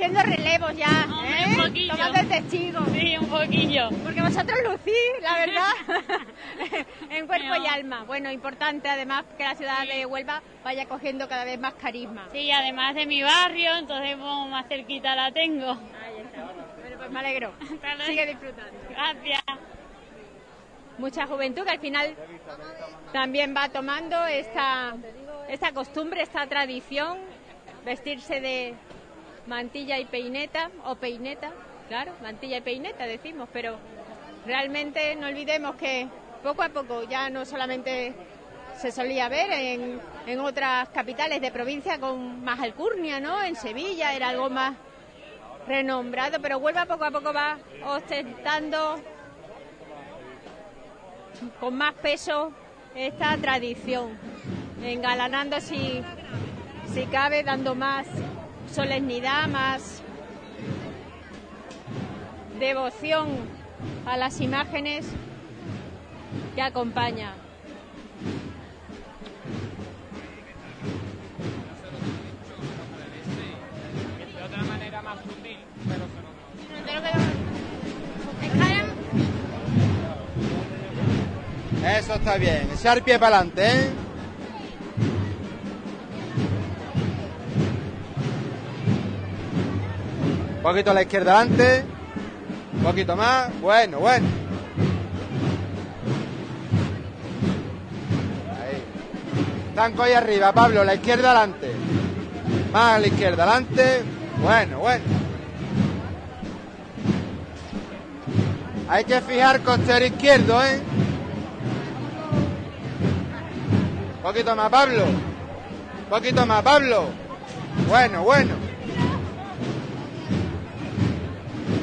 haciendo relevos ya, ¿eh? un poquillo. Tomando el testigo. Sí, un poquillo. Porque vosotros lucís, la verdad, en cuerpo y alma. Bueno, importante además que la ciudad de Huelva vaya cogiendo cada vez más carisma. Sí, además de mi barrio, entonces como más cerquita la tengo. Bueno, pues me alegro. Sigue disfrutando. Gracias. Mucha juventud que al final también va tomando esta, esta costumbre, esta tradición, vestirse de mantilla y peineta, o peineta, claro, mantilla y peineta decimos, pero realmente no olvidemos que poco a poco ya no solamente se solía ver en, en otras capitales de provincia con más alcurnia, ¿no? En Sevilla era algo más renombrado, pero Huelva poco a poco va ostentando con más peso esta tradición, engalanando si, si cabe, dando más solemnidad, más devoción a las imágenes que pero Eso está bien. Echar pie para adelante, ¿eh? Un poquito a la izquierda adelante. Un poquito más. Bueno, bueno. Ahí. Tanco ahí arriba, Pablo. La izquierda adelante. Más a la izquierda adelante. Bueno, bueno. Hay que fijar costero izquierdo, ¿eh? Un poquito más, Pablo. Un poquito más, Pablo. Bueno, bueno.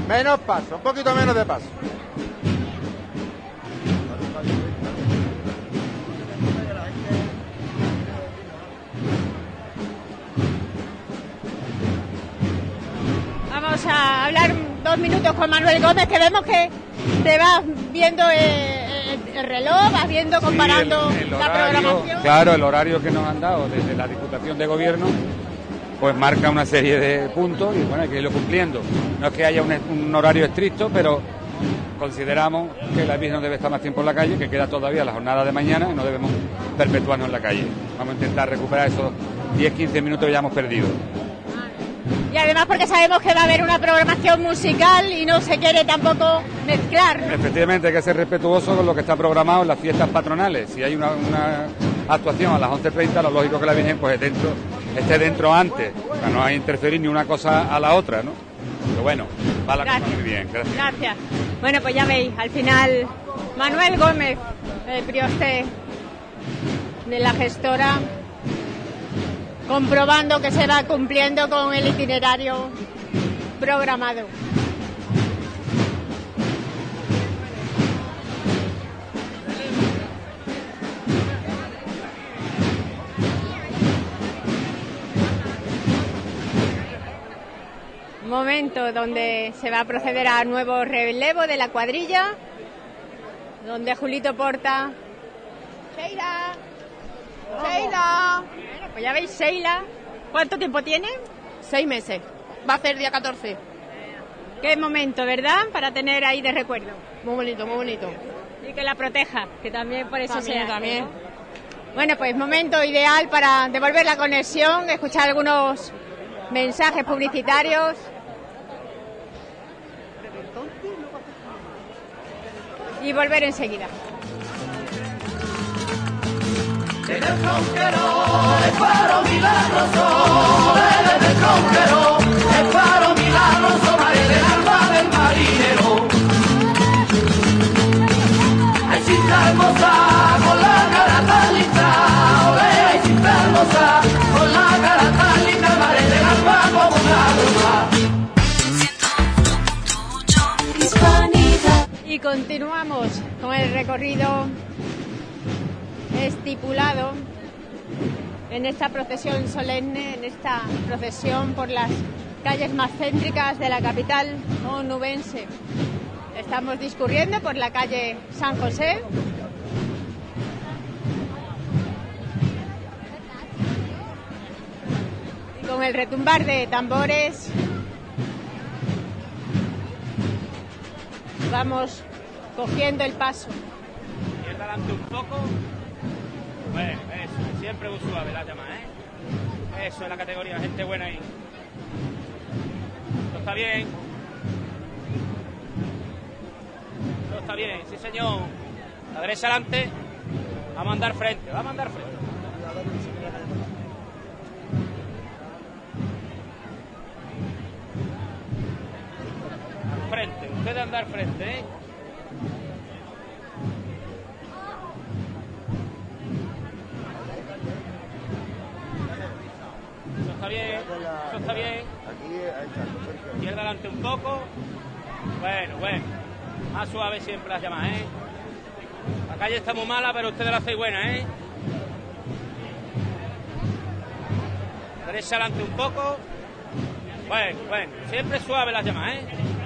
Menos paso, un poquito menos de paso. Vamos a hablar dos minutos con Manuel Gómez, que vemos que te vas viendo eh, el, el reloj, vas viendo, comparando Sí, el- el la programación. Claro, el horario que nos han dado desde la Diputación de Gobierno, pues marca una serie de puntos y bueno, hay que irlo cumpliendo. No es que haya un, un horario estricto, pero consideramos que la Virgen no debe estar más tiempo en la calle, que queda todavía la jornada de mañana y no debemos perpetuarnos en la calle. Vamos a intentar recuperar esos 10-15 minutos que ya hemos perdido. Y además porque sabemos que va a haber una programación musical y no se quiere tampoco mezclar. ¿no? Efectivamente, hay que ser respetuoso con lo que está programado en las fiestas patronales. Si hay una, una actuación a las 11.30, lo lógico que la Virgen pues, dentro, esté dentro antes, para no interferir ni una cosa a la otra, ¿no? Pero bueno, va la cosa muy bien, gracias. Gracias. Bueno, pues ya veis, al final Manuel Gómez, el prioste de la gestora, comprobando que se va cumpliendo con el itinerario programado. Momento donde se va a proceder a nuevo relevo de la cuadrilla, donde Julito Porta. Sheila. Sheila. Bueno, pues ya veis, Sheila. ¿Cuánto tiempo tiene? Seis meses. Va a ser día 14. Qué momento, ¿verdad? Para tener ahí de recuerdo. Muy bonito, muy bonito. Y que la proteja, que también por eso También, se hace, también. ¿no? Bueno, pues momento ideal para devolver la conexión, escuchar algunos mensajes publicitarios. Y volver enseguida. En el tronquero, el faro milagroso, en el tronquero, el María del alma del marinero. Y continuamos con el recorrido estipulado en esta procesión solemne, en esta procesión por las calles más céntricas de la capital onubense. Estamos discurriendo por la calle San José. Y con el retumbar de tambores vamos cogiendo el paso. Izquierda adelante un poco. Bueno, eso, siempre muy suave la llama, ¿eh? Eso es la categoría, gente buena ahí. Esto está bien. Esto está bien, sí señor. La derecha adelante. Vamos a andar frente, vamos a andar frente. Frente, usted andar frente, ¿eh? Eso está bien, eso está bien. Izquierda adelante un poco. Bueno, bueno. Más suave siempre las llamas, ¿eh? La calle está muy mala, pero ustedes la hacéis buena, ¿eh? Derecha adelante un poco. Bueno, bueno, siempre suave las llamas, ¿eh?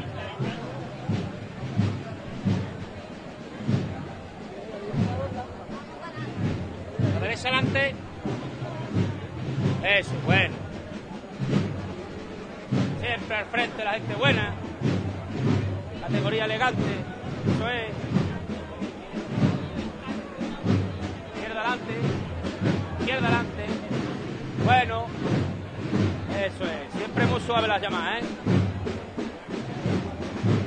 Adelante. Eso, bueno. Siempre al frente la gente buena. Categoría elegante. Eso es. Izquierda adelante. Izquierda adelante. Bueno. Eso es. Siempre muy suave las llamadas, ¿eh?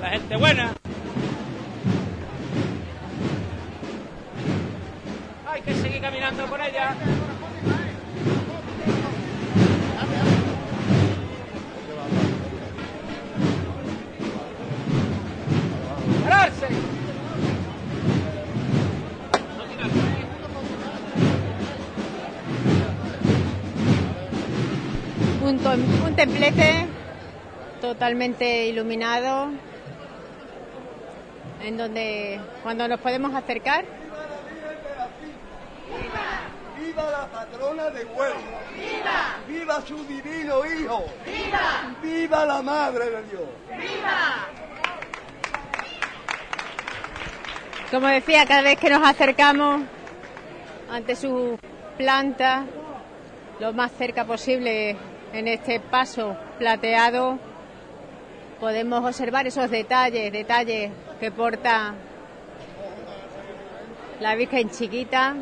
La gente buena. Caminando por. ¡Pararse! Un, un templete totalmente iluminado en donde cuando nos podemos acercar ¡Viva la patrona de Huelva! ¡Viva! ¡Viva su divino hijo! ¡Viva! ¡Viva la madre de Dios! Como decía, cada vez que nos acercamos ante su planta, lo más cerca posible en este paso plateado, podemos observar esos detalles, detalles que porta la Virgen chiquita.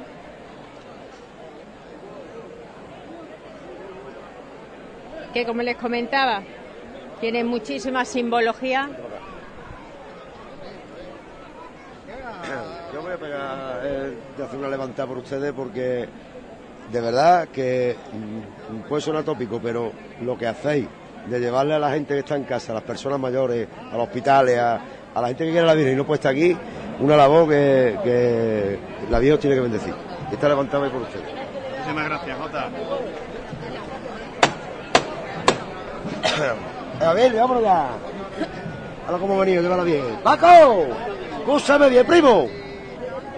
Que como les comentaba, tiene muchísima simbología. Yo voy a pegar eh, de hacer una levantada por ustedes porque de verdad que mm, puede sonar tópico, pero lo que hacéis de llevarle a la gente que está en casa, a las personas mayores, a los hospitales, a, a la gente que quiere la vida y no puede estar aquí, una labor que, que la Dios tiene que bendecir. Y Esta levantada va por ustedes. Muchísimas gracias, Jota. A ver, vámonos ya. Ahora cómo ha venido, llévala bien. ¡Paco! Escúchame bien, primo.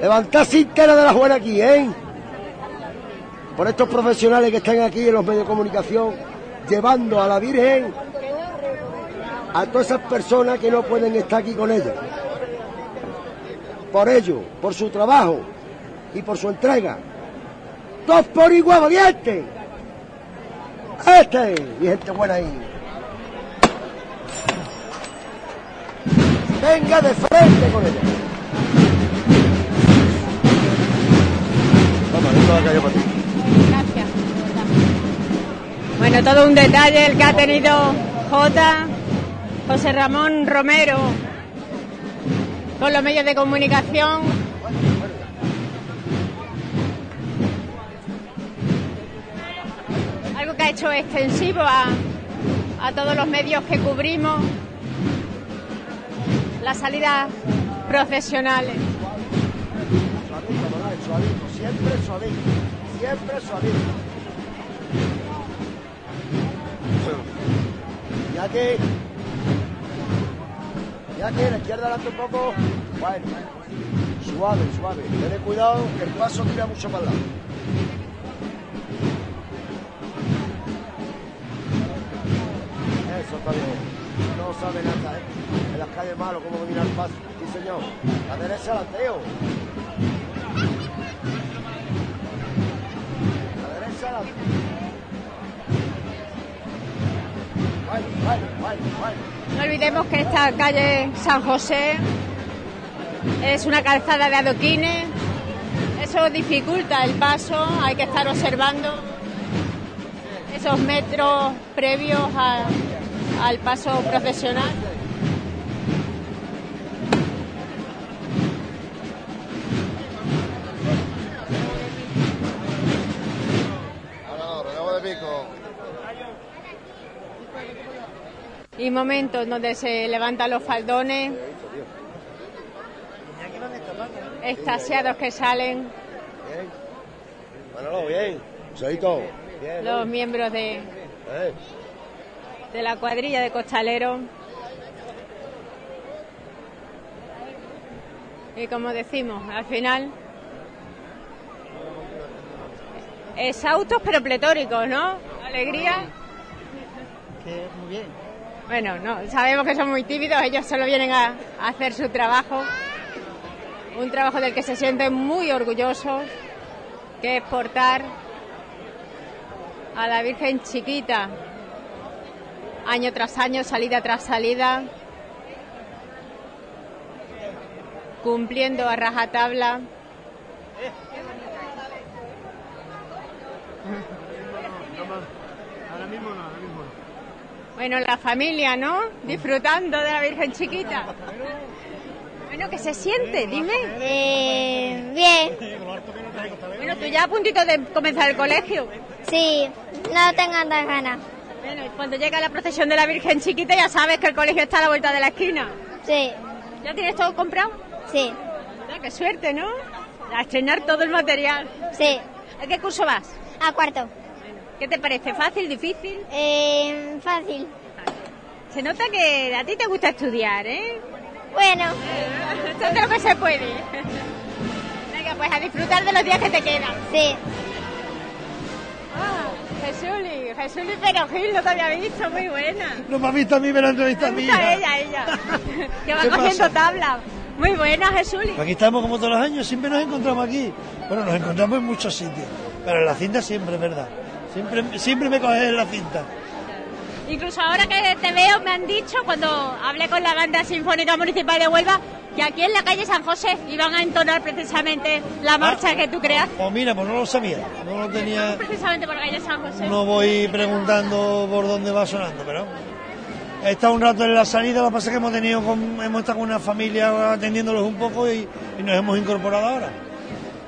Levantad cintera de la buena aquí, ¿eh? Por estos profesionales que están aquí en los medios de comunicación, llevando a la Virgen a todas esas personas que no pueden estar aquí con ella. Por ello, por su trabajo y por su entrega. Dos por igual, valiente. Este, y gente buena ahí. Venga de frente con ella. Vamos, esto va a caer para ti. Gracias. Bueno, todo un detalle el que ha tenido J. José Ramón Romero con los medios de comunicación. Algo que ha hecho extensivo a, a todos los medios que cubrimos las salidas profesionales. Suavito, Manuel, suavito, siempre suavito, siempre suavito. Ya que, ya que la izquierda adelante un poco, bueno, suave, suave. Tened cuidado que el paso tira mucho para el lado. Eso está bien. No sabe nada, ¿eh? En las calles malo, cómo dominar el paso. Sí, señor. La derecha adelante, hijo. La derecha vale. No olvidemos que esta calle San José es una calzada de adoquines. Eso dificulta el paso, hay que estar observando esos metros previos a- al paso profesional. Pico. Y momentos donde se levantan los faldones, extasiados que salen Bien. Manolo, bien. Solito. Bien. los miembros de, Eh. de la cuadrilla de costaleros. Y como decimos, al final, exhaustos pero pletóricos, ¿no? Alegría. muy bien. Bueno, no, sabemos que son muy tímidos, ellos solo vienen a, a hacer su trabajo, un trabajo del que se sienten muy orgullosos, que es portar a la Virgen chiquita, año tras año, salida tras salida, cumpliendo a rajatabla. Ahora mismo no, ahora mismo no. Bueno, la familia, ¿no? Disfrutando de la Virgen chiquita. Bueno, ¿qué se siente? Dime. Eh, bien. Bueno, tú ya a puntito de comenzar el colegio. Sí, no tengo tantas ganas. Bueno, y cuando llega la procesión de la Virgen chiquita ya sabes que el colegio está a la vuelta de la esquina. Sí. ¿Ya tienes todo comprado? Sí. Ah, qué suerte, ¿no? A estrenar todo el material. Sí. ¿A qué curso vas? A cuarto. ¿Qué te parece? ¿Fácil, difícil? Eh, fácil. Se nota que a ti te gusta estudiar, ¿eh? Bueno. Esto es lo que se puede. Venga, pues a disfrutar de los días que te quedan. Sí. Ah, Jesuli, Jesuli Perojil, no te había visto, muy buena. No me ha visto a mí, me la entrevista a Me mí. ella, ella. que va ¿Qué cogiendo pasa? tabla. Muy buena, Jesuli. Aquí estamos como todos los años, siempre nos encontramos aquí. Bueno, nos encontramos en muchos sitios, pero en la cinta siempre, es verdad. Siempre, siempre me coges en la cinta. Incluso ahora que te veo me han dicho, cuando hablé con la banda sinfónica municipal de Huelva, que aquí en la calle San José iban a entonar precisamente la marcha que tú creas. Pues mira, pues no lo sabía, no lo tenía, Precisamente por la calle San José. no voy preguntando por dónde va sonando, pero he estado un rato en la salida, lo que pasa es que hemos tenido con- hemos estado con una familia atendiéndolos un poco y, y nos hemos incorporado ahora.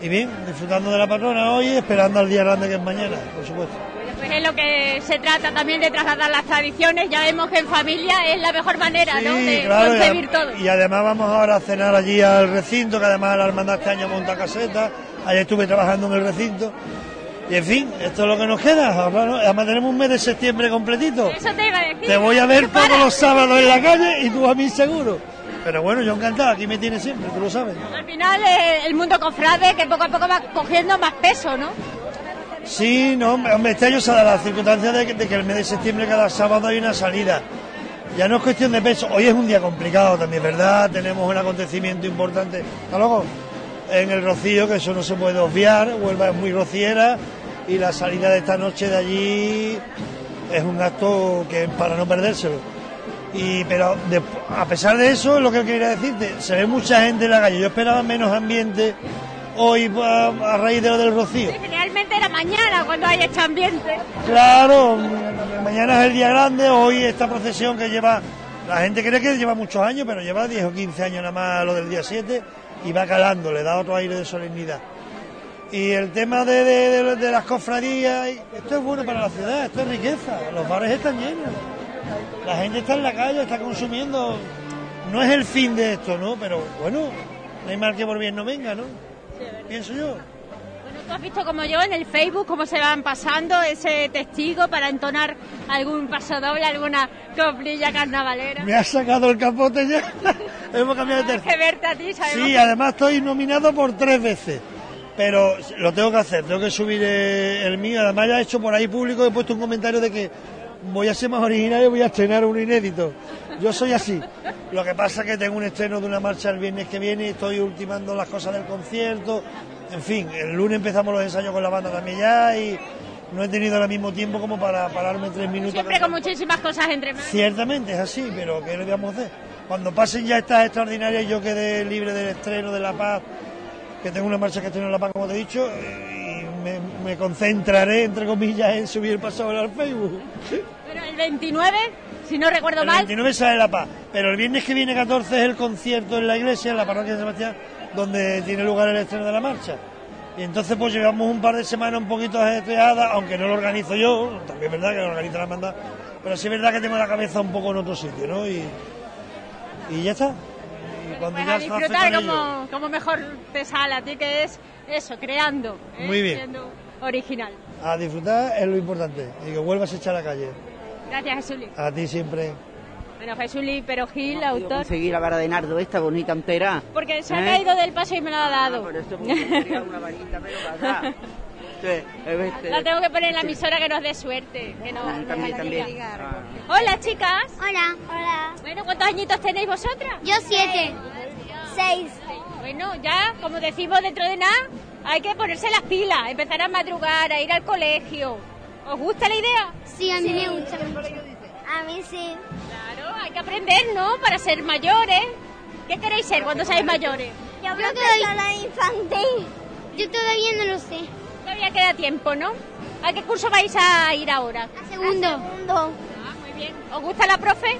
Y bien, disfrutando de la patrona hoy y esperando al día grande que es mañana, por supuesto. Pues es lo que se trata también de trasladar las tradiciones. Ya vemos que en familia es la mejor manera ¿no? de claro, y, a- todo. y además vamos ahora a cenar allí al recinto, que además la hermandad este año monta caseta. Ayer estuve trabajando en el recinto. Y en fin, esto es lo que nos queda. Ahora, ¿no? Además tenemos un mes de septiembre completito. Eso te iba a decir. Te voy a ver todos los sábados en la calle y tú a mí seguro. Pero bueno, yo encantado, aquí me tienes siempre, tú lo sabes. Al final eh, el mundo cofrade que poco a poco va cogiendo más peso, ¿no? Sí, no, hombre, hombre, este año se da la circunstancia de que, de que el mes de septiembre cada sábado hay una salida. Ya no es cuestión de peso, hoy es un día complicado también, ¿verdad? Tenemos un acontecimiento importante. Hasta luego. En el Rocío, que eso no se puede obviar, Huelva es muy rociera y la salida de esta noche de allí es un acto que para no perdérselo. Y, pero de- a pesar de eso, es lo que quería decirte, se ve mucha gente en la calle. Yo esperaba menos ambiente hoy a, a raíz de lo del Rocío. Generalmente era mañana cuando hay este ambiente. Claro, mañana es el día grande, hoy esta procesión que lleva, la gente cree que lleva muchos años, pero lleva 10 o 15 años nada más lo del día 7 y va calando, le da otro aire de solemnidad. Y el tema de, de- de- de las cofradías, esto es bueno para la ciudad, esto es riqueza, los bares están llenos, la gente está en la calle, está consumiendo, no es el fin de esto, ¿no? Pero bueno, no hay mal que por bien no venga, ¿no? Pienso yo. Bueno, tú has visto como yo en el Facebook cómo se van pasando ese testigo para entonar algún paso doble, alguna coplilla carnavalera. Me ha sacado el capote ya, hemos cambiado de tercio. verte a ti, sabemos. Sí, además estoy nominado por tres veces. Pero lo tengo que hacer, tengo que subir eh, el mío. Además ya he hecho por ahí público, he puesto un comentario de que voy a ser más original y voy a estrenar uno inédito. Yo soy así. Lo que pasa es que tengo un estreno de una marcha el viernes que viene, estoy ultimando las cosas del concierto. En fin, el lunes empezamos los ensayos con la banda también ya y no he tenido el mismo tiempo como para pararme tres minutos. Siempre con muchísimas cosas entre manos. Ciertamente es así, pero ¿qué le vamos a hacer? Cuando pasen ya estas extraordinarias y yo quede libre del estreno de La Paz, que tengo una marcha que estreno en La Paz, como te he dicho, eh, y me, me concentraré, entre comillas, en subir el paso al Facebook. Pero el 29, si no recuerdo El mal, 29 sale La Paz, pero el viernes que viene 14 es el concierto en la iglesia, en la parroquia de Sebastián, donde tiene lugar el estreno de la marcha. Y entonces pues llevamos un par de semanas un poquito ajetreadas, aunque no lo organizo yo, también es verdad que lo organiza la hermandad, pero sí es verdad que tengo la cabeza un poco en otro sitio, ¿no? Y, y ya está. Y cuando pues ya a disfrutar como, como mejor te sale a ti, que es eso, creando. ¿eh? Muy bien. Siendo original. A disfrutar es lo importante, y que vuelvas a echar a la calle. Gracias, Jesuli. A ti siempre. Bueno, Jesús Lee Pero Gil, autor. Conseguí la vara de nardo esta bonita entera. Porque se ha ¿Eh? caído del paso y me lo ha dado. por eso me quería una varita, pero para Sí, este- La tengo que poner en la emisora que nos dé suerte. Que no, También, también. Hola, chicas. Hola. Hola. Bueno, ¿cuántos añitos tenéis vosotras? Yo siete. Seis. Bueno, ya, como decimos dentro de nada, hay que ponerse las pilas, empezar a madrugar, a ir al colegio. ¿Os gusta la idea? Sí, a mí me gusta mucho. A mí sí. Claro, hay que aprender, ¿no? Para ser mayores. ¿Qué queréis ser cuando seáis mayores? Yo creo que la infantil. Yo todavía no lo sé. Todavía queda tiempo, ¿no? ¿A qué curso vais a ir ahora? A segundo. segundo. Ah, muy bien. ¿Os gusta la profe?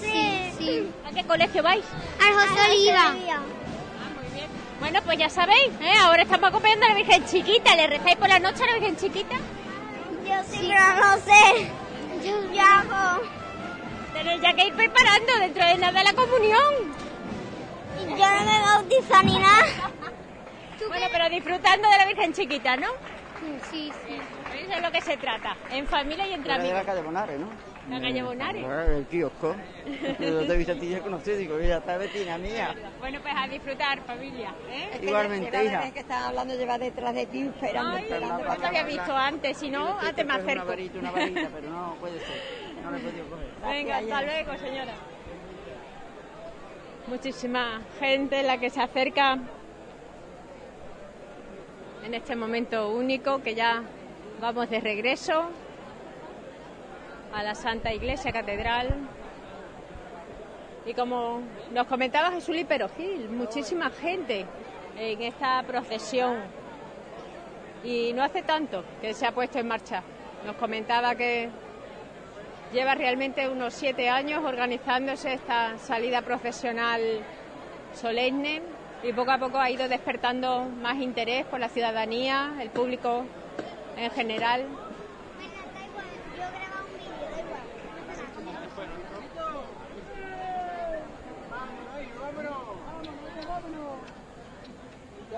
Sí. sí. ¿A qué colegio vais? Al José Oliva. Bueno, pues ya sabéis, ¿eh? ahora estamos acompañando a la Virgen Chiquita. ¿Le rezáis por la noche a la Virgen Chiquita? Yo sí, pero no sé. Yo ya hago. Tenéis ya que ir preparando dentro de nada la comunión. Yo no me bautizo ni nada. Bueno, pero disfrutando de la Virgen Chiquita, ¿no? Sí, sí. Eso es lo que se trata, en familia y entre Era de la amigos. calle Bonares, ¿no? La calle Bonares. El kiosco. Yo de Vicentilla conocí, digo, ella está vecina mía. Bueno, pues a disfrutar, familia. ¿eh? Igualmente, hija. que estás hablando lleva detrás de ti esperando, Ay, esperando. no te había visto antes, si no, antes me Una acerco. varita, una varita, pero no puede ser. No le he podido coger. Venga, hasta luego, señora. Muchísima gente la que se acerca en este momento único que ya vamos de regreso a la Santa Iglesia Catedral. Y como nos comentaba Jesús Pero Gil, muchísima gente en esta procesión. Y no hace tanto que se ha puesto en marcha. Nos comentaba que lleva realmente unos siete años organizándose esta salida profesional solemne y poco a poco ha ido despertando más interés por la ciudadanía, el público en general.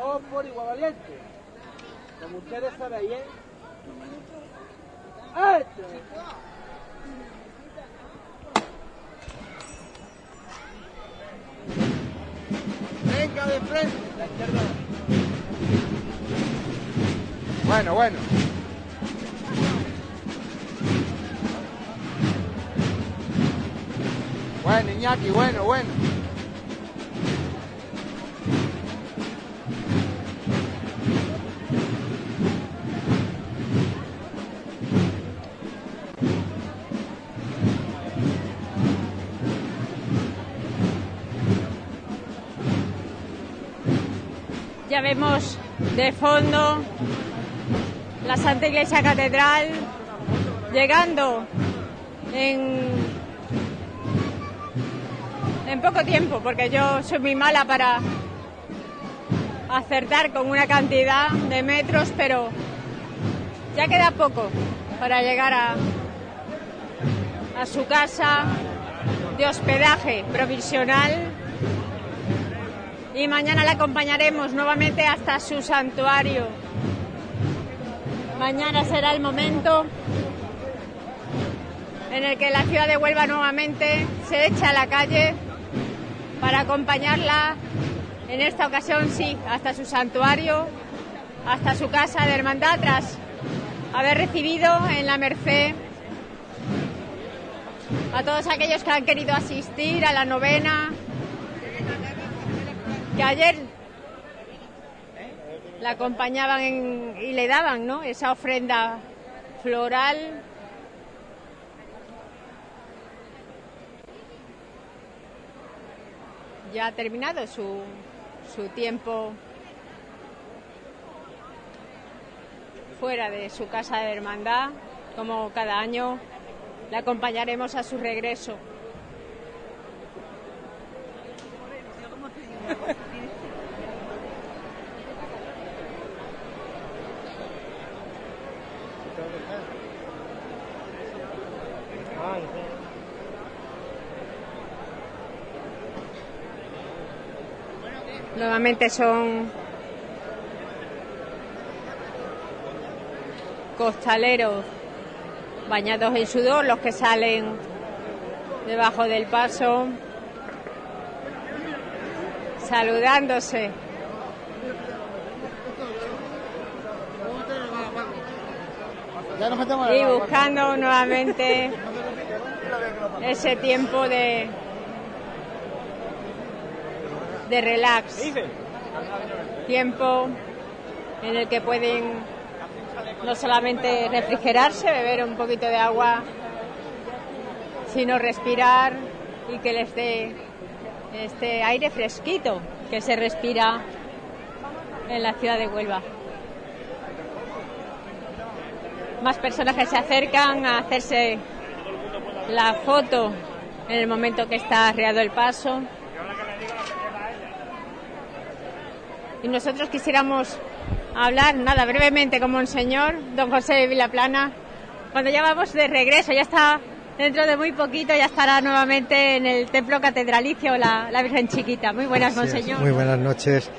Todos por igual valiente. Como ustedes sabéis, ¿eh? ¡Este! Venga de frente. Bueno, bueno. Bueno, Iñaki, bueno, bueno. Vemos de fondo la Santa Iglesia Catedral llegando en, en poco tiempo, porque yo soy muy mala para acertar con una cantidad de metros, pero ya queda poco para llegar a, a su casa de hospedaje provisional y mañana la acompañaremos nuevamente hasta su santuario. Mañana será el momento en el que la ciudad de Huelva nuevamente se echa a la calle para acompañarla, en esta ocasión sí, hasta su santuario, hasta su casa de hermandad, tras haber recibido en la Merced a todos aquellos que han querido asistir a la novena, que ayer la acompañaban y le daban ¿no? esa ofrenda floral. Ya ha terminado su, su tiempo fuera de su casa de hermandad, como cada año la acompañaremos a su regreso. Nuevamente son costaleros bañados en sudor los que salen debajo del paso, saludándose. Y buscando nuevamente ese tiempo de, de relax. Tiempo en el que pueden no solamente refrigerarse, beber un poquito de agua, sino respirar y que les dé este aire fresquito que se respira en la ciudad de Huelva. Más personas que se acercan a hacerse la foto en el momento que está arreado el paso. Y nosotros quisiéramos hablar, nada, brevemente con Monseñor, don José de Vilaplana, cuando ya vamos de regreso, ya está dentro de muy poquito, ya estará nuevamente en el templo catedralicio la, la Virgen Chiquita. Muy buenas, Así es. Monseñor. Muy buenas noches.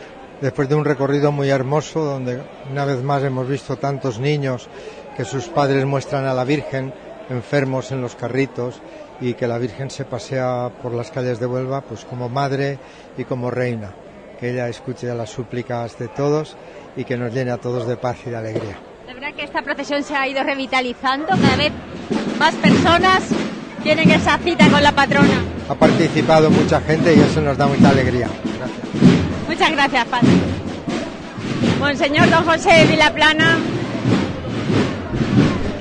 Después de un recorrido muy hermoso, donde una vez más hemos visto tantos niños que sus padres muestran a la Virgen enfermos en los carritos y que la Virgen se pasea por las calles de Huelva pues como madre y como reina. Que ella escuche las súplicas de todos y que nos llene a todos de paz y de alegría. La verdad que esta procesión se ha ido revitalizando, cada vez más personas tienen esa cita con la patrona. Ha participado mucha gente y eso nos da mucha alegría. Muchas gracias, Padre. Monseñor Don José de Vilaplana,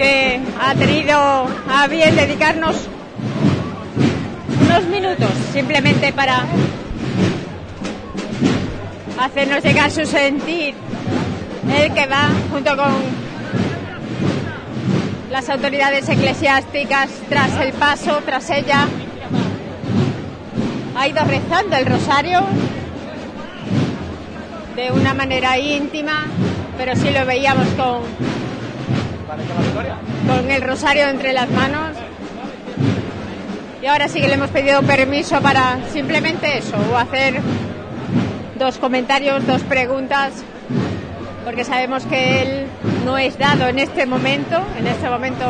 que ha tenido a bien dedicarnos unos minutos simplemente para hacernos llegar su sentir, el que va junto con las autoridades eclesiásticas tras el paso, tras ella, ha ido rezando el rosario de una manera íntima, pero sí lo veíamos con, con el rosario entre las manos. Y ahora sí que le hemos pedido permiso para simplemente eso, o hacer dos comentarios, dos preguntas, porque sabemos que él no es dado en este momento, en este momento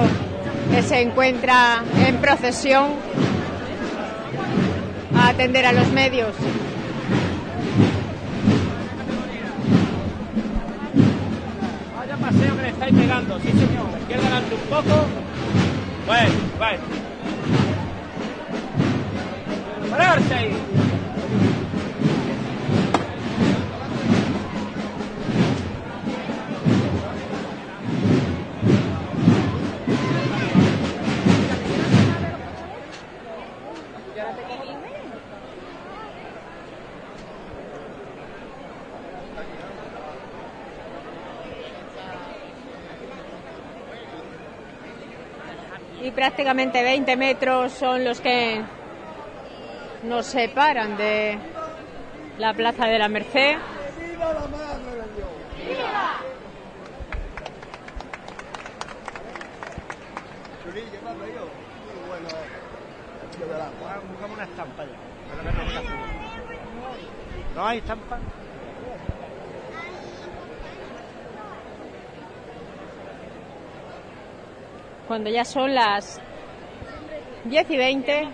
que se encuentra en procesión a atender a los medios. Paseo que le estáis pegando, sí señor. Izquierda adelante un poco. Bueno, bueno. Pararse ahí. Prácticamente 20 metros son los que nos separan de la Plaza de la Merced. Buscamos una estampa ya. Pero que no está ¿No hay estampa? Cuando ya son las 10 y 20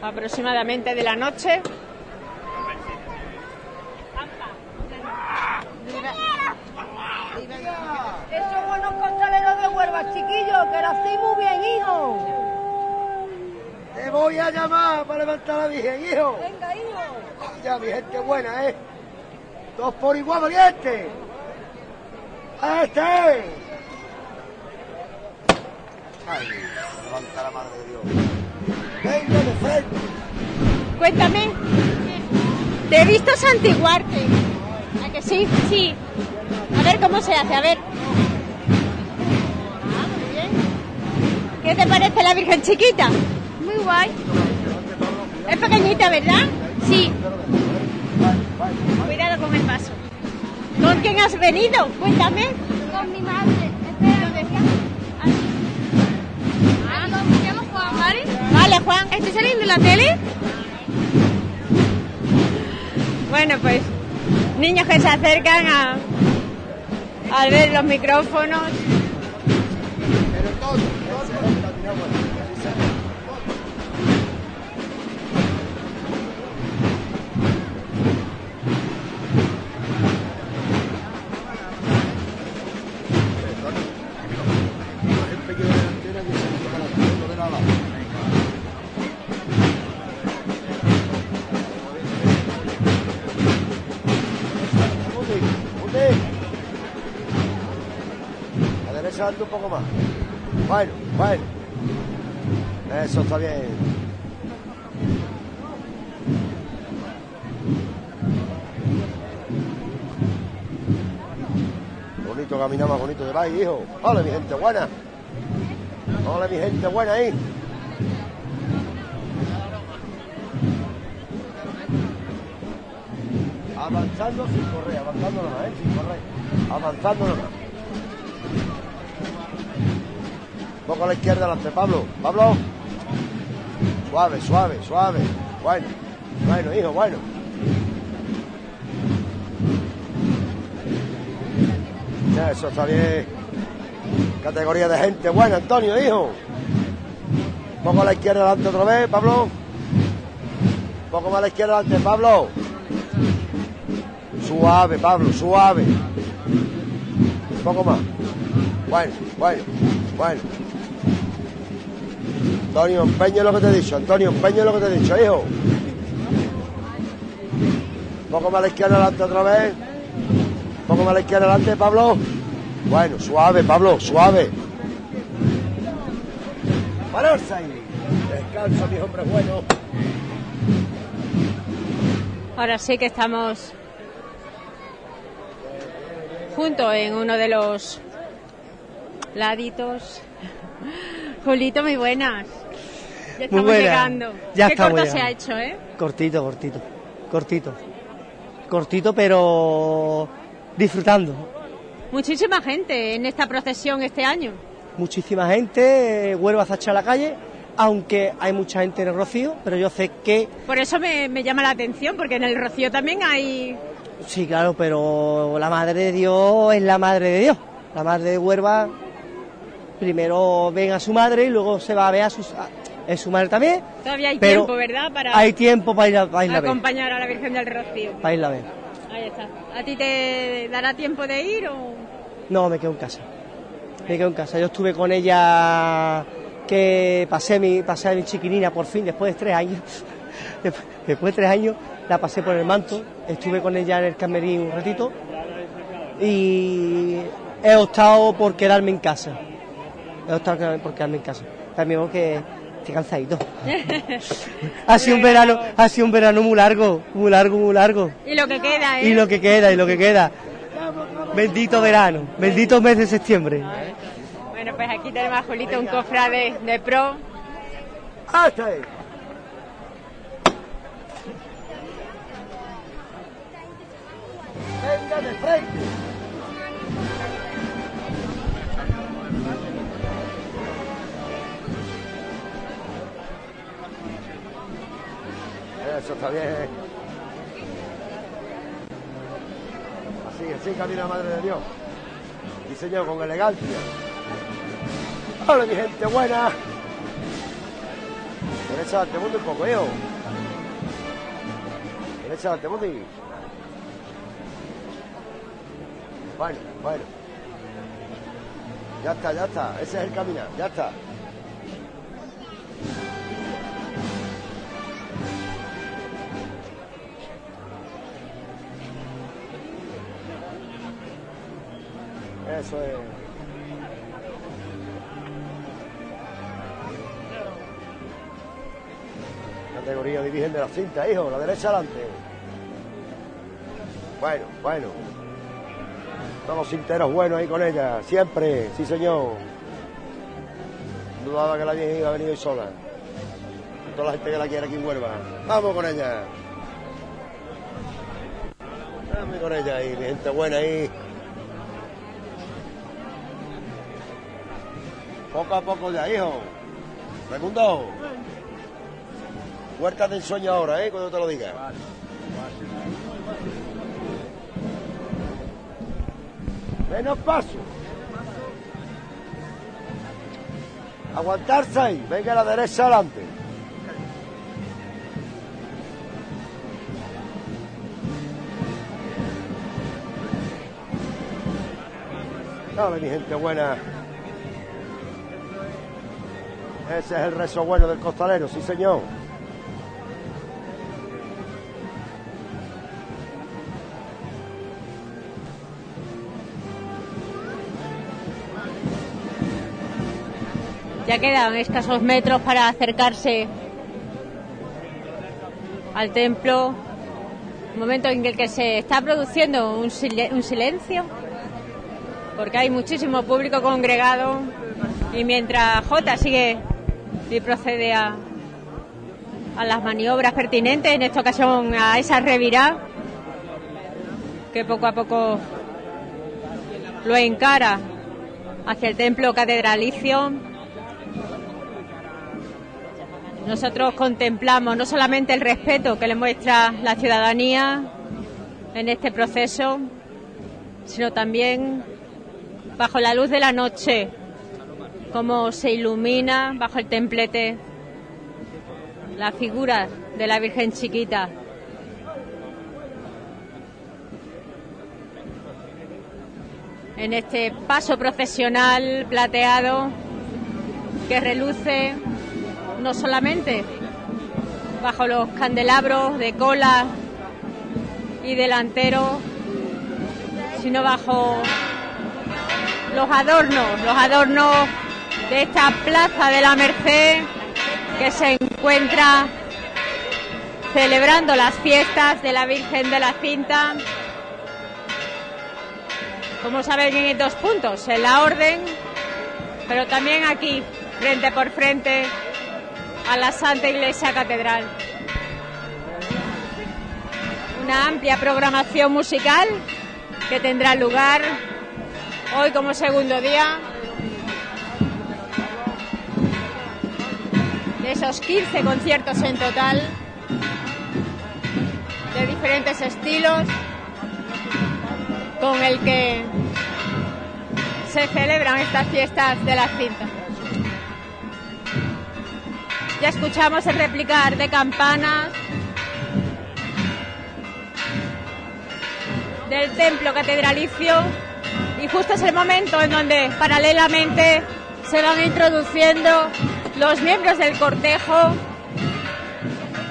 aproximadamente de la noche. Esos buenos costaleros de Huelva, chiquillos, que lo hacéis muy bien, hijo. Te voy a llamar para levantar a la Virgen, hijo. Venga, hijo. Ya, mi gente buena, ¿eh? Dos por igual, valiente. ¡A este! Ay, levanta la mano de Dios. Venga, de frente. Cuéntame, te he visto santiguarte. ¿A que sí? Sí. A ver cómo se hace, a ver. Ah, muy bien. ¿Qué te parece la Virgen chiquita? Muy guay. Es pequeñita, ¿verdad? Sí. Cuidado con el paso. ¿Con quién has venido? Cuéntame. Con mi madre. Ah, me llamo Juan, ¿vale? Juan. ¿Estoy saliendo en la tele? Bueno, pues niños que se acercan a al ver los micrófonos. derecha un poco más. Bueno, bueno. Eso está bien. Bonito caminar más bonito de vais, hijo. Hola, mi gente buena. Hola, mi gente buena ahí. Avanzando sin correr, avanzando nomás, ¿eh? sin correr. Avanzando nomás. Poco a la izquierda delante, Pablo. Pablo. Suave, suave, suave. Bueno, bueno, hijo, bueno. Eso está bien. Categoría de gente buena, Antonio, hijo. Poco a la izquierda delante otra vez, Pablo. Un poco más a la izquierda delante, Pablo. Suave, Pablo, suave. Un poco más. Bueno, bueno, bueno. Antonio, empeño lo que te he dicho. Antonio, empeño lo que te he dicho, hijo. Poco más a la izquierda adelante otra vez. Poco más a la izquierda adelante, Pablo. Bueno, suave, Pablo, suave. Pararse ahí. Descansa, mi hombre bueno. Ahora sí que estamos juntos en uno de los laditos. Julito, muy buenas. Ya estamos buenas. llegando. Ya Qué corto se ha hecho, ¿eh? Cortito, cortito, cortito. Cortito, pero disfrutando. Muchísima gente en esta procesión este año. Muchísima gente, eh, Huelva hecha a la calle, aunque hay mucha gente en el Rocío, pero yo sé que, Por eso me, me llama la atención, porque en el Rocío también hay... sí, claro, pero la Madre de Dios es la Madre de Dios. La Madre de Huelva primero ven a su madre y luego se va a ver a, sus, a- es su madre también. Todavía hay Pero tiempo, ¿verdad? Para Hay tiempo para ir a, para irla a acompañar a la Virgen del Rocío. Para irla a ver. Ahí está. ¿A ti te dará tiempo de ir o...? No, me quedo en casa. Me quedo en casa. Yo estuve con ella que pasé mi, pasé a mi chiquinina por fin, después de tres años. Después, después de tres años la pasé por el manto. Estuve con ella en el camerín un ratito. Y he optado por quedarme en casa. He optado por quedarme en casa. También porque estoy cansadito. Ha sido un verano, ha sido un verano muy largo, muy largo, muy largo. y lo que queda, ¿eh? Y lo que queda, y lo que queda. Bendito verano, bendito mes de septiembre. Bueno, pues aquí tenemos a Julito, un cofrade de pro. ¡Hasta ahí! Venga de frente. Eso está bien. Así, así camina Madre de Dios. Diseñado con elegancia. Hola, mi gente buena. Derecha adelante, mundo un poco, hijo. Derecha adelante, mundo. Bueno, bueno. Ya está, ya está. Ese es el caminar, ya está. Eso es. Categoría de Virgen de la Cinta, hijo, la derecha adelante. Bueno, bueno. Todos los cinteros buenos ahí con ella, siempre, sí señor. Dudaba que la Virgen iba a venir hoy sola. Toda la gente que la quiere aquí en Huelva. Vamos con ella. Vamos con ella ahí, mi gente buena ahí. Poco a poco ya, hijo. Segundo. Huerta del sueño ahora, ¿eh? Cuando te lo diga. Menos paso. Aguantarse ahí. Venga a la derecha adelante. Dale, mi gente buena. Ese es el rezo bueno del costalero, sí señor. Ya quedan escasos metros para acercarse al templo. Un momento en el que se está produciendo un, sile- un silencio, porque hay muchísimo público congregado y mientras J sigue y procede a, a las maniobras pertinentes, en esta ocasión a esa revirá, que poco a poco lo encara hacia el templo catedralicio. Nosotros contemplamos no solamente el respeto que le muestra la ciudadanía en este proceso, sino también bajo la luz de la noche, cómo se ilumina bajo el templete la figura de la Virgen chiquita. En este paso procesional plateado que reluce no solamente bajo los candelabros de cola y delantero, sino bajo los adornos, los adornos de esta plaza de la Merced que se encuentra celebrando las fiestas de la Virgen de la Cinta. Como saben, en dos puntos, en la orden, pero también aquí, frente por frente a la Santa Iglesia Catedral. Una amplia programación musical que tendrá lugar hoy como segundo día esos 15 conciertos en total de diferentes estilos con el que se celebran estas fiestas de la cinta. Ya escuchamos el replicar de campanas del templo catedralicio y justo es el momento en donde paralelamente se van introduciendo los miembros del cortejo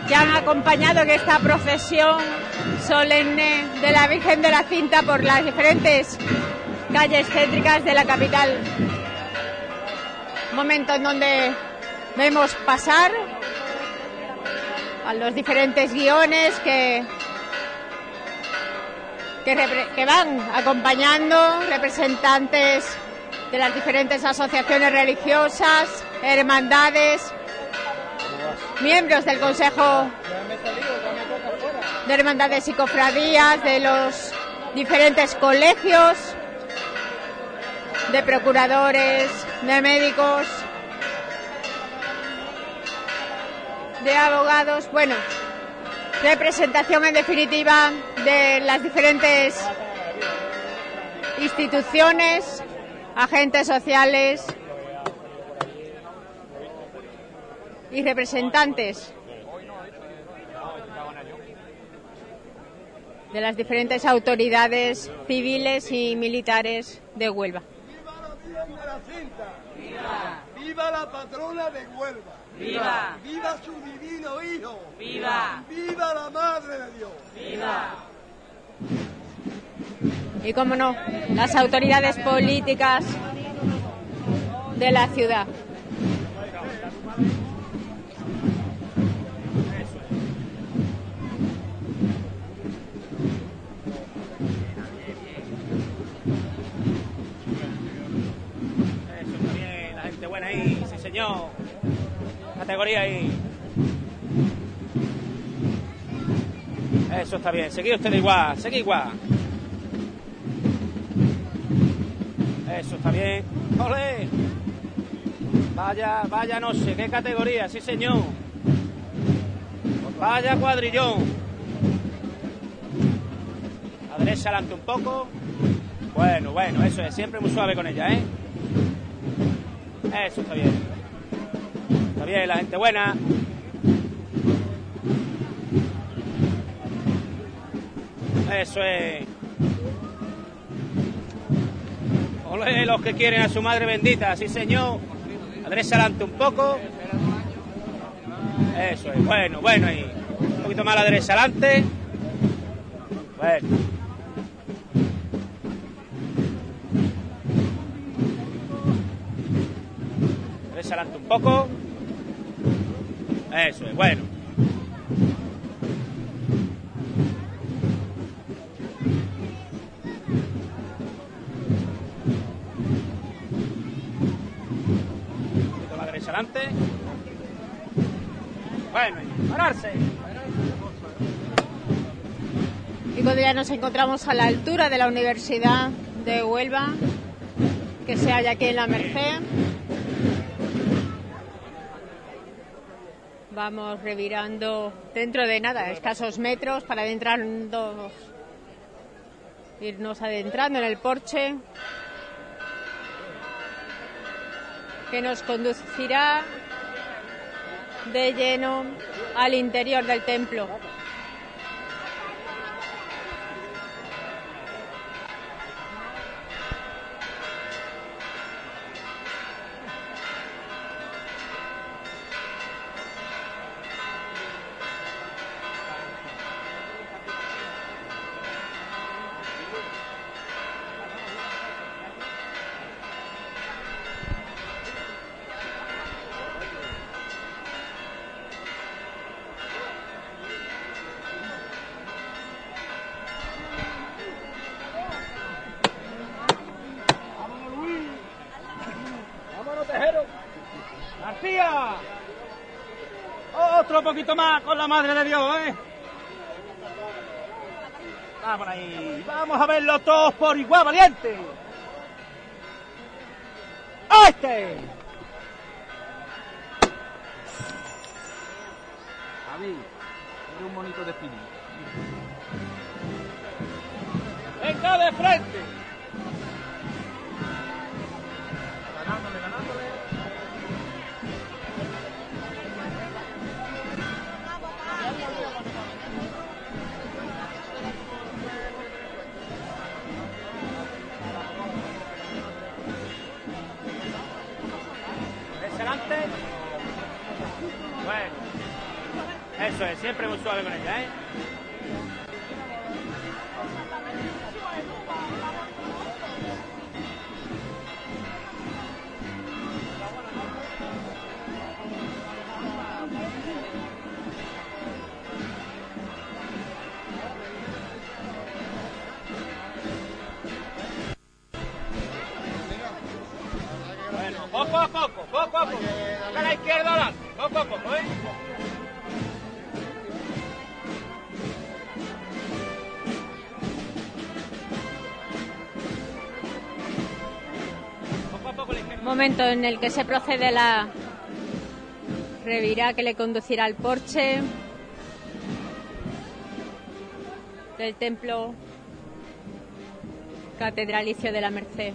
que han acompañado en esta procesión solemne de la Virgen de la Cinta por las diferentes calles céntricas de la capital. Momento en donde vemos pasar a los diferentes guiones que, que, que van acompañando representantes de las diferentes asociaciones religiosas, hermandades, miembros del Consejo de Hermandades y Cofradías, de los diferentes colegios, de procuradores, de médicos, de abogados, bueno, representación en definitiva de las diferentes instituciones, agentes sociales y representantes de las diferentes autoridades civiles y militares de Huelva. ¡Viva! ¡Viva la patrona de Huelva! ¡Viva! ¡Viva su divino hijo! ¡Viva! ¡Viva la madre de Dios! ¡Viva! Y cómo no, las autoridades políticas de la ciudad. Eso bien, la gente buena ahí, sí señor. Categoría ahí. Eso está bien, seguid usted igual, seguid igual. Eso está bien. ¡Ole! Vaya, vaya, no sé, qué categoría, sí señor. Vaya cuadrillón. Derecha adelante un poco. Bueno, bueno, eso es, siempre muy suave con ella, ¿eh? Eso está bien. Está bien, la gente buena. Eso es. Ole, los que quieren a su madre bendita, sí señor. A derecha adelante un poco. Eso es, bueno, bueno ahí. Un poquito más la derecha adelante. Bueno. Derecha adelante un poco. Eso es, bueno. Bueno, pararse. Y cuando ya nos encontramos a la altura de la Universidad de Huelva, que se halla aquí en la Merced. Vamos revirando dentro de nada, escasos metros para adentrarnos, irnos adentrando en el porche que nos conducirá de lleno al interior del templo. Poquito más con la madre de Dios, ¿eh? Vamos ahí. Vamos a verlo todos por igual, valiente. ¡Este! Siempre muy suave Momento en el que se procede la revirá que le conducirá al porche del templo catedralicio de la Merced.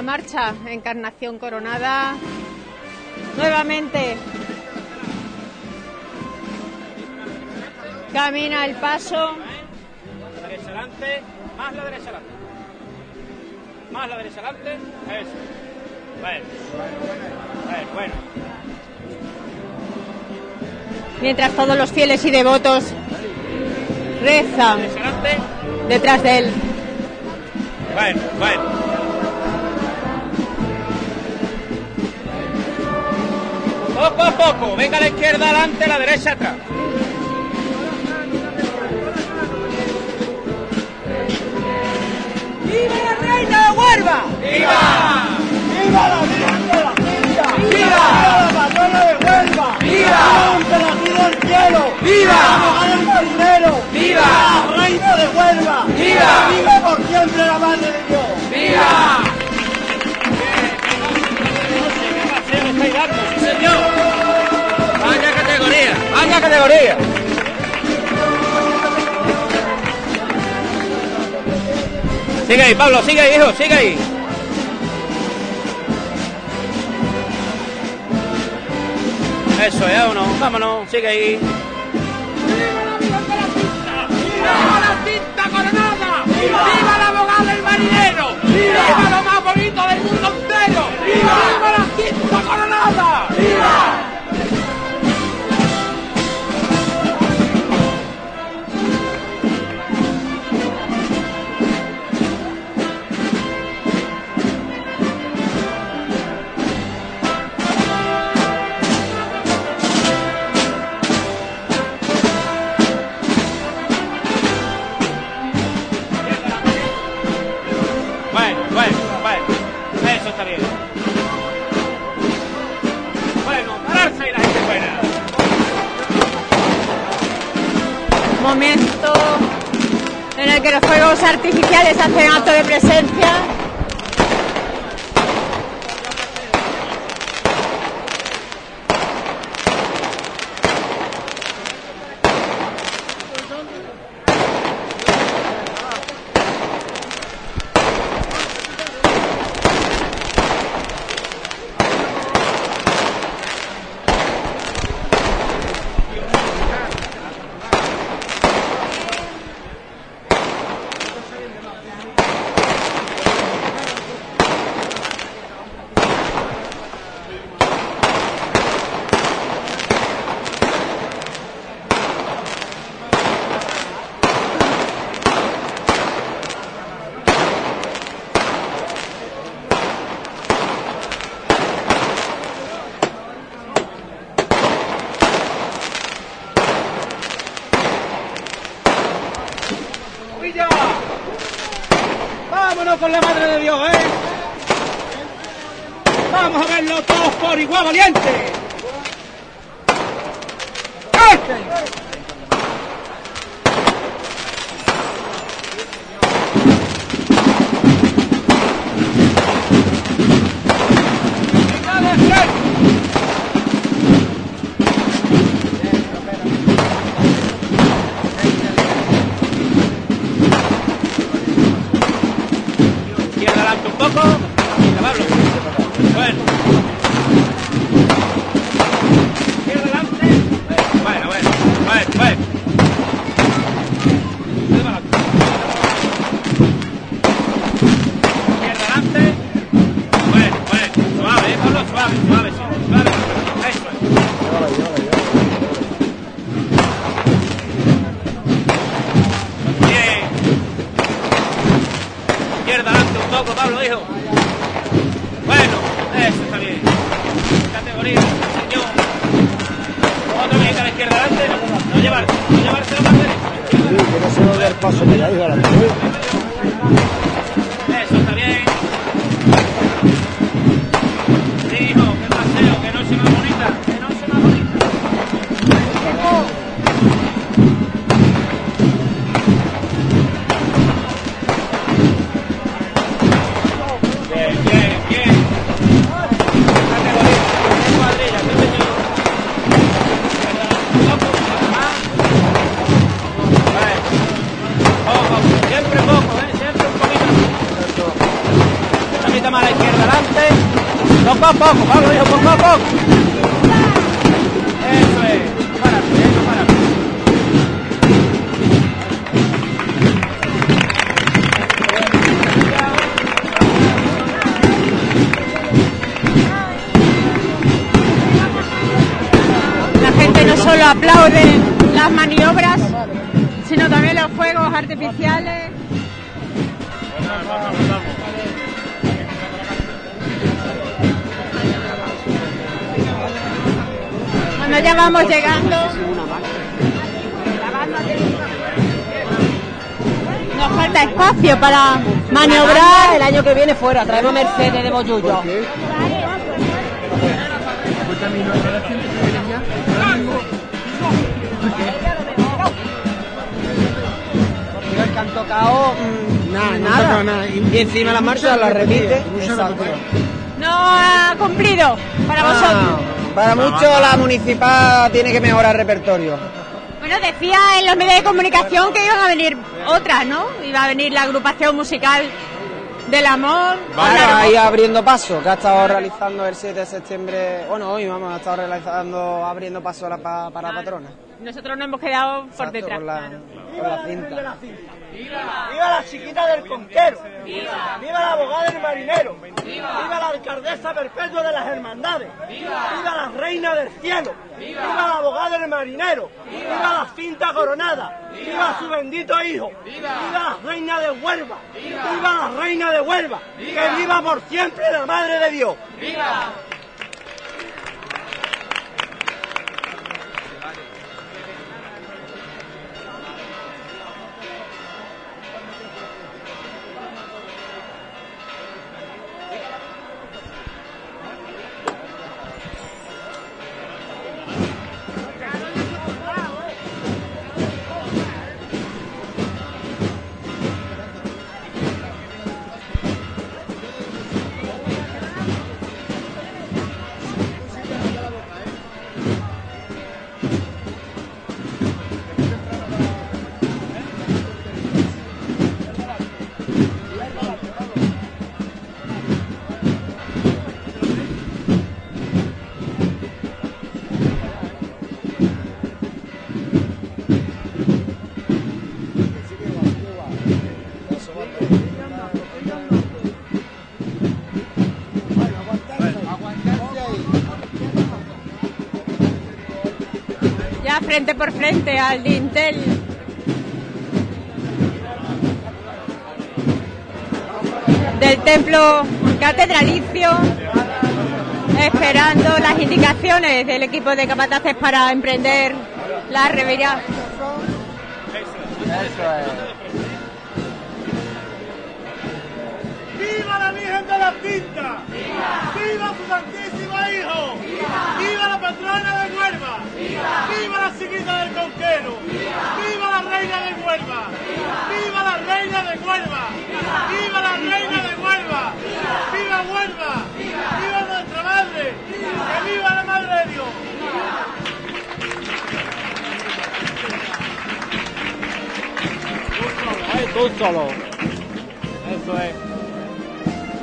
La marcha Encarnación Coronada, nuevamente camina el paso La derecha adelante, más la derecha adelante. Más la derecha adelante, eso. Bueno, bueno, bueno. mientras todos los fieles y devotos rezan detrás de él. Venga a la izquierda adelante, la derecha atrás. ¡Viva la reina de Huelva! ¡Viva! ¡Viva la Virgen de la Cinta! ¡Viva! ¡Viva la patrona de Huelva! ¡Viva! ¡Viva el cielo! ¡Viva! ¡Viva el primero! ¡Viva! ¡La reina de Huelva! ¡Viva! ¡Viva por siempre la madre de Dios! ¡Viva! Sigue ahí, Pablo, sigue ahí, hijo, sigue ahí. Eso es, vámonos, vámonos, sigue ahí. ¡Viva la cinta coronada! ¡Viva la abogada del marinero! ¡Viva lo más bonito del mundo entero! ¡Viva artificiales hacen acto de presencia. Vamos llegando. Nos falta espacio para maniobrar. El año que viene fuera, traemos Mercedes de Bollullo. Porque que han tocado mm, Nada, nada. nada. Y encima la marcha la repite. Exacto. No ha cumplido para vosotros. Ah, para mucho la municipal tiene que mejorar el repertorio. Bueno, decía en los medios de comunicación que iban a venir otras, ¿no? Iba a venir la agrupación musical del amor. Ahora ahí abriendo paso, que ha estado realizando el 7 de septiembre, bueno, hoy vamos, ha estado realizando, abriendo paso a la pa- para la patrona. Nosotros nos hemos quedado por detrás. Con la, con la cinta. ¡Viva la chiquita del conquero! ¡Viva! la abogada del marinero! ¡Viva! la alcaldesa perpetua de las hermandades! ¡Viva! Del cielo! ¡Viva, la abogada del marinero! ¡Viva, la cinta coronada! ¡Viva, su bendito hijo! ¡Viva, la reina de Huelva! ¡Viva, la reina de Huelva! ¡Que viva por siempre la madre de Dios! ¡Viva! Frente por frente al dintel. Del templo catedralicio, esperando las indicaciones del equipo de capataces para emprender la revirada. ¡Viva de Huelva! ¡Viva! la reina de Huelva! ¡Viva la reina de Huelva! ¡Viva Huelva! ¡Viva nuestra madre! ¡Que viva la madre de Dios! Tú solo. Eso es.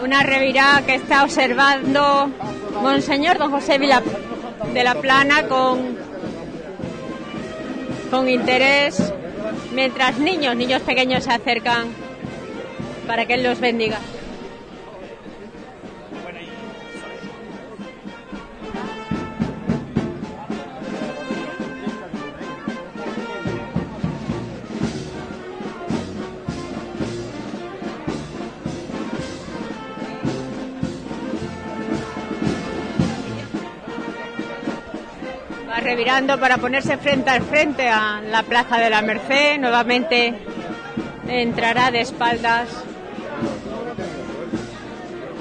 Una revirada que está observando Monseñor Don José Vila- de la Plana con, con interés, mientras niños, niños pequeños se acercan para que Él los bendiga. Revirando para ponerse frente al frente a la Plaza de la Merced. Nuevamente entrará de espaldas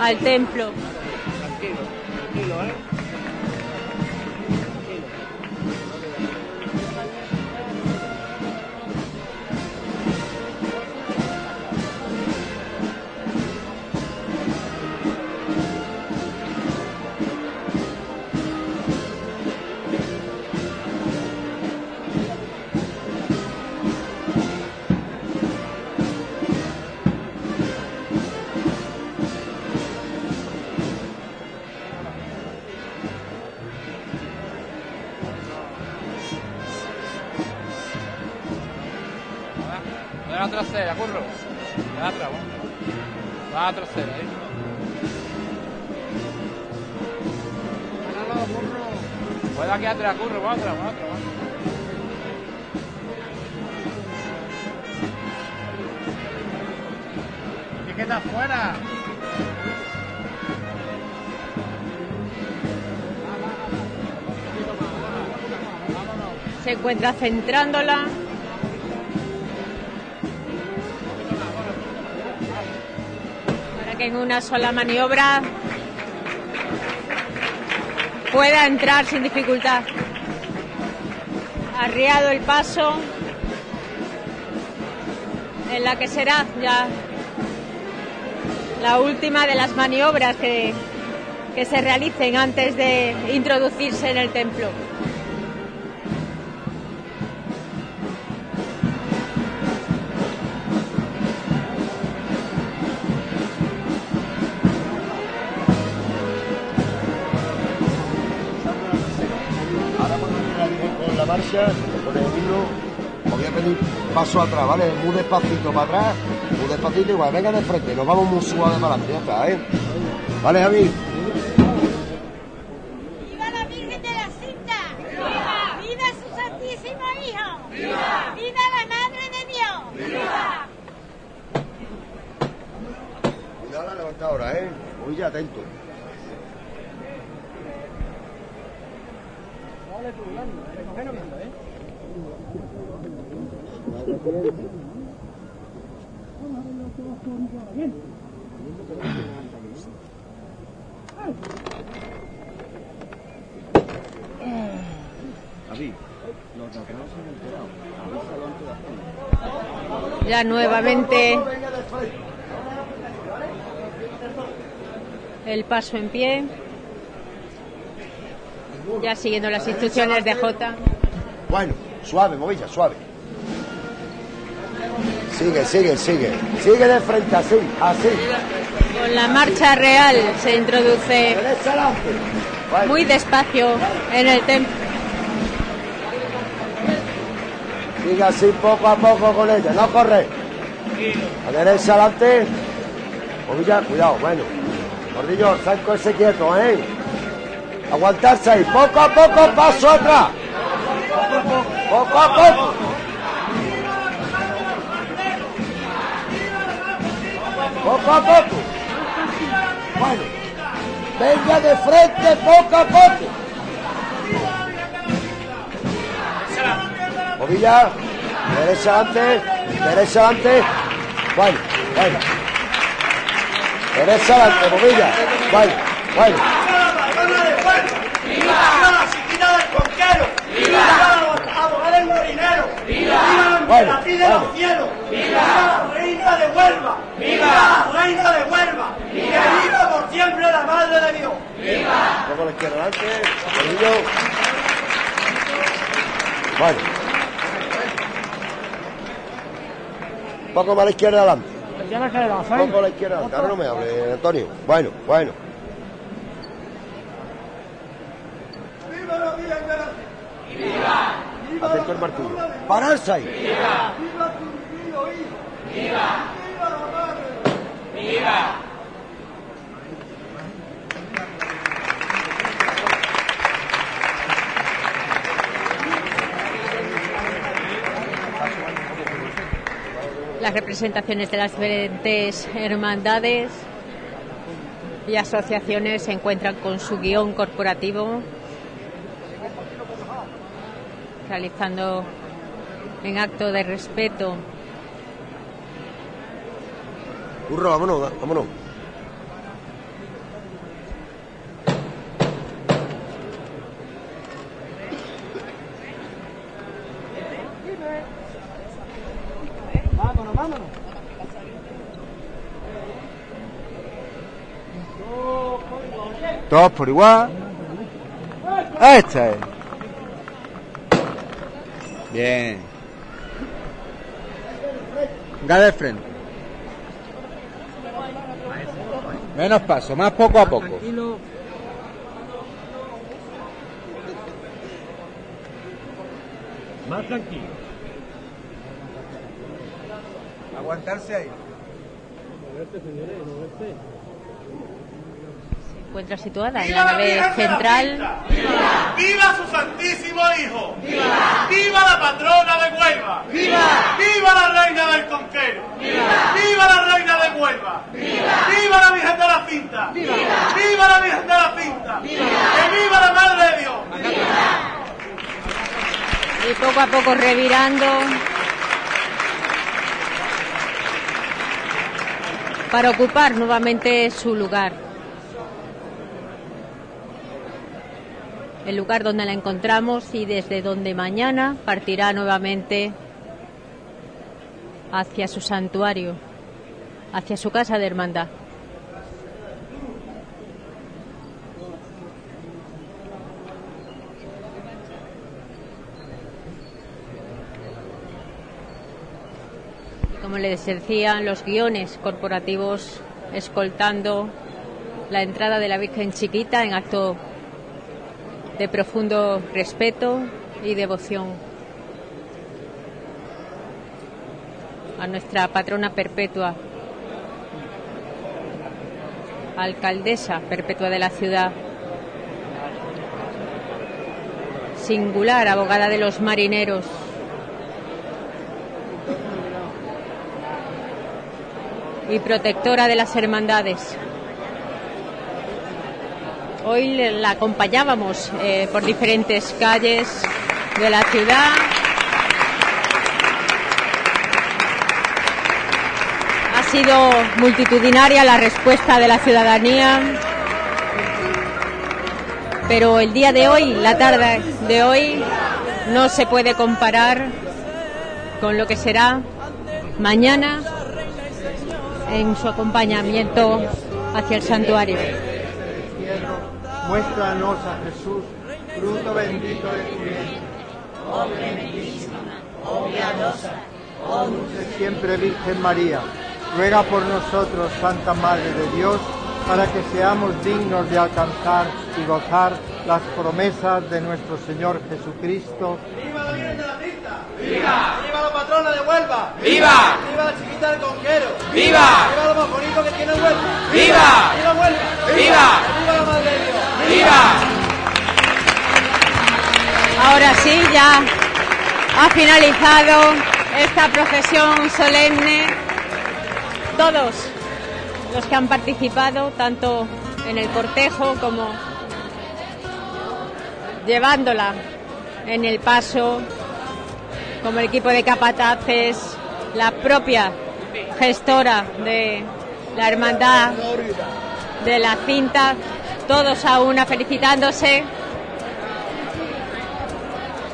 al templo. Encuentra centrándola. en una sola maniobra pueda entrar sin dificultad. Arriado el paso en la que será ya la última de las maniobras que, que se realicen antes de introducirse en el templo. Paso atrás, ¿vale? Muy despacito para atrás, muy despacito igual, venga de frente, nos vamos muy suave para adelante, ya ¿eh? ¿Vale, Javi? ¡Viva la Virgen de la Cinta! ¡Viva! ¡Viva su Santísimo Hijo! ¡Viva! ¡Viva la Madre de Dios! ¡Viva! Cuidado la levantadora, ¿eh? Muy atento. Javi, los de atrás se han enterado. Avísalo nuevamente el paso en pie. Ya siguiendo las instrucciones de Jota. Bueno, suave, movilla, suave. Sigue, sigue, sigue. Sigue de frente, así, así. Con la marcha real se introduce muy despacio en el templo. Sigue así poco a poco con ella, no corre. A derecha adelante. Movilla, cuidado, bueno. Gordillo, saco ese quieto, ¿eh? Aguantarse ahí, poco a poco, paso atrás. Poco a poco. Poco a poco. Bueno, venga de frente poco a poco. Movilla, derecha adelante, derecha adelante. Bueno, bueno. Derecha adelante, movilla. Bueno, bueno. ¡Viva la chiquita del conquero! ¡Viva la abogada del molinero! ¡Viva la emperatriz de los cielos! ¡Viva la reina de Huelva! ¡Viva la reina de Huelva! ¡Viva! ¡Viva por siempre la madre de Dios! ¡Viva! Poco a la izquierda adelante. Bueno. Poco más a la izquierda adelante. Poco a la izquierda adelante. Ahora no me hable, Antonio. Bueno, bueno. ¡Viva la de la Atento el martillo. Pararse ahí. ¡Viva! ¡Viva tu hijo! ¡Viva! ¡Viva la madre! ¡Viva! Las representaciones de las diferentes hermandades y asociaciones se encuentran con su guion corporativo, realizando en acto de respeto vámonos, vámonos. Vámonos, Todos por igual. Esta es. Bien. Venga de frente. Menos paso, más poco a poco. Más tranquilo. Aguantarse ahí. se encuentra situada en la nave central. ¡Viva! ¡Viva su santísimo hijo! ¡Viva! ¡Viva la patrona de Huelva! ¡Viva! ¡Viva la reina del conquero! ¡Viva! ¡Viva la reina de Huelva! ¡Viva! ¡Viva la Virgen de la Cinta! ¡Viva! ¡Viva la Virgen de la Cinta! ¡Viva! ¡Que viva la Madre de Dios! y poco a poco revirando para ocupar nuevamente su lugar. El lugar donde la encontramos y desde donde mañana partirá nuevamente hacia su santuario, hacia su casa de hermandad. Como les decía, los guiones corporativos escoltando la entrada de la Virgen Chiquita en acto de profundo respeto y devoción a nuestra patrona perpetua, alcaldesa perpetua de la ciudad, singular abogada de los marineros, y protectora de las hermandades. Hoy la acompañábamos eh, por diferentes calles de la ciudad. Ha sido multitudinaria la respuesta de la ciudadanía, pero el día de hoy, la tarde de hoy, no se puede comparar con lo que será mañana en su acompañamiento hacia el santuario. Muéstranos a Jesús, fruto bendito de tu vientre. Oh bendísima, oh piadosa, oh Dulce siempre Virgen María, ruega por nosotros, Santa Madre de Dios, para que seamos dignos de alcanzar y gozar las promesas de nuestro Señor Jesucristo. ¡Viva la Virgen de la Cinta! ¡Viva! ¡Viva la patrona de Huelva! ¡Viva! ¡Viva la chiquita del conquero! ¡Viva! ¡Viva lo más bonito que tiene Huelva! ¡Viva! ¡Viva Huelva! ¡Viva! ¡Viva la Madre de Dios! ¡Viva! Ahora sí, ya ha finalizado esta procesión solemne. Todos los que han participado, tanto en el cortejo como llevándola en el paso, como el equipo de capataces, la propia gestora de la hermandad de la cinta, todos a una felicitándose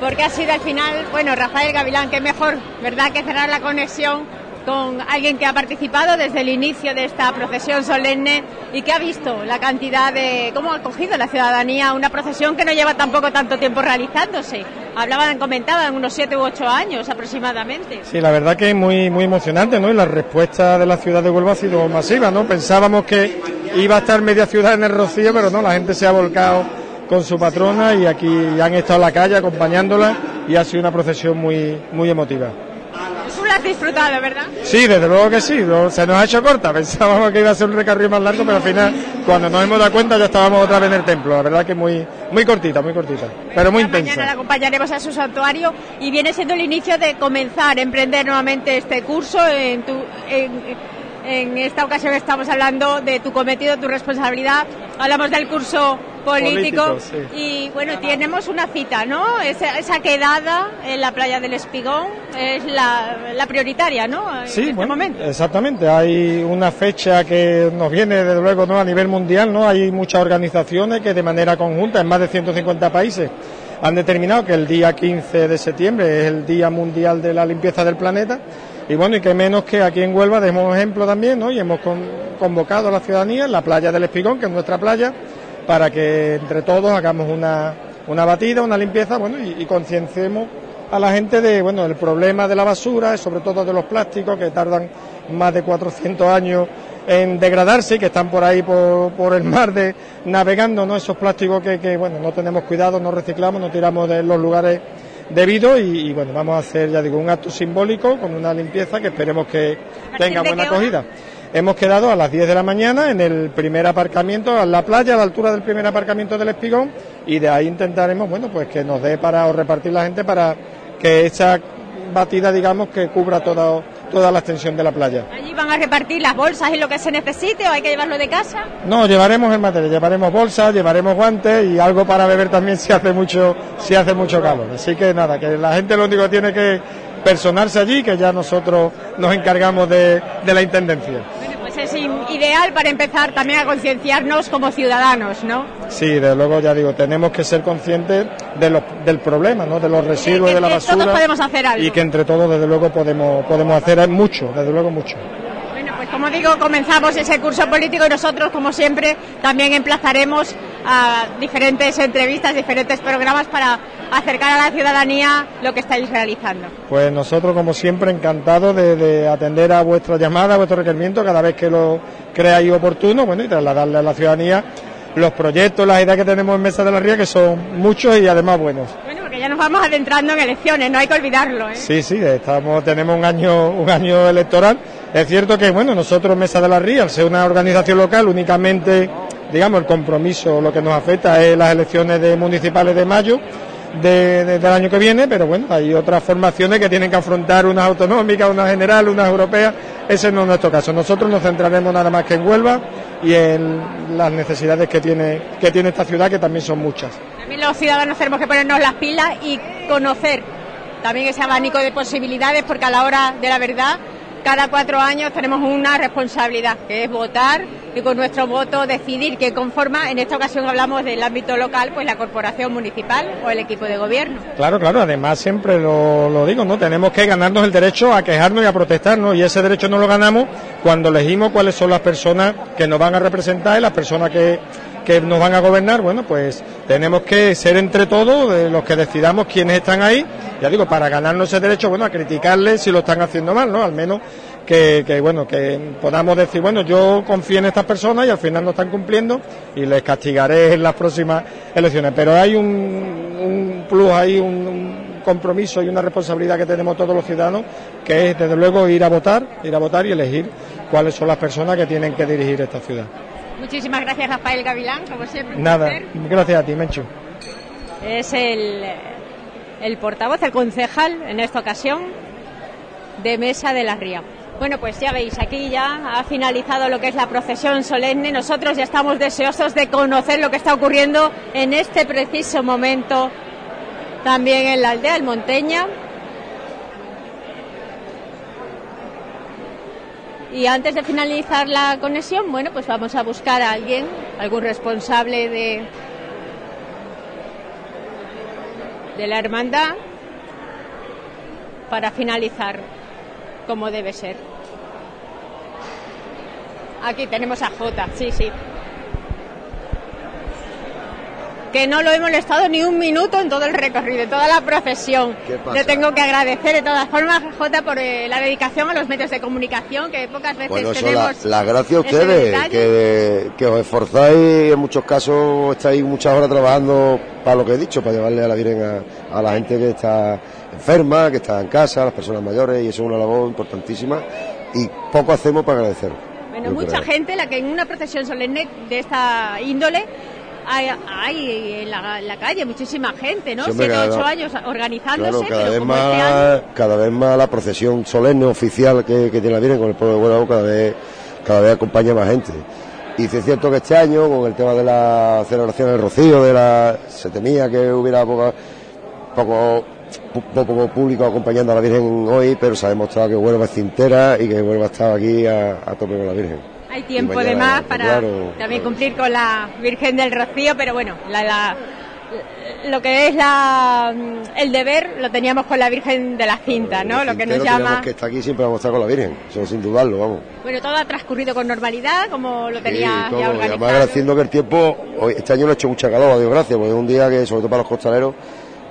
porque ha sido al final, bueno, Rafael Gavilán, que mejor, ¿verdad?, que cerrar la conexión con alguien que ha participado desde el inicio de esta procesión solemne y que ha visto la cantidad de cómo ha acogido la ciudadanía una procesión que no lleva tampoco tanto tiempo realizándose. Hablaban, comentaban unos siete u ocho años aproximadamente. Sí, la verdad que es muy, muy emocionante, ¿no? Y la respuesta de la ciudad de Huelva ha sido masiva, ¿no? Pensábamos que iba a estar media ciudad en el Rocío, pero no, la gente se ha volcado con su patrona y aquí han estado en la calle acompañándola y ha sido una procesión muy, muy emotiva. Lo has disfrutado, ¿verdad? Sí, desde luego que sí, se nos ha hecho corta, pensábamos que iba a ser un recorrido más largo, pero al final, cuando nos hemos dado cuenta, ya estábamos otra vez en el templo, la verdad que muy, muy cortita, muy cortita, pero muy Mañana intensa. la acompañaremos a su santuario y viene siendo el inicio de comenzar, emprender nuevamente este curso. En, tu, en, en esta ocasión estamos hablando de tu cometido, tu responsabilidad. Hablamos del curso político, Político, sí. y bueno, tenemos una cita, ¿no? Esa, esa quedada en la playa del Espigón es la, la prioritaria, ¿no? En Sí, este bueno, momento. exactamente. Hay una fecha que nos viene, desde luego, ¿no? a nivel mundial. no Hay muchas organizaciones que de manera conjunta, en más de 150 países, han determinado que el día 15 de septiembre es el Día Mundial de la Limpieza del Planeta. Y bueno, y que menos que aquí en Huelva demos ejemplo también, ¿no? Y hemos con- convocado a la ciudadanía en la playa del Espigón, que es nuestra playa, para que entre todos hagamos una, una batida, una limpieza, bueno, y, y concienciemos a la gente de, bueno, el problema de la basura, sobre todo de los plásticos que tardan más de 400 años en degradarse y que están por ahí por, por el mar de navegando, ¿no? Esos plásticos que, que, bueno, no tenemos cuidado, no reciclamos, no tiramos de los lugares debidos y, y, bueno, vamos a hacer, ya digo, un acto simbólico con una limpieza que esperemos que tenga buena hora? Hemos quedado a las 10 de la mañana en el primer aparcamiento, en la playa, a la altura del primer aparcamiento del Espigón, y de ahí intentaremos, bueno, pues que nos dé para o repartir la gente para que esa batida, digamos, que cubra toda, toda la extensión de la playa. Allí van a repartir las bolsas y lo que se necesite o hay que llevarlo de casa. No, llevaremos el material, llevaremos bolsas, llevaremos guantes y algo para beber también si hace mucho, si hace mucho calor. Así que nada, que la gente lo único que tiene que personarse allí, que ya nosotros nos encargamos de, de la intendencia. Bueno, pues es ideal para empezar también a concienciarnos como ciudadanos, ¿no? Sí, desde luego ya digo, tenemos que ser conscientes de los- del problema, ¿no? De los residuos y de la basura. todos podemos hacer algo. Y que entre todos, desde luego, podemos, podemos hacer mucho, desde luego mucho. Bueno, pues como digo, comenzamos ese curso político y nosotros, como siempre, también emplazaremos a diferentes entrevistas, diferentes programas para acercar a la ciudadanía lo que estáis realizando. Pues nosotros, como siempre, encantados de, de atender a vuestra llamada, a vuestro requerimiento, cada vez que lo creáis oportuno, bueno, y trasladarle a la ciudadanía los proyectos, las ideas que tenemos en Mesa de la Ría, que son muchos y además buenos. Bueno, porque ya nos vamos adentrando en elecciones, no hay que olvidarlo, ¿eh? Sí, sí, estamos, tenemos un año, un año electoral. Es cierto que, bueno, nosotros Mesa de la Ría, al ser una organización local, únicamente, digamos, el compromiso, lo que nos afecta es las elecciones de municipales de mayo de- de- del año que viene, pero bueno, hay otras formaciones que tienen que afrontar unas autonómicas, unas generales, unas europeas. Ese no es nuestro caso. Nosotros nos centraremos nada más que en Huelva y en las necesidades que tiene, que tiene esta ciudad, que también son muchas. También los ciudadanos tenemos que ponernos las pilas y conocer también ese abanico de posibilidades, porque a la hora de la verdad, cada cuatro años tenemos una responsabilidad, que es votar y con nuestro voto decidir qué conforma, en esta ocasión hablamos del ámbito local, pues la corporación municipal o el equipo de gobierno. Claro, claro, además siempre lo, lo digo, ¿no? Tenemos que ganarnos el derecho a quejarnos y a protestarnos y ese derecho no lo ganamos cuando elegimos cuáles son las personas que nos van a representar y las personas que, que nos van a gobernar, bueno, pues tenemos que ser entre todos de los que decidamos quiénes están ahí, ya digo, para ganarnos ese derecho, bueno, a criticarles si lo están haciendo mal, ¿no? Al menos que, que, bueno, que podamos decir, bueno, yo confío en estas personas y al final no están cumpliendo y les castigaré en las próximas elecciones. Pero hay un, un plus ahí, un, un compromiso y una responsabilidad que tenemos todos los ciudadanos, que es desde luego ir a votar, ir a votar y elegir cuáles son las personas que tienen que dirigir esta ciudad. Muchísimas gracias, Rafael Gavilán, como siempre. Nada, gracias a ti, Menchu. Es el, el portavoz, el concejal, en esta ocasión, de Mesa de la Ría. Bueno, pues ya veis, aquí ya ha finalizado lo que es la procesión solemne. Nosotros ya estamos deseosos de conocer lo que está ocurriendo en este preciso momento también en la aldea del Monteña. Y antes de finalizar la conexión, bueno, pues vamos a buscar a alguien, algún responsable de, de la hermandad para finalizar como debe ser. Aquí tenemos a Jota, sí, sí. Que no lo he molestado ni un minuto en todo el recorrido, en toda la procesión. ¿Qué pasa? Le tengo que agradecer de todas formas, Jota, por eh, la dedicación a los medios de comunicación, que pocas veces Bueno, tenemos. la, las gracias a ustedes, que, que os esforzáis, en muchos casos estáis muchas horas trabajando para lo que he dicho, para llevarle a la Virgen a, a la gente que está enferma, que está en casa, a las personas mayores, y eso es una labor importantísima, y poco hacemos para agradecer. Bueno, yo mucha creo. gente, la que en una procesión solemne de esta índole hay, hay en, la, en la calle muchísima gente, ¿no? Siete, ocho años organizándose, Claro, cada pero vez, como este año, más, cada vez más la procesión solemne oficial que, que tiene la Virgen con el pueblo de Guadalajara cada vez, cada vez acompaña más gente. Y sí es cierto que este año, con el tema de la celebración del rocío, de la, se temía que hubiera poco, poco, poco público acompañando a la Virgen hoy, pero se ha demostrado que Huelva es cintera y que Huelva está aquí a, a tope con la Virgen. hay tiempo de más para claro, también cumplir con la Virgen del Rocío, pero bueno, la, la- lo que es la, el deber lo teníamos con la Virgen de la Cinta, ¿no? Lo que nos llama... que está aquí siempre vamos a estar con la Virgen, eso sin dudarlo, vamos. Bueno, todo ha transcurrido con normalidad, como lo Sí, tenía todo. ya Y además organizado. agradeciendo que el tiempo, hoy, este año no ha hecho mucha calor, a Dios gracias, porque es un día que, sobre todo para los costaleros,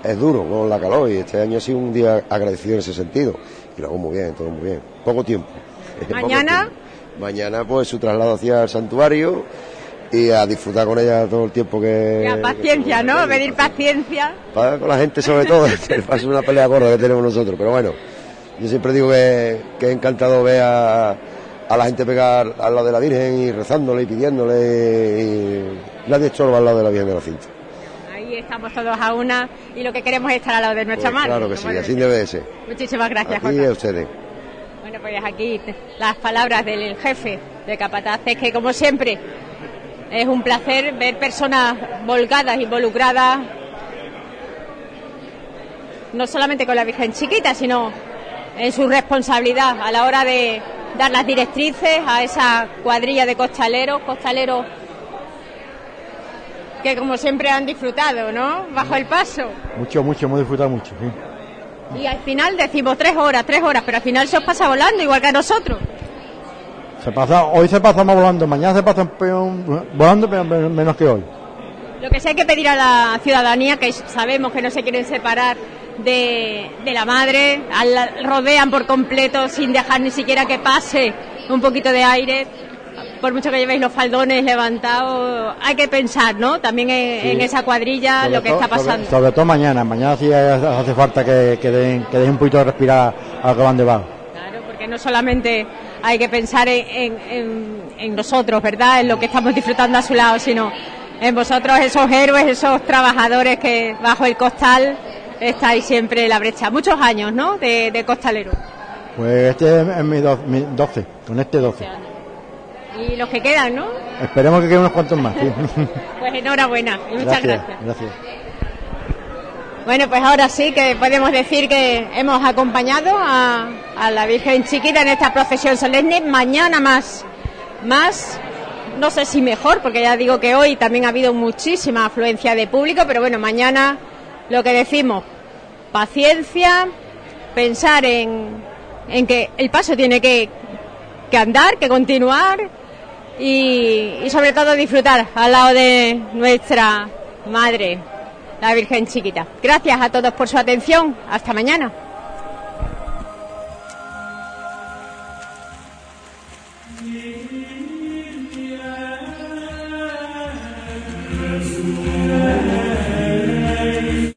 es duro con la calor, y este año ha sido un día agradecido en ese sentido. Y lo hago muy bien, todo muy bien. Poco tiempo. Poco Mañana, tiempo. Mañana, pues, su traslado hacia el santuario y a disfrutar con ella todo el tiempo que... paciencia, ¿no? Pedir paciencia. para con la gente sobre todo, va a ser una pelea gorda que tenemos nosotros, pero bueno, yo siempre digo que, que encantado ver a, a la gente pegar al lado de la Virgen y rezándole y pidiéndole y nadie estorba al lado de la Virgen de la cinta. Estamos todos a una y lo que queremos es estar al lado de nuestra Pues madre. claro que sí, así debe de ser. Muchísimas gracias, Aquí Jota. a ustedes. Bueno, pues aquí las palabras del jefe de Capataces, que como siempre es un placer ver personas volcadas, involucradas, no solamente con la Virgen chiquita, sino en su responsabilidad a la hora de dar las directrices a esa cuadrilla de costaleros, costaleros que como siempre han disfrutado, ¿no? Bajo el paso. Mucho, mucho, hemos disfrutado mucho, sí. Y al final decimos tres horas, tres horas, pero al final se os pasa volando, igual que a nosotros. Se pasa, hoy se pasa más volando, mañana se pasa peor- volando pero men- menos que hoy. Lo que sí hay que pedir a la ciudadanía, que sabemos que no se quieren separar de, de la madre, la- rodean por completo sin dejar ni siquiera que pase un poquito de aire. Por mucho que llevéis los faldones levantados, hay que pensar, ¿no? También en, Sí. en esa cuadrilla Sobre lo que está pasando. Sobre, sobre todo mañana, mañana sí hace falta que, que, den, que den un poquito de respirar a los que van debajo. Claro, porque no solamente hay que pensar en, en- en- nosotros, ¿verdad? En lo que estamos disfrutando a su lado, sino en vosotros, esos héroes, esos trabajadores que bajo el costal estáis siempre en la brecha. Muchos años, ¿no? De, de costalero. Pues este es mi, do- mi 12, con este 12. Y los que quedan, ¿no? Esperemos que queden unos cuantos más. sí. Pues enhorabuena y muchas gracias. gracias. Bueno, pues ahora sí que podemos decir que hemos acompañado a, a la Virgen Chiquita en esta procesión solemne. Mañana más, más, no sé si mejor, porque ya digo que hoy también ha habido muchísima afluencia de público, pero bueno, mañana lo que decimos, paciencia, pensar en, en que el paso tiene que, que andar, que continuar y, sobre todo disfrutar al lado de nuestra Madre, la Virgen Chiquita. Gracias a todos por su atención. Hasta mañana.